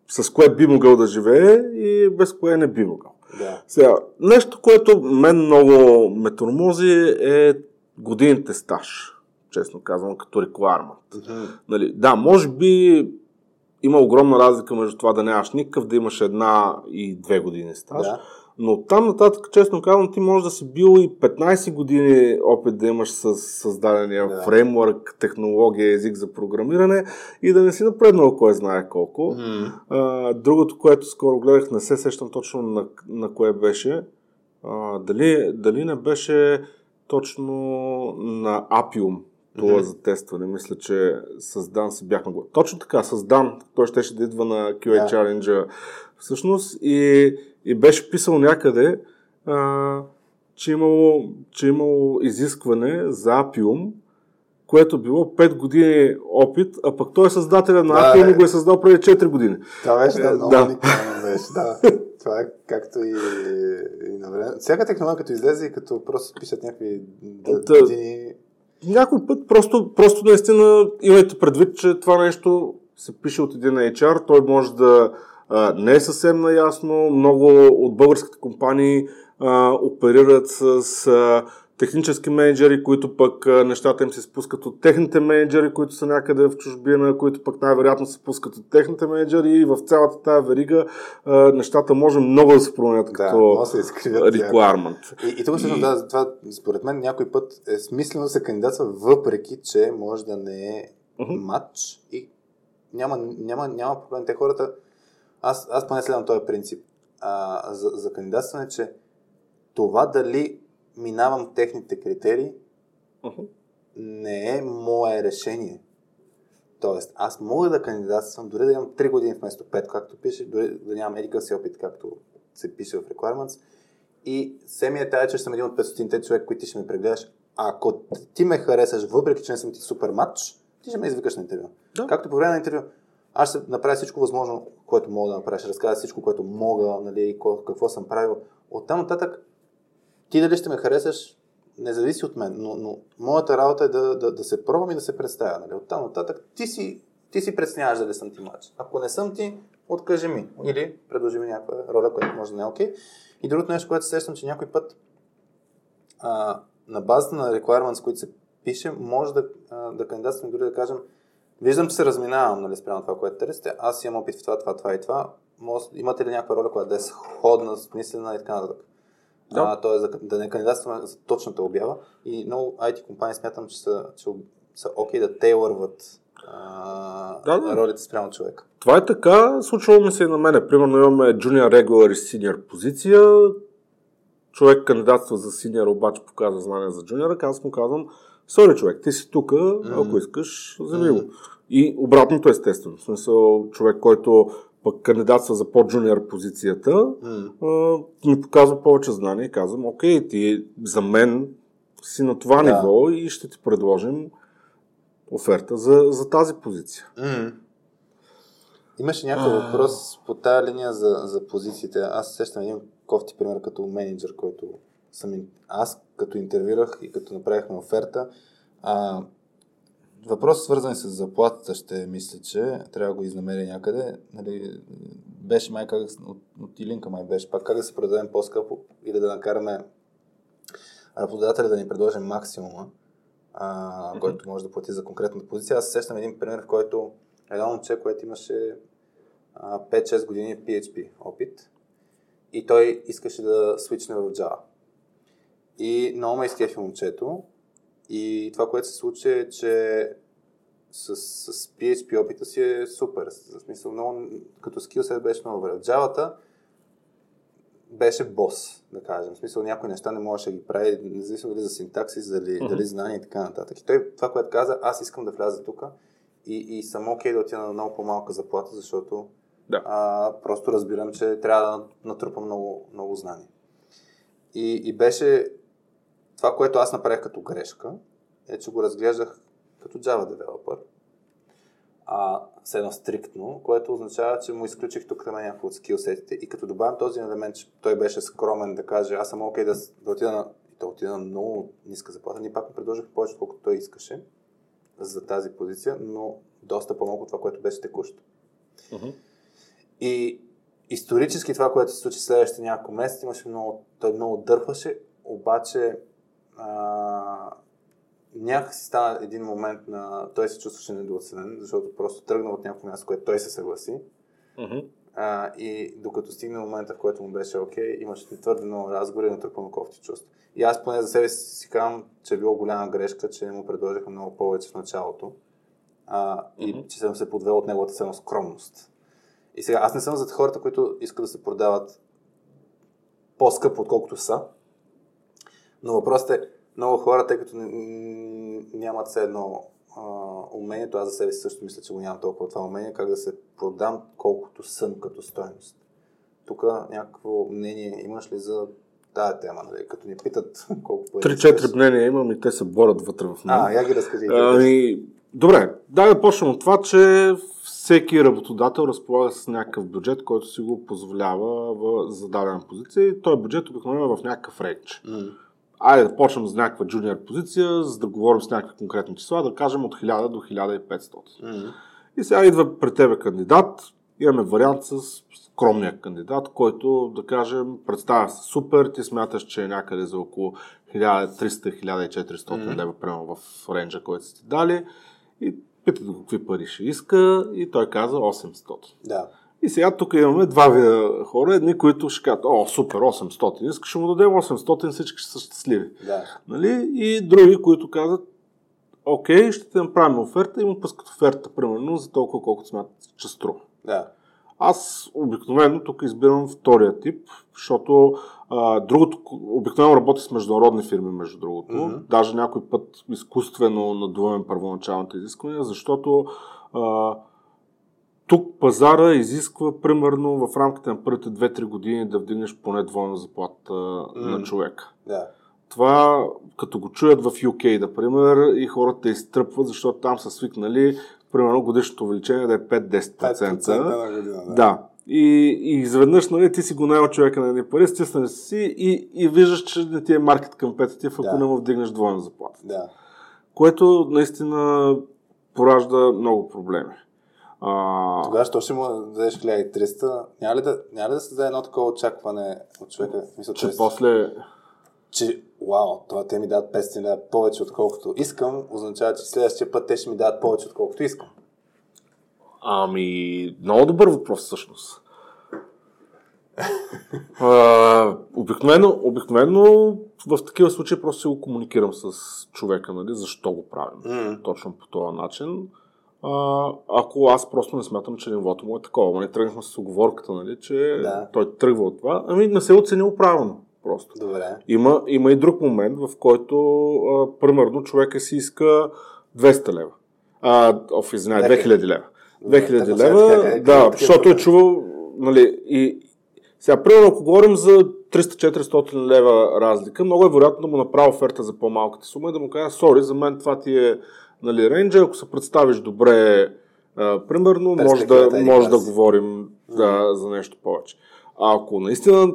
с кое би могъл да живее и без кое не би могъл. Да. Сега, нещо, което мен много ме тормози е годините стаж, честно казвам, като requirement. Mm-hmm. Нали, да, може би има огромна разлика между това да нямаш никакъв, да имаш една и две години стаж. Да. Но там нататък, честно казвам, ти може да си бил и 15 години опит да имаш с създадения да. фреймворк, технология, език за програмиране и да не си напреднал кой знае колко. Mm. А, другото, което скоро гледах, не се сещам точно на, на кое беше. А, дали, дали не беше точно на Appium, това mm-hmm. за тестване. Мисля, че с Дан си бяхме го. Точно така, с Дан. Той щеше да идва на QA yeah. Challenge всъщност и и беше писал някъде, а, че, имало, че имало изискване за Апиум, което било 5 години опит, а пък той е създателя на Апиум и го е създал преди 4 години. Това беше да, много да. беше, да. Това е както и, и на време. Всяка технология като излезе и като просто пишат някакви години... Някой път просто, просто наистина имайте предвид, че това нещо се пише от един HR, той може да не е съвсем наясно. Много от българските компании а, оперират с а, технически менеджери, които пък нещата им се спускат от техните менеджери, които са някъде в чужбина, които пък най-вероятно се спускат от техните менеджери и в цялата тази верига нещата може много да се променят да, като се requirement. И, и тук всъщност, и... да, това според мен някой път е смислено да се кандидатства, въпреки че може да не е uh-huh. матч и няма, няма, няма проблем. Те хората аз, аз поне следвам този принцип а, за, за кандидатстване, че това дали минавам техните критерии uh-huh. не е мое решение. Тоест, аз мога да кандидатствам, дори да имам 3 години вместо 5, както пише, дори да нямам едикъв си опит, както се пише в Requirements. И семия тая, че съм един от 500-те човек, които ти ще ме прегледаш. Ако ти ме харесаш, въпреки че не съм ти супер матч, ти ще ме извикаш на интервю. Да. Както по време на интервю аз ще направя всичко възможно, което мога да направя. Ще разкажа всичко, което мога, нали, какво съм правил. От там нататък, ти дали ще ме харесаш, не зависи от мен, но, но моята работа е да, да, да се пробвам и да се представя. Нали. От там нататък ти си, ти си преценяваш дали съм ти младши. Ако не съм ти, откажи ми. Или предложи ми някаква роля, която може да не е окей. Okay. И другото нещо, което се сещам, че някой път а, на базата на requirements, които се пише, може да, а, да кандидатствам дори да кажем, Виждам, че се разминавам, нали, спрямо това, което търсите. Аз имам опит в това, това, това и това. Може, имате ли някаква роля, която да е сходна, смислена и така нататък? Да. А, тоест да, да не кандидатстваме за точната обява. И много IT компании смятам, че са, че са окей okay да тейлърват да, да. ролите спрямо човек. Това е така. Случвало ми се и на мене. Примерно имаме Junior Regular и Senior позиция. Човек кандидатства за Senior, обаче показва знания за Junior. Аз му казвам, Сори човек, ти си тук, mm-hmm. ако искаш, вземи го. Mm-hmm. И обратното естествено. В смисъл, човек, който пък кандидатства за по-джуниор позицията, mm. ми показва повече знания и казвам, окей, ти за мен си на това да. ниво и ще ти предложим оферта за, за тази позиция. Mm. Имаше някакъв въпрос по тая линия за, за позициите. Аз сещам един кофти пример като менеджер, който съм аз като интервюрах и като направихме оферта. А, въпрос свързан с заплатата ще мисля, че трябва да го изнамеря някъде. Нали, беше май как, от, от Илинка май беше пак как да се продадем по-скъпо или да накараме работодателя да ни предложи максимума, а, mm-hmm. който може да плати за конкретната позиция. Аз сещам един пример, в който едно момче, което имаше а, 5-6 години PHP опит и той искаше да свичне в Java. И много ме изкефи момчето. И това, което се случи е, че с, с PHP опита си е супер. В смисъл, много, като скилсет беше много добре. Java беше бос, да кажем. В смисъл, някои неща не можеше да ги прави, независимо дали за синтаксис, дали, mm-hmm. дали знания и така нататък. И той, това, което каза, аз искам да вляза тук и, и съм окей okay да отида на много по-малка заплата, защото да. а, просто разбирам, че трябва да натрупам много, много знания. И, и беше това, което аз направих като грешка, е, че го разглеждах като Java developer, а, с едно стриктно, което означава, че му изключих тук на някакво от скилсетите и като добавям този елемент, че той беше скромен да каже, аз съм окей okay да, да отида на да отида на много ниска заплата. Ние пак му предложих повече, колкото той искаше за тази позиция, но доста по-малко това, което беше текущо. Uh-huh. И исторически това, което се случи следващите няколко месеца, имаше много, той много дърпаше, обаче а, някакси стана един момент на... Той се чувстваше недооценен, защото просто тръгна от някакво място, което той се съгласи. Uh-huh. А, и докато стигна момента, в който му беше окей, okay, имаше твърде много разговори и натрупано кофти чувство. И аз поне за себе си си казвам, че е било голяма грешка, че му предложиха много повече в началото. А, uh-huh. И че съм се подвел от неговата само скромност. И сега, аз не съм за хората, които искат да се продават по-скъпо, отколкото са. Но въпросът е, много хора, тъй като нямат все едно а, умението, аз за себе си също мисля, че го нямам толкова това умение, как да се продам колкото съм като стоеност. Тук някакво мнение имаш ли за тая тема, нали? като ни питат [laughs] колко Три-четири мнения имам и те се борят вътре в мен. А, я ги разкажи. Ами, добре, дай да почнем от това, че всеки работодател разполага с някакъв бюджет, който си го позволява в зададена позиция и този бюджет обикновено е в някакъв рейдж. Mm. Айде да почнем с някаква джуниор позиция, за да говорим с някакви конкретни числа, да кажем от 1000 до 1500. Mm-hmm. И сега идва при тебе кандидат, имаме вариант с скромния кандидат, който, да кажем, представя се супер, ти смяташ, че е някъде за около 1300-1400 mm-hmm. лева, примерно в ренджа, който сте дали, и питат го какви пари ще иска, и той каза 800. Да. И сега тук имаме два вида хора. Едни, които ще кажат, о, супер, 800, искаш, ще му дадем 800, всички ще са щастливи. Да. Нали? И други, които казват, окей, ще ти направим оферта и му пускат оферта, примерно, за толкова колкото смятат, че струва. Да. Аз обикновено тук избирам втория тип, защото а, другото, обикновено работя с международни фирми, между другото. Mm-hmm. Даже някой път изкуствено надуваме първоначалните изисквания, защото а, тук пазара изисква примерно в рамките на първите 2-3 години да вдигнеш поне двойна заплата mm. на човека. Да. Това, като го чуят в UK, например, и хората изтръпват, защото там са свикнали, примерно, годишното увеличение да е 5-10%. 5% на година, да. да. И, и изведнъж, нали, ти си го наел човека на едни пари, стиснали си и, и виждаш, че не ти е маркет компетитив, ако да. не му вдигнеш двойна заплата. Да. Което наистина поражда много проблеми. А... Тогава, що ще му дадеш 1300? Няма ли да, няма ли да се даде едно такова очакване от човека? Мисля, че после... Че, вау, това те ми дадат 500 лева повече, отколкото искам, означава, че следващия път те ще ми дадат повече, отколкото искам. Ами, много добър въпрос всъщност. а, обикновено, обикновено в такива случаи просто си го комуникирам с човека, нали, защо го правим. Mm. Точно по този начин ако аз просто не смятам, че нивото му е такова. Не тръгнахме с оговорката, нали, че да. той тръгва от това. Ами не се е оценил правилно. Просто. Добре. Има, има и друг момент, в който, а, примерно, човека си иска 200 лева. А, оф, извиняй, 2000 лева. 2000 лева, е, да, защото е чувал, нали, и сега, примерно, ако говорим за 300-400 лева разлика, много е вероятно да му направя оферта за по-малката сума и да му кажа, сори, за мен това ти е нали, рейнджа, ако се представиш добре, а, примерно, може да, може да говорим да, за нещо повече. А ако наистина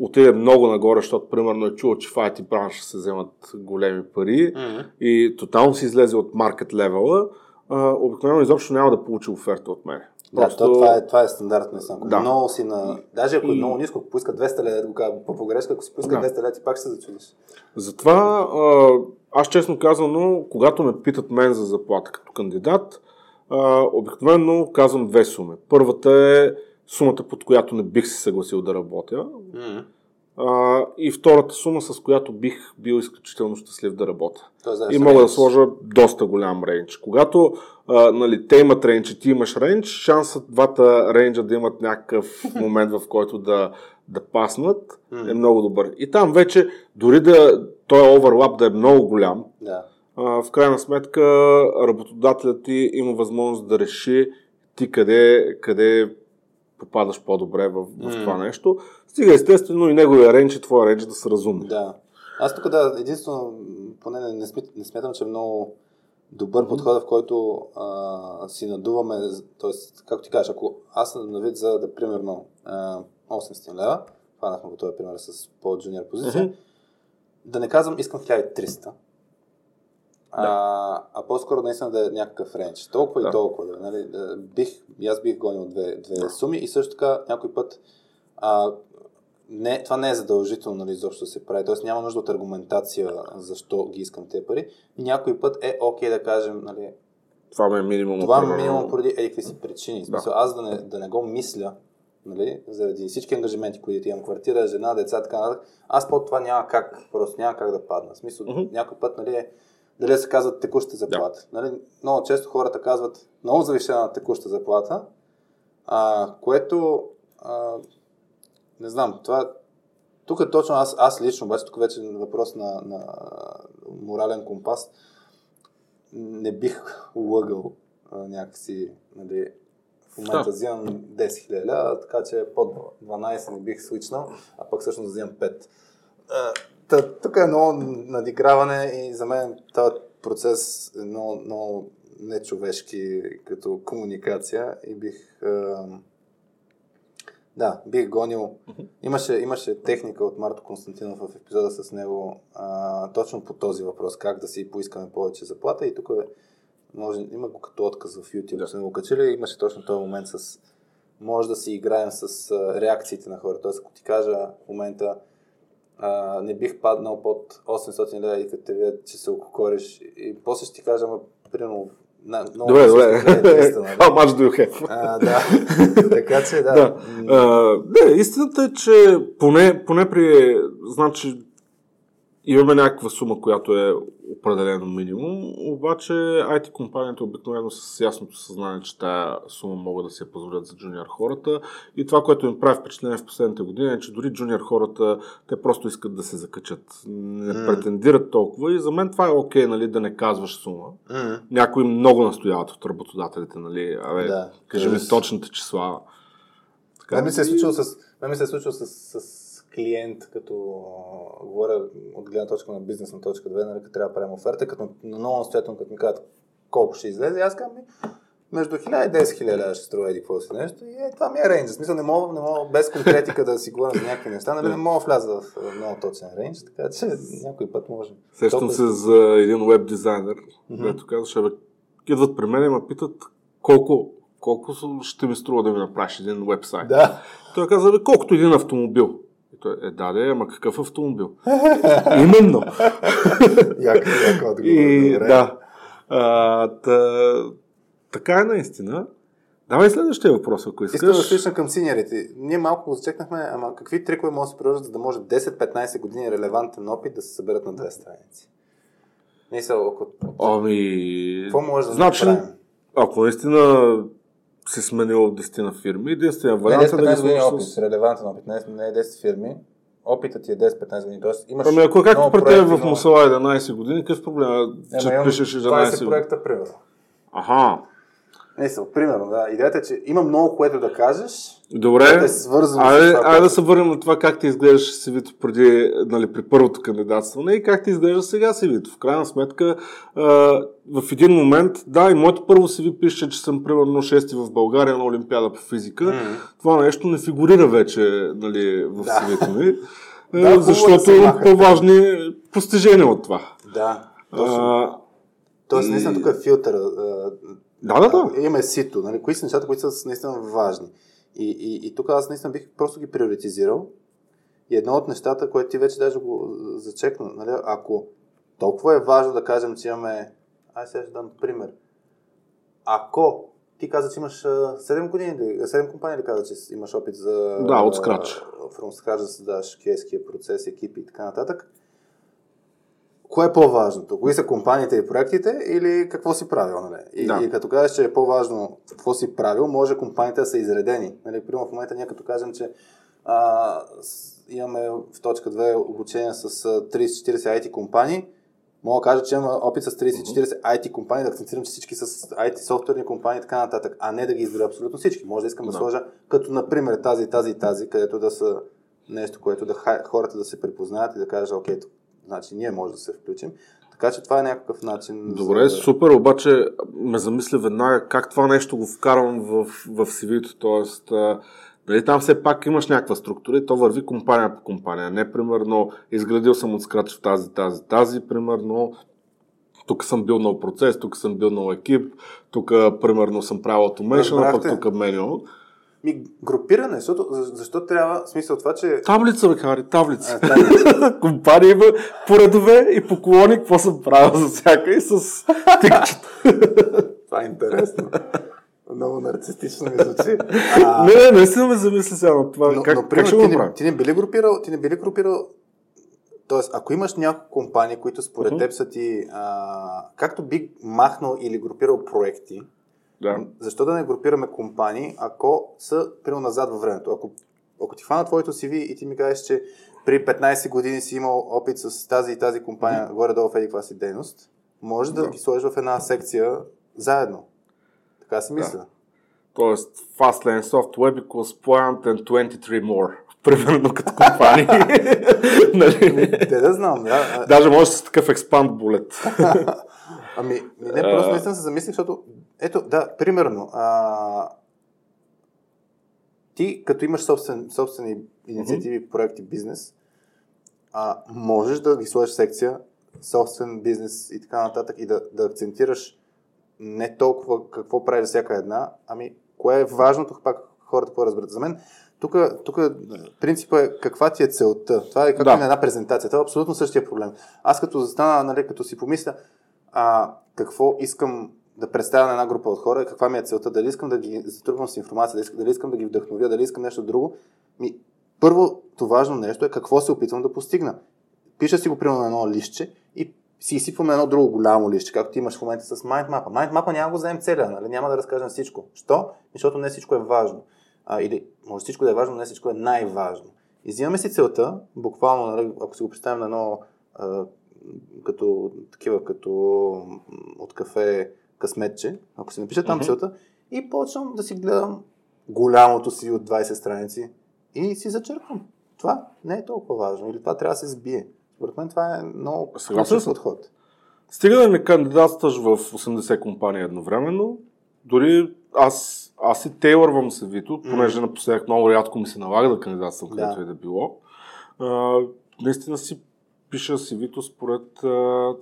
отиде много нагоре, защото примерно е чул, че в IT бранша се вземат големи пари mm-hmm. и тотално си излезе от маркет левела, обикновено изобщо няма да получи оферта от мен. Просто... Да, то, това, е, това е стандартно. Да. Много си на... Даже ако е и... много ниско, ако поиска 200 лева, го кажа по погрешка, ако си поиска да. 200 лева, ти пак ще се зачудиш. Затова аз честно казано, когато ме питат мен за заплата като кандидат, обикновено казвам две суми. Първата е сумата, под която не бих се съгласил да работя. Mm. А, и втората сума, с която бих бил изключително щастлив да работя. Тоест, и мога да сложа доста голям рейндж. Когато а, нали, те имат рейндж и ти имаш рейндж, шансът двата рейнджа да имат някакъв [laughs] момент, в който да, да паснат, mm. е много добър. И там вече, дори да този оверлап да е много голям, да. а, в крайна сметка работодателят ти има възможност да реши ти къде, къде попадаш по-добре в, в mm. това нещо. Стига естествено и неговия рейндж и твоя рейндж да са разумни. Да. Аз тук да, единствено, поне не, не, не смятам, че е много добър mm-hmm. подход, в който а, си надуваме, т.е. както ти кажеш, ако аз съм на вид за да примерно а, 800 лева, хванахме го този пример с по-джуниор позиция, mm-hmm. да не казвам искам 1300, а, да. а по-скоро наистина да е някакъв рейндж. Толкова да. и толкова. Да, нали, да, бих, аз бих гонил две, две да. суми и също така някой път а, не, това не е задължително нали, защо да се прави. Тоест няма нужда от аргументация защо ги искам те пари. Някой път е окей okay да кажем, нали, това ме е минимум. Това е минимум поради еди си причини. Да. Смисъл, аз да не, да не го мисля, нали, заради всички ангажименти, които имам, квартира, жена, деца, така нататък, аз под това няма как, просто няма как да падна. В смисъл, uh-huh. някой път, нали, е, дали се казват текуща заплата. Да. Нали, много често хората казват много завишена текуща заплата, а, което а, не знам, това тук е точно аз, аз лично, обаче тук вече е въпрос на, на морален компас, не бих лъгал а, някакси, нали, в момента да. взимам 10 000 лева, така че под 12 не бих свичнал, а пък всъщност взимам 5. Та, тук е много надиграване и за мен този процес е много, много нечовешки като комуникация и бих да, бих гонил. Имаше, имаше техника от Марто Константинов в епизода с него а, точно по този въпрос, как да си поискаме повече заплата и тук е, може, има го като отказ в YouTube, да. сме го качили, имаше точно този момент с може да си играем с а, реакциите на хората. Тоест, ако ти кажа в момента а, не бих паднал под 800 лева и като те видят, че се ококориш и после ще ти кажа, примерно на, много добре, добре. How much do you have? А, да. [laughs] така че, да. да. А, не, истината е, че поне, поне при... Значи, имаме някаква сума, която е определено минимум, обаче IT компаниите обикновено с ясното съзнание, че тая сума могат да се позволят за джуниор хората и това, което им прави впечатление в последните години е, че дори джуниор хората, те просто искат да се закачат. Не mm. претендират толкова и за мен това е окей, okay, нали, да не казваш сума. Mm. Някои много настояват от работодателите, нали, абе, да. кажи ми точните числа. Така, ми се е случило с, ми се е случило с, с клиент, като а, говоря от гледна точка на бизнесна точка 2, нали, като трябва да правим оферта, като много настоятелно, като ми казват колко ще излезе, аз казвам, между 1000 и 10 000 лева ще струва еди какво си нещо. И е, това ми е рейндж. В смисъл не мога, не мога без конкретика да си говоря за някакви неща, нали не мога вляза в много точен рейндж, така че някой път може. Сещам се за един веб дизайнер, mm-hmm. който казваше, бе, идват при мен и ме питат колко, колко ще ми струва да ми направиш един вебсайт. Да. Той каза, бе, колкото един автомобил. Той е, да, да, ама какъв автомобил? [laughs] Именно. Яко, яко отговор. И, да. А, та, така е наистина. Давай следващия въпрос, ако искаш. Искам да слушам към синьорите. Ние малко го зачекнахме, ама какви трикове може да се приложат, за да може 10-15 години релевантен опит да се съберат на две страници? Мисъл, ако... Ами... Какво може да значи, направим? Ако наистина се сменил в 10 на фирми. Единствения вариант е да ги години опит, с... релевантен опит, не, не е 10 фирми. Опитът ти е 10-15 години. Тоест, имаш ами ако както при теб в Мусала 11 години, какъв проблем е, че пишеш 11 години? 20 проекта, примерно. Аха. Не са, примерно, да. Идеята е, че има много което да кажеш. Добре. Е свързано айде, с това, айде да се върнем на това как ти изглеждаш CV преди, нали, при първото кандидатстване и как ти изглежда сега CV. В крайна сметка, а, в един момент, да, и моето първо CV пише, че съм примерно 6 в България на Олимпиада по физика. Mm-hmm. Това нещо не фигурира вече нали, в да. CV-то [laughs] ми. да, защото има по-важни постижения от това. Да, точно. Тоест, наистина тук е филтър. Да, да, да. Имаме сито, нали? Кои са нещата, които са наистина важни. И, и, и тук аз наистина бих просто ги приоритизирал. И едно от нещата, което ти вече даже го зачекна, нали? ако толкова е важно да кажем, че имаме... Ай сега ще дам пример. Ако ти каза, че имаш 7 години, 7 компании ли каза, че имаш опит за... Да, от скрач. From scratch да създаваш кейския процес, екипи и така нататък. Кое е по-важното? Кои са компаниите и проектите или какво си правил? Нали? И, да. и като кажеш, че е по-важно какво си правил, може компаниите да са изредени. Нали? Примерно в момента ние като кажем, че а, имаме в точка 2 обучение с 30-40 IT компании, Мога да кажа, че имам опит с 30-40 IT компании, да акцентирам, че всички с IT софтуерни компании и така нататък, а не да ги избера абсолютно всички. Може да искам да, да сложа, като например тази, тази и тази, където да са нещо, което да хората да се припознаят и да кажат, окей, значи ние може да се включим. Така че това е някакъв начин. Добре, за... супер, обаче ме замисля веднага как това нещо го вкарвам в, в CV-то, т.е. Нали, там все пак имаш някаква структура и то върви компания по компания. Не, примерно, изградил съм от скрач в тази, тази, тази, примерно, тук съм бил на процес, тук съм бил на екип, тук, примерно, съм правил automation, пък тук меню. Ми, групиране, защото защо трябва, смисъл това, че... Таблица, бе, Хари, таблица. А, таблица. [laughs] Компания има по редове и по колони, какво съм правил за всяка и с тикчета. [laughs] това е интересно. Много нарцистично ми звучи. [laughs] А... не, не, наистина ме замисли сега на това. Но, как, но, как ще ти, не, ти не би ли групирал, ти не би ли групирал Тоест, ако имаш няколко компании, които според uh-huh. теб са ти, а, както би махнал или групирал проекти, да. защо да не групираме компании, ако са прямо назад във времето? Ако, ако ти фана твоето CV и ти ми кажеш, че при 15 години си имал опит с тази и тази компания, uh-huh. горе-долу в еди си дейност, може да, да ги сложиш в една секция заедно. Така си мисля. Да. Тоест, Fastlane Soft Web equals plant and 23 more. [laughs] Примерно като компании. [laughs] нали? Те да знам, да. Даже може с такъв експанд булет. [laughs] ами, не, просто наистина се замислих, защото, ето, да, примерно, а, ти, като имаш собствен, собствени инициативи, mm-hmm. проекти, бизнес, а, можеш да ги сложиш секция, собствен бизнес и така нататък и да, да акцентираш не толкова какво прави за всяка една, ами кое е важното, пак хората по разберат. За мен, тук, тук принципът е каква ти е целта. Това е както да. на една презентация. Това е абсолютно същия проблем. Аз като застана, нали, като си помисля а, какво искам да представя на една група от хора, каква ми е целта, дали искам да ги затрудвам с информация, дали искам да ги вдъхновя, дали искам нещо друго. Ми, първото важно нещо е какво се опитвам да постигна. Пиша си го примерно на едно листче и си изсипваме едно друго голямо лище, както имаш в момента с MindMap. MindMap няма го вземем целия, нали? няма да разкажем всичко. Що? Защото не всичко е важно. А, или може всичко да е важно, но не всичко е най-важно. И взимаме си целта, буквално, нали, ако си го представим на едно като такива, като от кафе късметче, ако си напиша там mm-hmm. целта, и почвам да си гледам голямото си от 20 страници и си зачерквам. Това не е толкова важно или това трябва да се сбие. Според мен това е много ключов подход. Стига да не кандидатстваш в 80 компании едновременно, дори аз, аз и тейлървам се Вито, понеже mm. напоследък много рядко ми се налага да кандидатствам където да. и да било. А, наистина си пиша си Вито според а,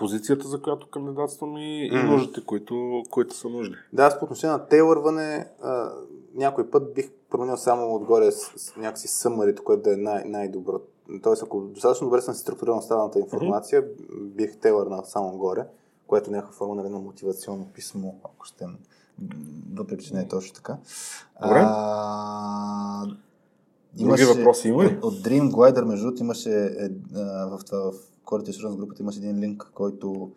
позицията, за която кандидатствам и, mm. и нуждите, които, които са нужни. Да, аз по отношение на тейлърване, а, някой път бих променил само отгоре с, с някакси съмарито, което да е най- най-добро Тоест, ако достатъчно добре съм си структурирал останалата информация, mm-hmm. бих телърнал само горе, което е някаква форма нали, на мотивационно писмо, ако ще въпреки, че не е точно така. Добре. А, имаше, Други въпроси има ли? От Dream Glider, между другото, имаше е, в това, в Quality Assurance групата имаше един линк, който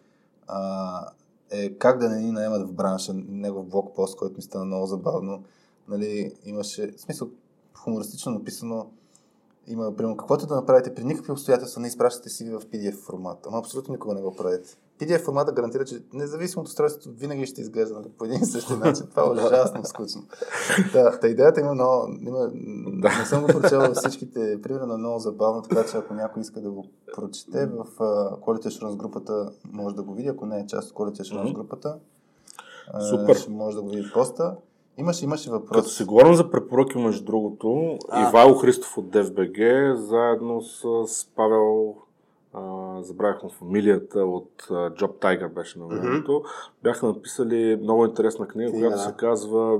а, е как да не ни наемат в бранша, негов блокпост, който ми стана много забавно. Нали, имаше, в смисъл, хумористично написано, има, примерно, каквото да направите при никакви обстоятелства, не изпращате си в PDF формат. Ама абсолютно никога не го правите. PDF формата гарантира, че независимо от устройството, винаги ще изглежда нали, по един и същи начин. Това е ужасно скучно. Да, та идеята има много... Има, да. Не съм го прочел всичките, примерно много забавно, така че ако някой иска да го прочете, в uh, Quality Assurance групата може да го види, ако не е част от Quality Assurance групата. Супер. Ще може да го види поста. Имаше, имаше въпрос. Като си говорим за препоръки, между другото, а. Ивайло Христов от DFBG, заедно с Павел, а, забравяхме фамилията от а, Job Tiger беше на времето, mm-hmm. бяха написали много интересна книга, Книга, която да. се казва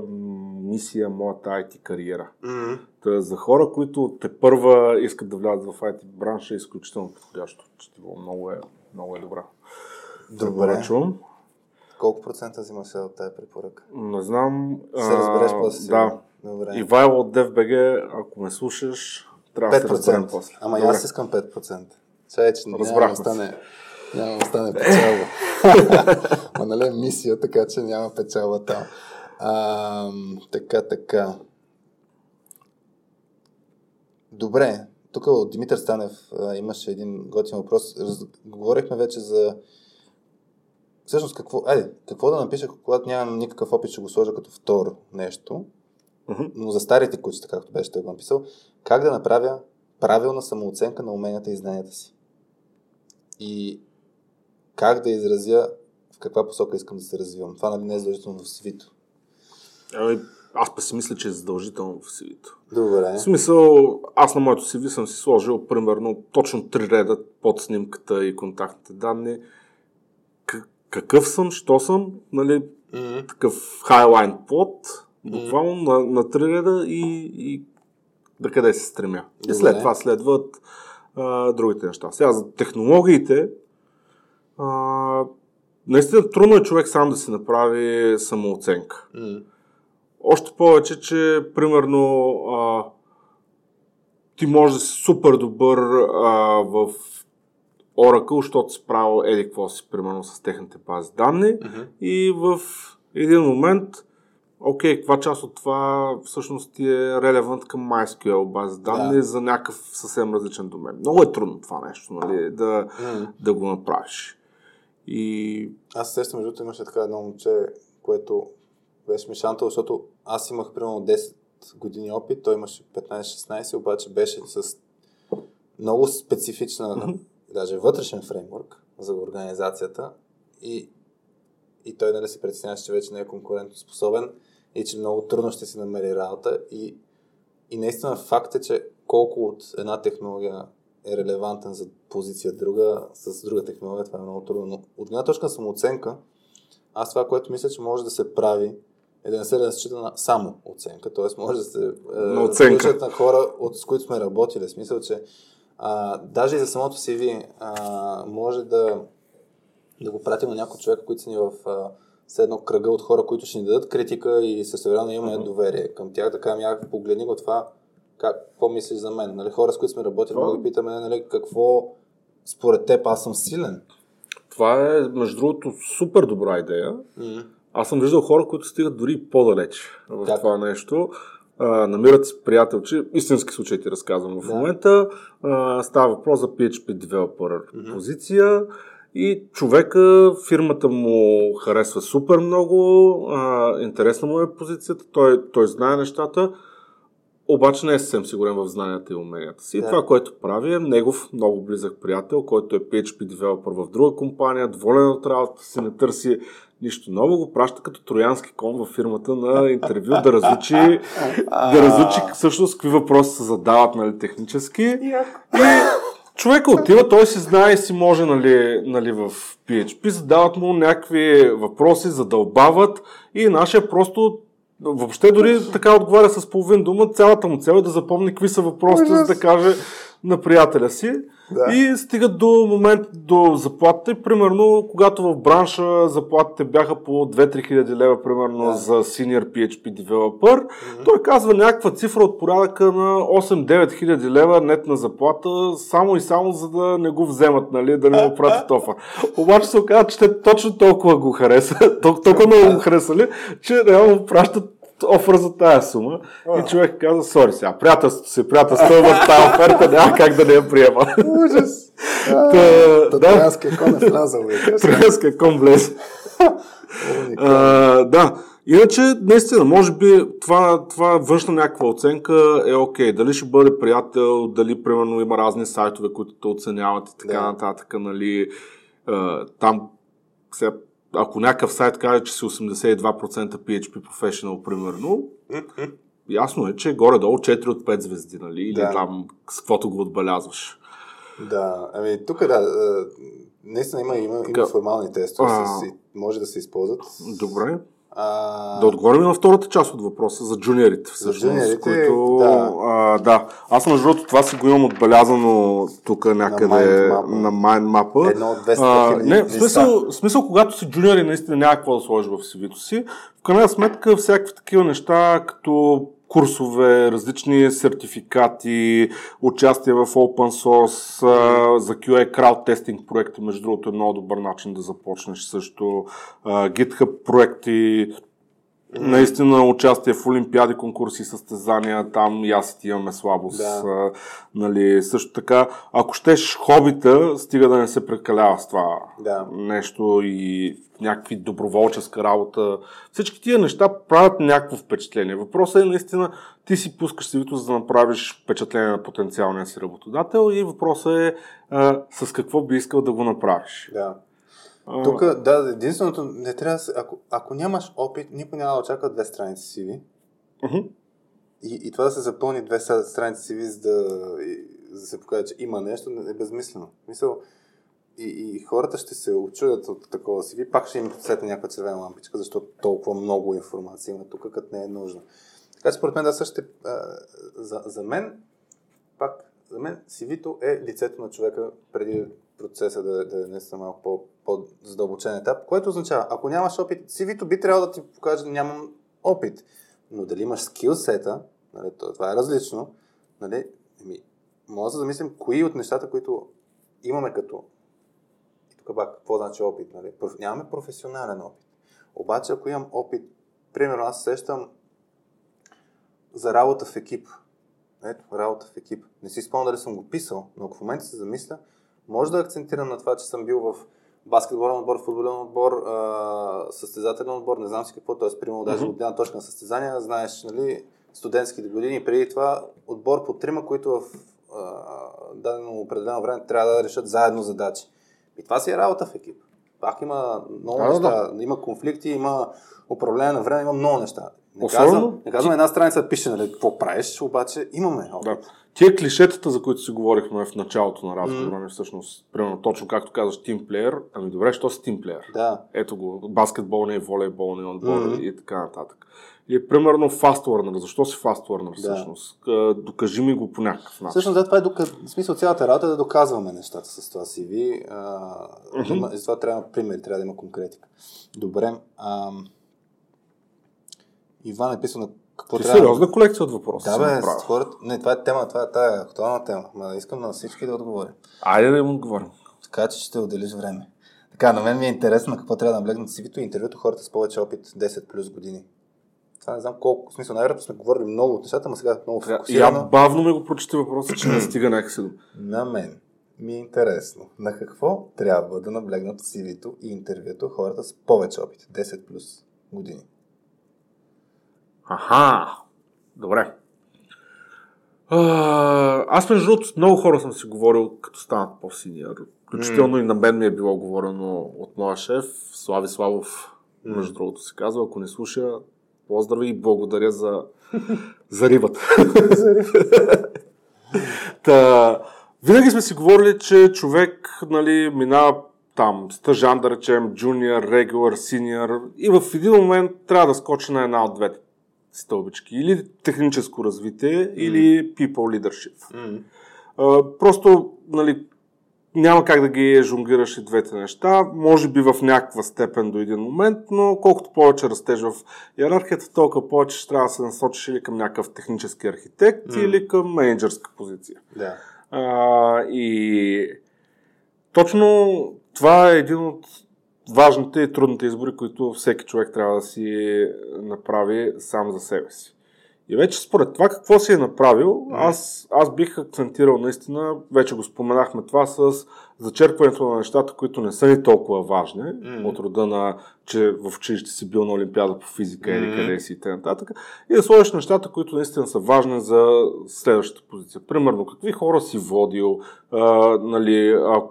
Мисия моята IT кариера. Mm-hmm. Та, за хора, които те първа искат да влязат в IT бранша, е изключително подходящо. Четиво. Много е, много е добра. Добре. Добре. колко процента взимаш от тази препоръка? Не знам. Се разбереш после. Да. Добре. Ивайло от DFBG, ако ме слушаш, трябва 5%. да се разберем после. Ама Добре. аз искам 5%. Сега, че няма да стане, няма да стане печалба. [laughs] Ма нали е мисия, така че няма печалба там. А, така, така. Добре, тук от Димитър Станев а, имаше един готин въпрос. Раз, говорихме вече за всъщност какво, айде, какво да напиша, когато нямам никакъв опит, ще го сложа като второ нещо. Но за старите кучета, както беше той го написал, как да направя правилна самооценка на уменията и знанията си. И как да изразя в каква посока искам да се развивам. Това нали не е задължително в свито. Ами, аз па си мисля, че е задължително в CV-то. Добре. В смисъл, аз на моето CV съм си сложил примерно точно три реда под снимката и контактните данни. К- какъв съм, що съм, нали, mm-hmm. такъв хайлайн под, буквално mm-hmm. на, на три реда и, и да къде се стремя. Добре. И след това следват а, другите неща. Сега за технологиите, а, наистина трудно е човек сам да си направи самооценка. Mm. Още повече, че примерно а, ти може да си супер добър а, в Oracle, защото си правил еди какво си, примерно с техните бази данни mm-hmm. и в един момент окей, каква част от това всъщност е релевант към MySQL база данни да. за някакъв съвсем различен домен. Много е трудно това нещо, нали, да, да го направиш. И... Аз сещам, между имаше така едно момче, което беше ми шантал, защото аз имах примерно 10 години опит, той имаше 15-16, обаче беше с много специфична, mm-hmm. даже вътрешен фреймворк за организацията и, и той нали си притесняваше, че вече не е конкурентоспособен и че много трудно ще си намери работа и, и наистина факт е, че колко от една технология е релевантен за позиция друга, с друга технология, това е много трудно. Но от една точка на самооценка, аз това, което мисля, че може да се прави, е да не се разчита на само оценка, т.е. може да се е, на хора, от, с които сме работили. В смисъл, че а, даже и за самото CV а, може да, да го пратим на някой човек, които са ни в а, с едно кръга от хора, които ще ни дадат критика и също време имаме uh-huh. доверие към тях, да кажем, я погледни го това, как, какво мислиш за мен? Нали, хора, с които сме работили, много питаме, нали, какво според теб аз съм силен. Това е, между другото, супер добра идея. Mm-hmm. Аз съм виждал хора, които стигат дори по-далеч в как? това нещо. А, намират си приятелче, истински случай ти разказвам в да. момента. А, става въпрос за PHP Developer mm-hmm. позиция и човека, фирмата му харесва супер много, а, интересна му е позицията, той, той знае нещата, обаче не е съвсем сигурен в знанията и уменията си. Да. Това, което прави е негов много близък приятел, който е PHP девелопер в друга компания, доволен от работата си, не търси нищо ново, го праща като троянски кон във фирмата на интервю да разучи, [laughs] да разучи всъщност какви въпроси се задават нали, технически. И човека отива, той си знае и си може нали, нали, в PHP, задават му някакви въпроси, задълбават и нашия просто въобще дори така отговаря с половин дума, цялата му цел е да запомни какви са въпросите, за да каже на приятеля си. Да. И стигат до момент до заплатите. Примерно, когато в бранша заплатите бяха по 2-3 хиляди лева, примерно да. за senior PHP developer, mm-hmm. той казва някаква цифра от порядъка на 8-9 хиляди лева нетна заплата, само и само за да не го вземат, нали, да не му пратят офа. Обаче се оказа, че те точно толкова го хареса, [laughs] толкова много го харесали, че реално пращат офър за тази сума а. и човек каза, сори сега, приятелството си, приятелство, в тази оферта няма как да не я приема. Ужас! [laughs] Троянския кон е влязал. Троянския кон влезе. Да, Иначе, наистина, може би това, това външна някаква оценка е окей. Okay. Дали ще бъде приятел, дали, примерно, има разни сайтове, които те оценяват и така да. нататък, нали, там сега ако някакъв сайт каже, че си 82% PHP Professional, примерно, [laughs] ясно е, че горе-долу 4 от 5 звезди, нали? Или да. там с каквото го отбелязваш. Да, ами тук да, наистина има, има, има формални тестове, а... може да се използват. Добре. А... Да отговорим на втората част от въпроса за джуниорите. Всъщност, за джуниорите, които, да. А, да. Аз между другото това си го имам отбелязано тук някъде на Map. Едно от 200 Не, в смисъл, смисъл, когато си джуниор и наистина няма какво да сложиш в CV-то си. В крайна сметка всякакви такива неща, като курсове, различни сертификати, участие в open source, за QA крауд тестинг проекти, между другото е много добър начин да започнеш също, GitHub проекти, Наистина участие в олимпиади, конкурси, състезания, там и аз ти имаме слабост. Да. А, нали, също така, ако щеш хобита, стига да не се прекалява с това да. нещо и някакви доброволческа работа. Всички тия неща правят някакво впечатление. Въпросът е наистина, ти си пускаш CV, за да направиш впечатление на потенциалния си работодател и въпросът е а, с какво би искал да го направиш. Да. Тук, да, единственото, не трябва да ако, ако нямаш опит, никой няма да очаква две страници CV. Uh-huh. И, и това да се запълни две страници CV, за да, за да се покаже, че има нещо, е безмислено. Мисъл, и, и хората ще се очудят от такова CV, пак ще им сетне някаква червена лампичка, защото толкова много информация има тук, като не е нужно. Така че според мен да също за, за мен, пак, за мен CV-то е лицето на човека преди процеса да, да е наистина малко по, по-задълбочен етап, което означава, ако нямаш опит, CV-то би трябвало да ти покаже, нямам опит. Но дали имаш скилсета, нали, това е различно, нали, ми, може да замислим кои от нещата, които имаме като тук пак, какво значи опит? Нали? Нямаме професионален опит. Обаче, ако имам опит, примерно аз сещам за работа в екип. Ето, работа в екип. Не си спомням дали съм го писал, но ако в момента се замисля, може да акцентирам на това, че съм бил в баскетболен отбор, футболен отбор, състезателен отбор, не знам си какво, т.е. примерно даже от една точка на състезания, знаеш, нали, студентските години, преди това отбор по трима, които в а, дадено определено време трябва да решат заедно задачи. И това си е работа в екип. Пак има много да, неща, да. има конфликти, има управление на време, има много неща. Не казвам, не казвам една страница пише нали, какво правиш, обаче имаме опит. Да. Тия клишетата, за които си говорихме в началото на разговора, mm. всъщност, примерно точно както казваш тимплеер, ами добре, що си тимплеер? Да. Ето го, баскетбол не е волейбол, не е отбор mm. и така нататък. И примерно fast learner. Защо си fast learner всъщност? Да. Докажи ми го по някакъв начин. Всъщност, да, това е дока... в смисъл цялата работа е да доказваме нещата с това CV. А, mm-hmm. има... това трябва примери, трябва да има конкретика. Добре. А... Иван е писал на какво Ти трябва... сериозна колекция от въпроси. Да, бе, хората... Не, това е тема, това е тая актуална тема. Ма искам на всички да отговоря. Айде да им отговорим. Така че ще отделиш време. Така, на мен ми е интересно на какво трябва да наблегнат CV-то и интервюто хората с повече опит 10 плюс години. Това не знам колко. В смисъл, най-вероятно сме говорили много от нещата, но сега много фокусирано. Я бавно ми го прочете въпроса, че не [clears throat] стига някакси до. На мен ми е интересно. На какво трябва да наблегнат CV-то и интервюто хората с повече опит? 10 плюс години. Аха, добре. А, аз между другото много хора съм си говорил, като станат по-синьор. Включително mm. и на мен ми е било говорено от моя шеф, Слави Славов, mm. между другото се казва, ако не слуша, поздрави и благодаря за, за рибата. Та, винаги сме си говорили, че човек нали, минава там стъжан, да речем, джуниор, регулар, синьор и в един момент трябва да скочи на една от двете стълбички. Или техническо развитие, mm. или people leadership. Mm. А, просто, нали, няма как да ги жонглираш и двете неща. Може би в някаква степен до един момент, но колкото повече растеж в иерархията, толкова повече ще трябва да се насочиш или към някакъв технически архитект, mm. или към менеджерска позиция. Да. А, и точно това е един от важните и трудните избори, които всеки човек трябва да си направи сам за себе си. И вече според това какво си е направил, аз, аз бих акцентирал наистина, вече го споменахме това с зачерпването на нещата, които не са ни толкова важни, mm. от рода на, че в училище си бил на Олимпиада по физика mm. или къде си и т.н. И да сложиш нещата, които наистина са важни за следващата позиция. Примерно, какви хора си водил, а, нали, а,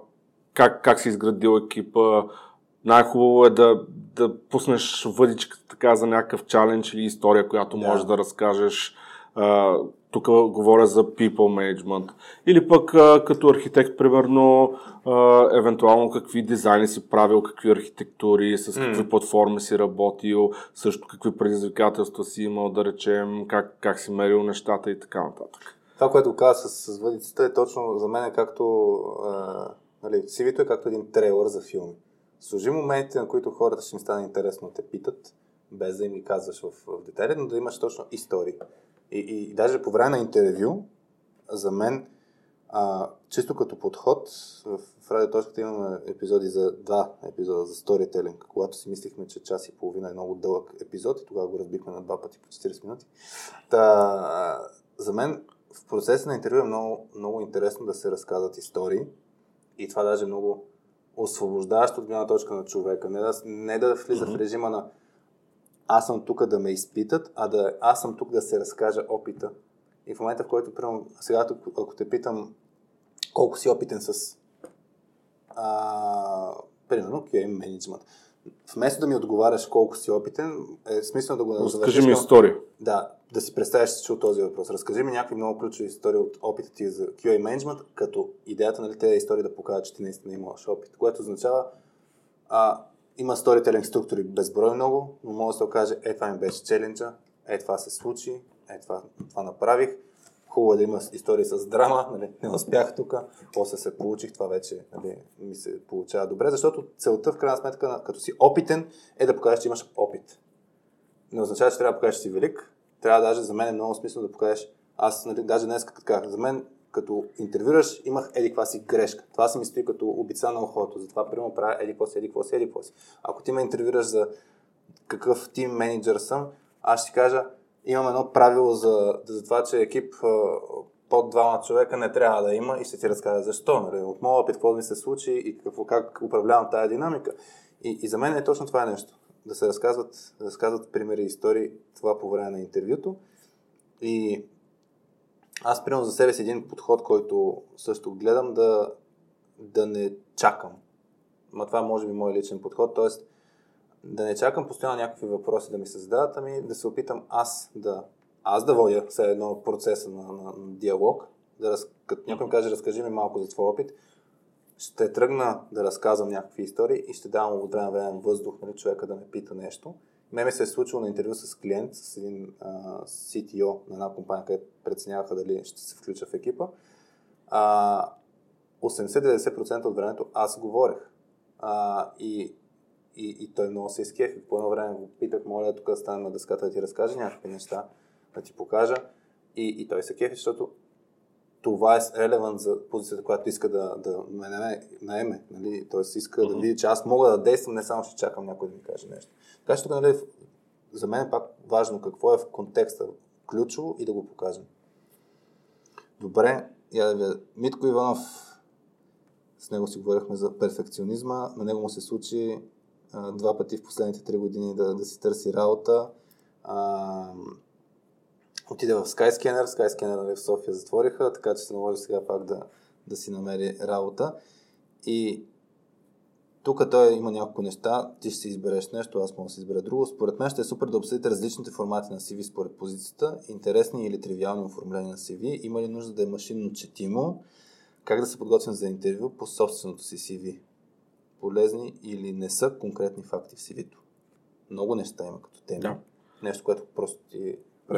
как, как си изградил екипа, най-хубаво е да, да пуснеш въдичката така за някакъв чалендж или история, която можеш да разкажеш. А, тук говоря за people management. Или пък а, като архитект, примерно, а, евентуално какви дизайни си правил, какви архитектури, с какви mm. платформи си работил, също какви предизвикателства си имал, да речем, как, как си мерил нещата и така нататък. Това, което каза с, с въдицата е точно за мен е както а, нали, CV-то е както един трейлър за филми. Служи моментите, на които хората ще им стане интересно да те питат, без да им ги казваш в, в детайли, но да имаш точно истории. И, и, и даже по време на интервю, за мен, а, чисто като подход, в, в радиоточката имаме епизоди за два епизода за сторителинг, когато си мислихме, че час и половина е много дълъг епизод и тогава го разбихме на два пъти по 40 минути. Та, за мен в процеса на интервю е много, много интересно да се разказват истории и това даже много освобождаващо от гледна точка на човека. Не да, не да влиза mm-hmm. в режима на аз съм тук да ме изпитат, а да аз съм тук да се разкажа опита. И в момента, в който, примерно, сега, ако те питам колко си опитен с, а, примерно, QA менеджмент, вместо да ми отговаряш колко си опитен, е смисъл да го назовеш. Разкажи ми история. Да, да си представяш, че чул този въпрос. Разкажи ми някакви много ключови истории от опита ти за QA менеджмент, като идеята нали, тези истории да покажат, че ти наистина имаш опит, което означава а, има сторителинг структури безброй много, но може да се окаже, е това ми беше челенджа, е това се случи, е това, това направих. Хубаво е да има истории с драма, нали, не успях тук, после се получих, това вече нали, ми се получава добре, защото целта в крайна сметка, като си опитен, е да покажеш, че имаш опит. Не означава, че трябва да покажеш, че си велик, трябва даже за мен е много смисъл да покажеш, аз нали, даже днес така, за мен като интервюраш, имах еди каква си грешка. Това си ми стои като обица на ухото. Затова, примерно, правя еди какво си, еди какво си, еди какво си. Ако ти ме интервюраш за какъв тим менеджер съм, аз ще кажа, имам едно правило за, за това, че екип под двама човека не трябва да има и ще ти разкажа защо. Нали? От моя опит, какво ми се случи и какво, как управлявам тази динамика. И, и за мен е точно това е нещо. Да се разказват, да разказват примери и истории това по време на интервюто. И аз приемам за себе си един подход, който също гледам да, да не чакам. Ма това може би мой личен подход, т.е. да не чакам постоянно някакви въпроси да ми се зададат, ами да се опитам аз да, аз да водя все едно процеса на, на, на диалог, да раз, като някой ми каже, разкажи ми малко за твой опит, ще тръгна да разказвам някакви истории и ще давам от време време въздух, нали, човека да ме пита нещо ме ми се е случило на интервю с клиент, с един а, CTO на една компания, където преценяваха дали ще се включа в екипа. А, 80-90% от времето аз говорех. А, и, и, и той много се изкефи. По едно време го питах, моля, тук да стане на дъската да ти разкаже някакви неща, да ти покажа. И, и той се кефи, защото това е релевант за позицията, която иска да, да ме наеме. Нали? Тоест иска mm-hmm. да види, че аз мога да действам, не само ще чакам някой да ми каже нещо. Така че тук нали, за мен е пак важно какво е в контекста ключово и да го покажем. Добре, я да видя. Митко Иванов, с него си говорихме за перфекционизма. На него му се случи два пъти в последните три години да, да си търси работа. А, отиде в Skyscanner. Skyscanner нали, в София затвориха, така че се наложи сега пак да, да си намери работа. И тук той има няколко неща, ти ще си избереш нещо, аз мога да си избера друго. Според мен ще е супер да обсъдите различните формати на CV според позицията, интересни или тривиални оформления на CV, има ли нужда да е машинно четимо, как да се подготвим за интервю по собственото си CV. Полезни или не са конкретни факти в CV-то. Много неща има като тема. Да. Нещо, което просто ти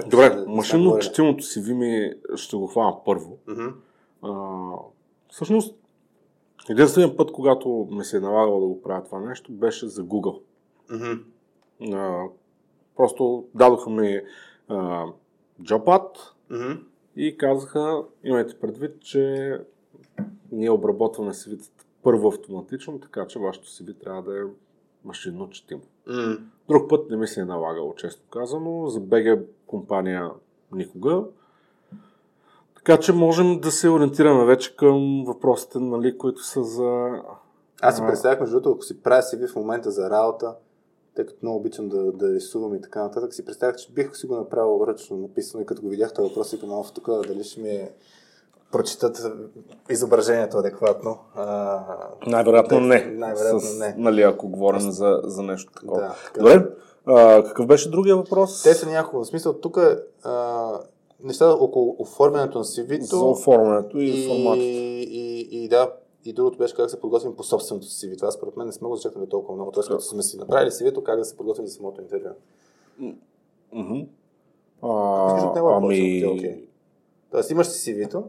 Добре, да машинно четимото CV ми ще го хвана първо. Mm-hmm. А, всъщност, Единственият път, когато ми се е налагало да го правя това нещо, беше за Google. Mm-hmm. А, просто дадоха ми а, mm-hmm. и казаха, имайте предвид, че ние обработваме cv първо автоматично, така че вашето CV трябва да е машинно четимо. Mm-hmm. Друг път не ми се е налагало, често казано. За BG компания никога. Така че можем да се ориентираме вече към въпросите, нали, които са за... Аз си представях, между другото, ако си правя CV в момента за работа, тъй като много обичам да, да рисувам и така нататък, си представях, че бих си го направил ръчно написано и като го видях този въпрос, и малко тук, дали ще ми е прочитат изображението адекватно. А, най-вероятно не. Най-вероятно С, не. Нали, ако говорим за, за нещо такова. Да, така. Добре, а, какъв беше другия въпрос? Те са няколко. В смисъл, тук неща около оформянето на CV-то. За оформянето и, и форматите. И, и, и да, и другото беше как се подготвим по собственото си CV. Това според мен не сме го зачекнали толкова много. Тоест, като сме си направили CV-то, как да се подготвим за самото интервю. Mm-hmm. А, ами... Okay. Тоест имаш си CV-то.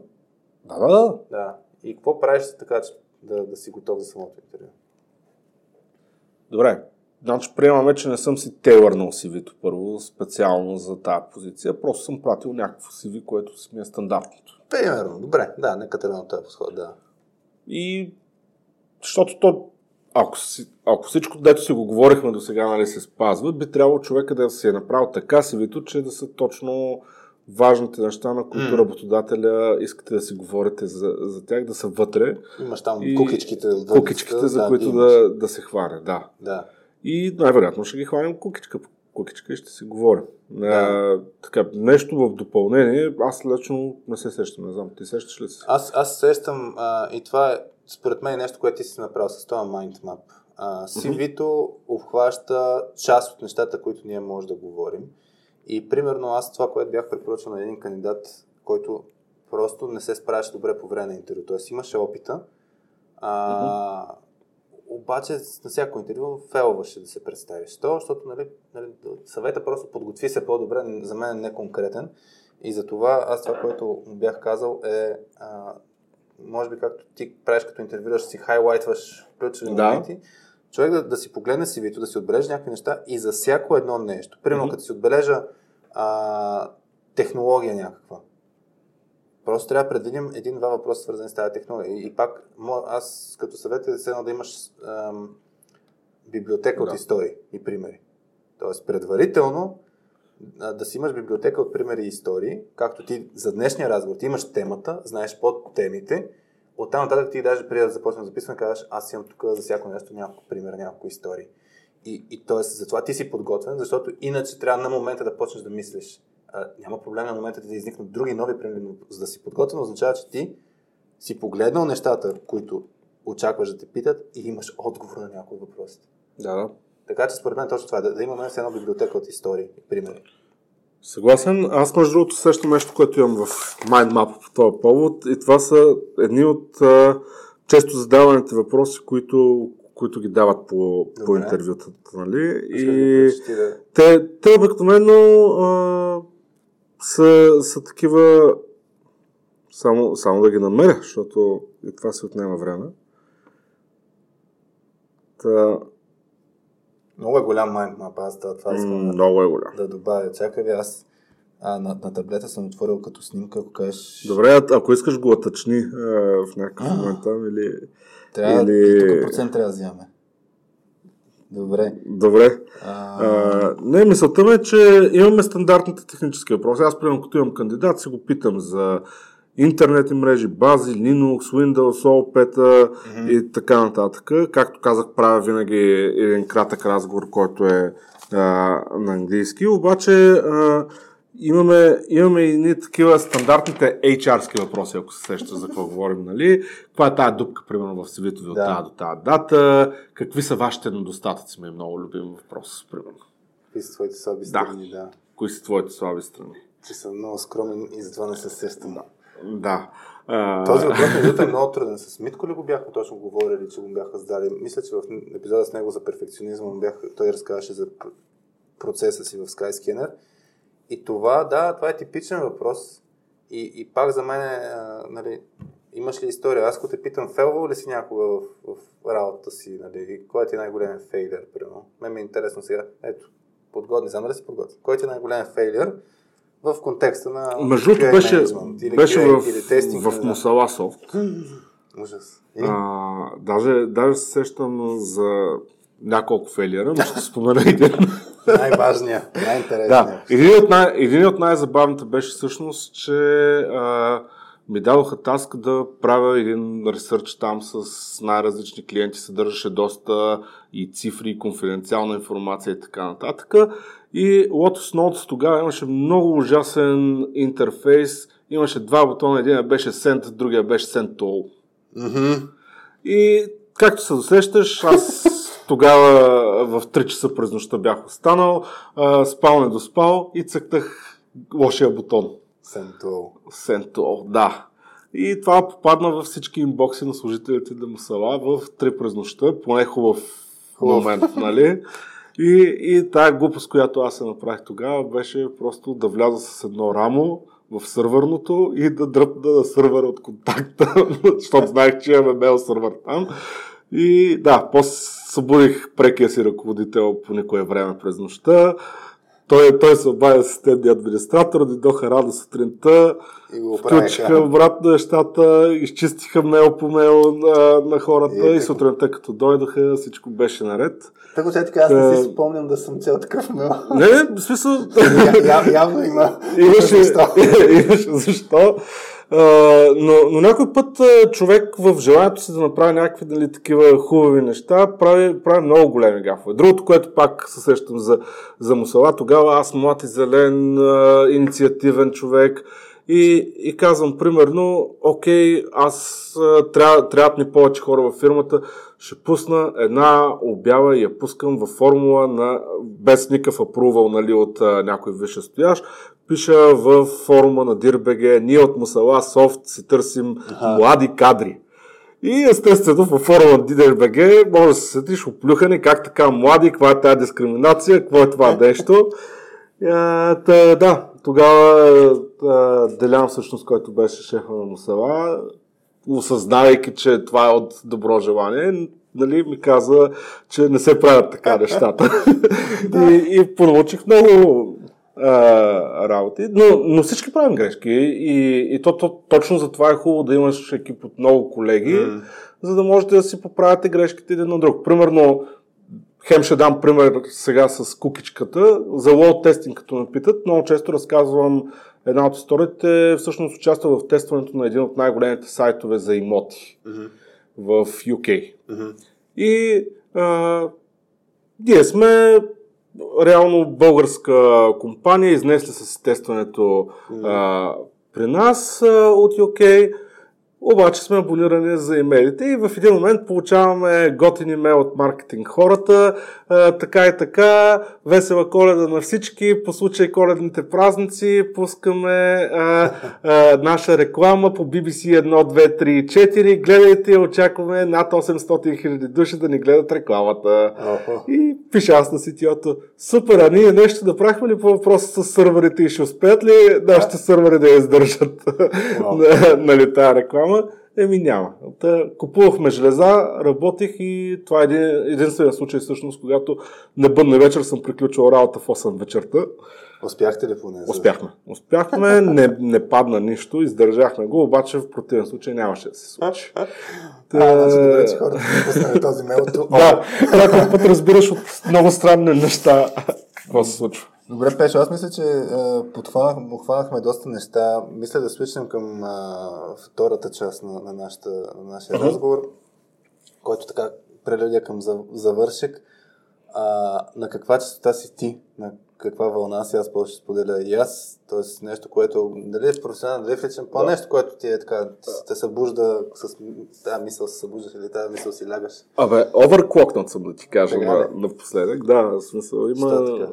Да, да, да. Да. И какво правиш така, че да, да си готов за самото интервю? Добре. Значи приемаме, че не съм си тейлърнал CV-то първо, специално за тази позиция. Просто съм пратил някакво CV, което си ми е стандартното. Примерно, добре. Да, нека тръгнем от този подход, да. И защото то, ако, си, ако всичко, дето си го говорихме до сега, нали, се спазва, би трябвало човека да се е направил така си вито, че да са точно важните неща, на които mm. работодателя искате да си говорите за, за тях, да са вътре. Имаш там и кукичките. Кукичките, за да, които да, да се хване, да. да. И най-вероятно ще ги хванем кукичка по кукичка и ще си говорим. Да. А, така, нещо в допълнение, аз лично не се сещам, не знам, ти сещаш ли се? Аз, аз сещам а, и това е според мен е нещо, което ти си направил с този mindmap. А, CV-то mm-hmm. обхваща част от нещата, които ние може да говорим. И примерно аз това, което бях препоръчал на един кандидат, който просто не се справяше добре по време на интервю. Тоест имаше опита, а, mm-hmm. обаче на всяко интервю фелваше да се представиш. То, защото нали, нали, съвета просто подготви се по-добре, за мен е не конкретен. И затова аз това, което бях казал е а, може би както ти правиш като интервюраш, си хайлайтваш ключови да. моменти, човек да, да си погледне си вито, да си отбележи някакви неща и за всяко едно нещо. Примерно, mm-hmm. като си отбележа а, технология някаква. Просто трябва да предвидим един-два въпроса, свързани с тази технология. И, и пак, аз като съвет е седно да имаш ам, библиотека да. от истории и примери. Тоест, предварително да си имаш библиотека от примери и истории, както ти за днешния разговор, ти имаш темата, знаеш под темите, оттам нататък ти даже преди да започнем записване, казваш, аз имам тук за всяко нещо няколко примера, няколко истории. И, и т.е. затова ти си подготвен, защото иначе трябва на момента да почнеш да мислиш. А, няма проблем на момента да изникнат други нови примери, но за да си подготвен означава, че ти си погледнал нещата, които очакваш да те питат и имаш отговор на някои въпроси. Да. Така че според мен точно това е, да, да имаме с една библиотека от истории примери. Съгласен. Аз между другото сещам нещо, което имам в MindMap по този повод и това са едни от а, често задаваните въпроси, които, които ги дават по, по интервютата. Нали? И да те, те обикновено а, са, са такива само, само да ги намеря, защото и това се отнема време. Та, много е голям майндмап, аз това, това искам много е голям. да добавя. Чакай ви, аз а, на, на таблета съм отворил като снимка, ако кажеш... Добре, ако искаш го атъчни а, в някакъв момент там или... Трябва, или... тук процент трябва да вземаме. Добре. Добре. А... А, не, мисълта ми е, че имаме стандартните технически въпроси. Аз, примерно, като имам кандидат, си го питам за интернет и мрежи, бази, Linux, Windows, OPET mm-hmm. и така нататък. Както казах, правя винаги един кратък разговор, който е а, на английски. Обаче а, имаме, имаме и ние такива стандартните HR-ски въпроси, ако се сеща за какво говорим, нали? Каква е тази дупка, примерно, в CV-то ви от да. тази до тази дата? Какви са вашите недостатъци? Ми е много любим въпрос, примерно. Какви са твоите слаби страни, да. да. Кои са твоите слаби страни? Че съм много скромен и затова не се сещам. Да. Да. Този въпрос е много труден. С Митко ли го бяхме точно говорили, че го бяха задали? Мисля, че в епизода с него за перфекционизма бях, той разказваше за процеса си в Skyscanner. И това, да, това е типичен въпрос. И, и пак за мен е, нали, имаш ли история? Аз ако те питам, фейлвал ли си някога в, в работата си? Нали? Кой е ти най-големият фейлер, примерно? Мен ми е интересно сега. Ето, подгодни, знам да си подготвя. Кой е ти най-големият фейлер? в контекста на Между другото беше, или беше QA, в, или тестинг, в Мусала Софт. Ужас. А, даже, даже се сещам за няколко фейлера, но ще спомена един. Най-важният, най-интересният. Да, един от, най- един от най-забавните беше всъщност, че а, ми дадоха таск да правя един ресърч там с най-различни клиенти, съдържаше доста и цифри, и конфиденциална информация и така нататък. И Lotus Notes тогава имаше много ужасен интерфейс. Имаше два бутона, един беше Send, другия беше Send to All. Mm-hmm. И както се досещаш, аз тогава в 3 часа през нощта бях останал, спал не доспал и цъктах лошия бутон. Сентуол. Сентуол, да. И това попадна във всички инбокси на служителите на Мусала в 3 през нощта, поне хубав. момент, нали? И, и тая глупост, която аз се направих тогава, беше просто да вляза с едно рамо в сървърното и да дръпна на сървъра от контакта, [laughs] защото знаех, че имаме мейл сървър там. И да, после събудих прекия си ръководител по никое време през нощта. Той, той се обади асистентния администратор, дойдоха рано сутринта, включиха обратно нещата, изчистиха мейл по мейл на, на хората и, и сутринта като дойдоха всичко беше наред. Така че така, аз не си спомням да съм цял такъв мейл. Не, не, в смисъл... Я, я, явно има. [laughs] Имаше защо. [laughs] имаше защо. Но, но някой път човек в желанието си да направи някакви дали, такива хубави неща прави, прави много големи гафове. Другото, което пак се сещам за, за Мусала, тогава аз млад и зелен, инициативен човек и, и казвам примерно, окей, аз трябва, трябват ми повече хора във фирмата, ще пусна една обява и я пускам във формула на, без никакъв апрувал нали, от а, някой висшестоящ. Пиша в форума на DIRBG, ние от Мусала Софт си търсим ага. млади кадри. И естествено във форума на DIRBG може да се сетиш оплюхане как така млади, каква е тази дискриминация, какво е това [laughs] нещо. А, та, да, тогава Делян всъщност, който беше шефа на Мусала, осъзнавайки, че това е от добро желание, нали, ми каза, че не се правят така [laughs] нещата. и, и получих много а, работи. Но, но всички правим грешки и, и то, то, точно за това е хубаво да имаш екип от много колеги, mm. за да можете да си поправяте грешките един на друг. Примерно, Хем ще дам пример сега с кукичката. За лоу тестинг, като ме питат, много често разказвам една от историите. Всъщност участва в тестването на един от най-големите сайтове за имоти mm-hmm. в UK. Mm-hmm. И а, ние сме реално българска компания, изнесли с тестването а, при нас а, от UK. Обаче сме абонирани за имейлите и в един момент получаваме готин имейл от маркетинг хората, а, така и така, весела коледа на всички, по случай коледните празници пускаме а, а, наша реклама по BBC 1, 2, 3 4, гледайте, очакваме над 800 хиляди души да ни гледат рекламата. Uh-huh. И пише аз на сетиото, супер, а ние нещо направихме ли по въпроса с сървърите и ще успеят ли нашите сървъри да я издържат uh-huh. [laughs] на, нали, тази реклама? Реклама, еми няма. Та, купувахме железа, работих и това е един, единствения случай всъщност, когато на бъдна вечер съм приключил работа в 8 вечерта. Успяхте ли поне? Успяхме. Успяхме, не, не падна нищо, издържахме го, обаче в противен случай нямаше да се случи. Та... [laughs] А, значи добре, че хората пуснали този мейл. [laughs] да, някой път разбираш от много странни неща какво се случва. Добре, Пешо, аз мисля, че обхванахме доста неща. Мисля да свичнем към а, втората част на, на, нашата, на нашия uh-huh. разговор, който така прелюдя към завършек. А, на каква частота си ти? На каква вълна си? Аз после ще споделя и аз. Тоест нещо, което дали е професионално, дали е личен, по-нещо, което ти е така, те събужда с тази мисъл се събуждаш или тази мисъл си лягаш. Абе, оверклокнат съм да ти кажа на, напоследък. Да, в смисъл има... Що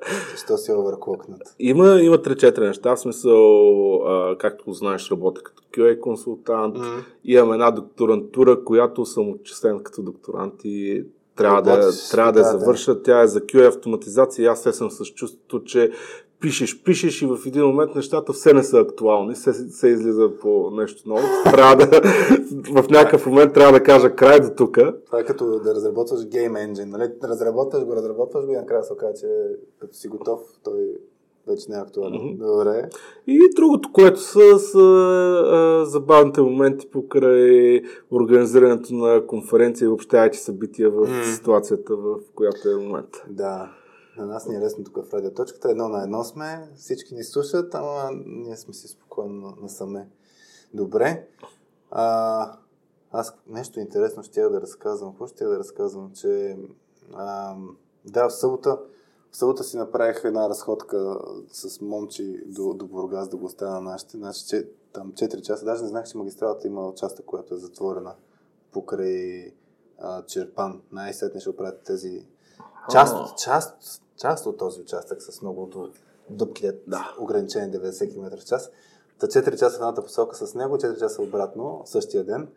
[laughs] Защо си оверклокнат? Има, има 3-4 неща. В смисъл, а, както знаеш, работя като QA консултант. Mm-hmm. Имам една докторантура, която съм отчислен като докторант и трябва да, трябва да, да завърша. Тя е за QA автоматизация и аз се съм с чувството, че пишеш, пишеш и в един момент нещата все не са актуални, се, се излиза по нещо ново. [laughs] Трябва да, в някакъв момент трябва да кажа край до тук. Това е като да разработваш Game Engine. Нали? Разработваш го, разработваш го и накрая се оказа, че като си готов, той вече не е актуален. Mm-hmm. Добре. И другото, което са, са а, забавните моменти покрай организирането на конференция и IT събития в mm. ситуацията, в която е момента. Да. На нас ни е лесно тук в радиоточката. Едно на едно сме. Всички ни слушат, ама ние сме си спокойно насаме. Добре. А, аз нещо интересно ще я да разказвам. Какво ще я да разказвам? Че а, да, в събота в събота си направих една разходка с момчи до, до Бургас да го оставя на нашите. Значи, че, там 4 часа. Даже не знах, че магистралата има участък, която е затворена покрай а, Черпан. Най-сетне ще оправят тези част, част, част от този участък с многото дупките, да. ограничени 90 км в час. Та 4 часа в едната посока с него, 4 часа обратно, същия ден.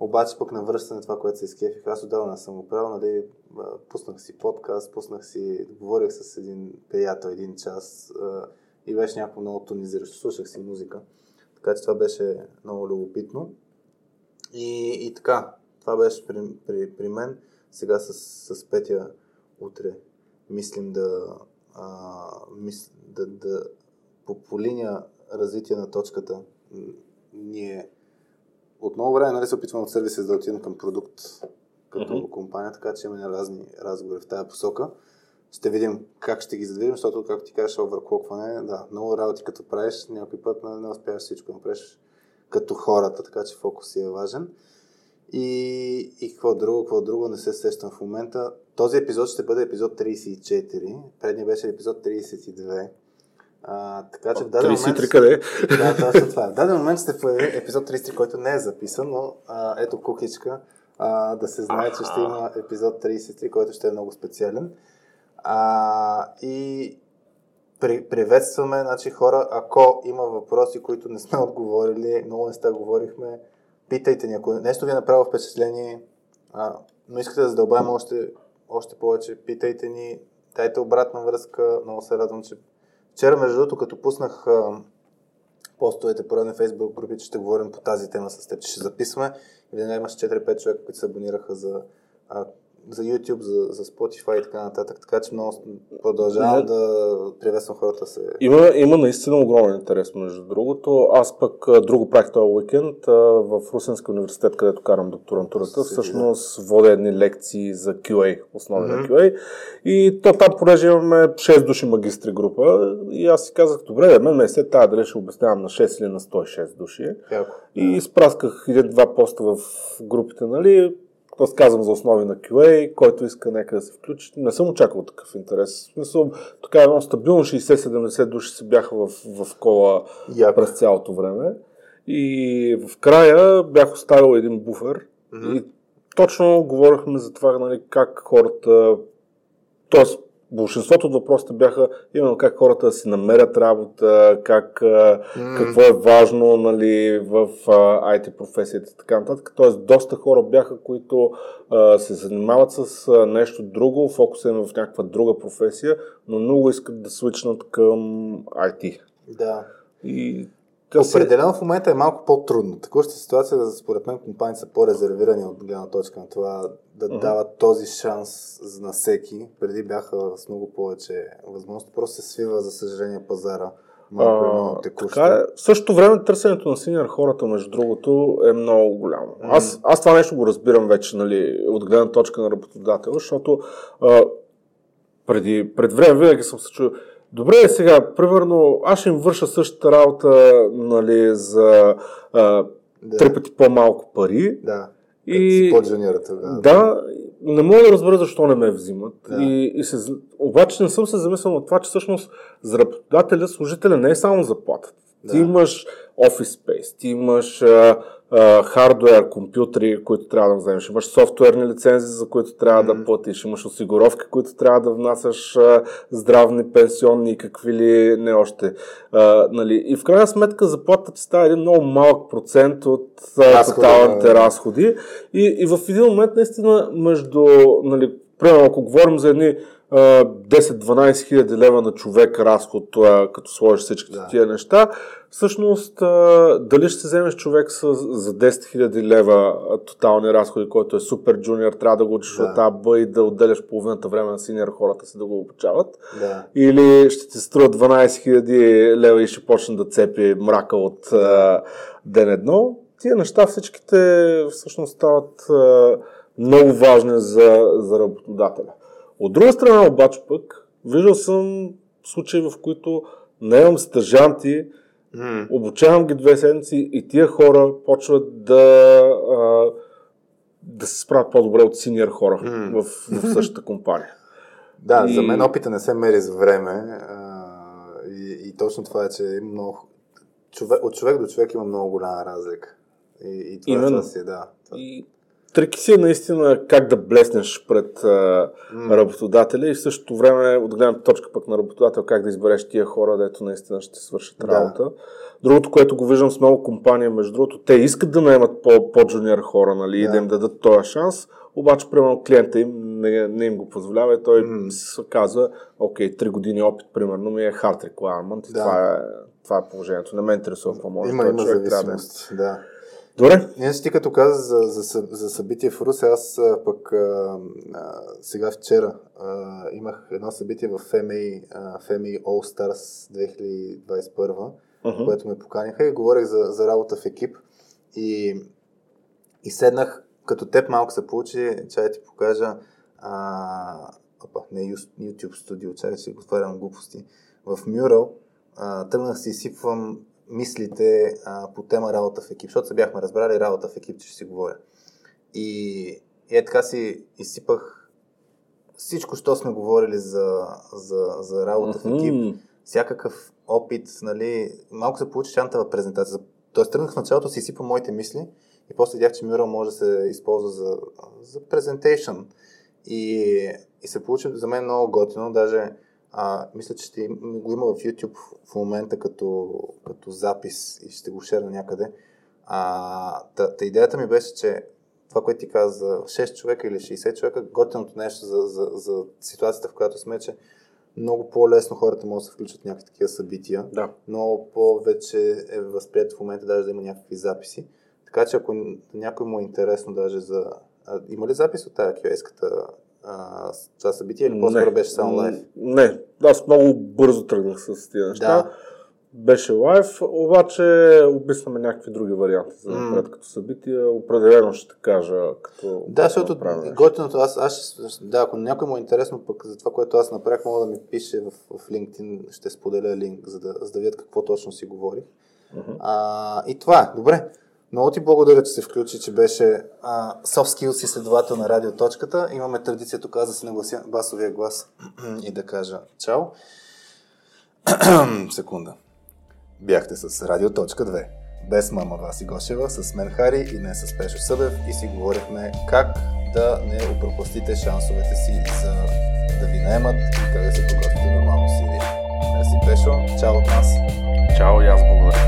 Обаче пък на връщане това, което се изкефих, аз отдавна съм го правил, нали, пуснах си подкаст, пуснах си, говорих с един приятел един час и беше някакво много тонизиращо, слушах си музика. Така че това беше много любопитно. И, и така, това беше при, при, при мен. Сега с, с Петя утре мислим да, а, мис, да, да по, по линия развитие на точката ние от много време нали, се опитваме от сервиса да отидем към продукт като mm-hmm. компания, така че имаме разни разговори в тази посока. Ще видим как ще ги задвижим, защото, както ти кажеш, оверклокване, да, много работи като правиш, някой път не, нали, не успяваш всичко да правиш като хората, така че фокус си е важен. И, и какво друго, какво друго, не се сещам в момента. Този епизод ще бъде епизод 34, предният беше епизод 32. А, така че в даден 33 момент... къде? Да, точно това. В даден момент ще появи епизод 33, който не е записан, но а, ето кукичка, а, да се знае, че ще има епизод 33, който ще е много специален. А, и при, приветстваме значи, хора, ако има въпроси, които не сме отговорили, много неща говорихме, питайте ни, ако нещо ви е направило впечатление, а, но искате да задълбаем още, още повече, питайте ни, дайте обратна връзка, много се радвам, че Вчера, между другото, като пуснах а, постовете по на фейсбук групи, че ще говорим по тази тема с теб, че ще записваме. И веднага имаше 4-5 човека, които се абонираха за а, за YouTube, за, за Spotify и така нататък. Така че много продължавам не. да приветствам хората се. Има, има наистина огромен интерес, между другото. Аз пък друго правих този уикенд в Русенския университет, където карам докторантурата. Всъщност водя едни лекции за QA, основи mm-hmm. на QA. И то там, понеже имаме 6 души магистри група, и аз си казах, добре, да мен ме се тази дали ще обяснявам на 6 или на 106 души. Яко. И изпрасках един-два поста в групите, нали, аз казвам за основи на QA, който иска нека да се включи. Не съм очаквал такъв интерес. В смисъл, така едно стабилно 60-70 души се бяха в, в кола Яко. през цялото време. И в края бях оставил един буфер mm-hmm. и точно говорихме за това, нали, как хората, т.е большинството от въпросите бяха именно как хората да си намерят работа, как, mm. какво е важно нали, в IT професията и така нататък. Тоест, доста хора бяха, които а, се занимават с а, нещо друго, фокуса им е в някаква друга професия, но много искат да свичнат към IT. Да. И Определено в момента е малко по-трудно. Такова ситуация, според мен, компаниите са по-резервирани от гледна точка на това да uh-huh. дават този шанс на всеки. Преди бяха с много повече възможности. Просто се свива, за съжаление, пазара. Малко е много текущо. Така е. В същото време търсенето на синьор хората, между другото, е много голямо. Mm. Аз, аз това нещо го разбирам вече, нали, от гледна точка на работодател, защото а, преди, пред време винаги съм се чул, Добре, сега, примерно, аз ще им върша същата работа нали, за а, да. три пъти по-малко пари. Да. И, да. да, не мога да разбера защо не ме взимат. Да. И, и се, обаче не съм се замислил на това, че всъщност за работодателя, служителя не е само заплатата. Да. Ти имаш офис space, ти имаш а, хардвер, компютри, които трябва да вземеш, имаш софтуерни лицензии, за които трябва mm-hmm. да платиш, имаш осигуровки, които трябва да внасяш а, здравни, пенсионни и какви ли не още. А, нали. И в крайна сметка заплата ти става един много малък процент от тоталните да. разходи. И, и в един момент наистина между, нали, примерно ако говорим за едни 10-12 хиляди лева на човек разход, като сложиш всички да. тия неща. Всъщност, дали ще се вземеш човек с, за 10 хиляди лева тотални разходи, който е супер джуниор, трябва да го учиш да. от АБ и да отделяш половината време на синьор хората си да го обучават. Да. Или ще ти струва 12 хиляди лева и ще почне да цепи мрака от да. ден едно. Тия неща всичките всъщност стават много важни за, за работодателя. От друга страна обаче пък, виждал съм случаи, в които наемам стъжанти, mm. обучавам ги две седмици и тия хора почват да, а, да се справят по-добре от синьор хора mm. в, в същата компания. [laughs] Да, и... за мен опита не се мери с време а, и, и точно това е, че има много... Човек, от човек до човек има много голяма разлика. И, и това, Именно. си, да. Това... И трики си е наистина как да блеснеш пред а, mm. работодателя и в същото време от гледната точка пък на работодател как да избереш тия хора, дето наистина ще свършат работа. Да. Другото, което го виждам с много компания, между другото, те искат да наемат по, по-джуниор хора, нали, да. и да им дадат този шанс, обаче, примерно, клиента им не, не им го позволява и той mm. се казва, окей, 3 години опит, примерно, ми е hard requirement и да. това, е, това е положението. Не ме интересува какво може. Има, има зависимост, да. Добре. Не, ти като каза за, за, за събитие в Русе, аз пък а, а, сега вчера а, имах едно събитие в FMA, а, FMA All Stars 2021, uh-huh. което ме поканиха и говорех за, за работа в екип. И, и седнах, като теб малко се получи, чай ти покажа а, опа, не YouTube студио, чай си отварям глупости. В Mural а, тръгнах си изсипвам мислите а, по тема работа в екип, защото се бяхме разбрали работа в екип, че ще си говоря. И, и е така си изсипах всичко, що сме говорили за, за, за работа mm-hmm. в екип, всякакъв опит, нали, малко се получи шантава презентация. Тоест тръгнах в началото си изсипам моите мисли и после видях, че Mural може да се използва за, за презентейшн. И, и се получи за мен много готино, даже а, мисля, че ще го има в YouTube в момента като, като запис и ще го шерна някъде. А, та, та идеята ми беше, че това, което ти каза за 6 човека или 60 човека, готиното нещо за, за, за ситуацията, в която сме, че много по-лесно хората могат да се включат в някакви такива събития. Да. Много повече е възприето в момента даже да има някакви записи. Така че ако някой му е интересно даже за... А, има ли запис от тази QS-ката а, това събитие или по-скоро беше само лайв? Не, аз много бързо тръгнах с тези неща. Да. Беше лайв, обаче обмисляме някакви други варианти за напред mm. като събитие. Определено ще кажа като... Да, защото готиното, аз, аз да, ако някой му е интересно пък за това, което аз направих, мога да ми пише в, в LinkedIn, ще споделя линк, за да, за да видят какво точно си говорих. Mm-hmm. А, и това е. Добре. Много ти благодаря, че се включи, че беше а, soft skills изследовател на радиоточката. Имаме традиция тук да се наглася басовия глас [clears throat] и да кажа чао. [clears throat] Секунда. Бяхте с Радиоточка 2. Без мама Васи Гошева, с мен Хари и не с Пешо Събев и си говорихме как да не пропустите шансовете си за да ви наемат и как да се подготвите нормално си. Мерси Пешо, чао от нас. Чао и аз благодаря.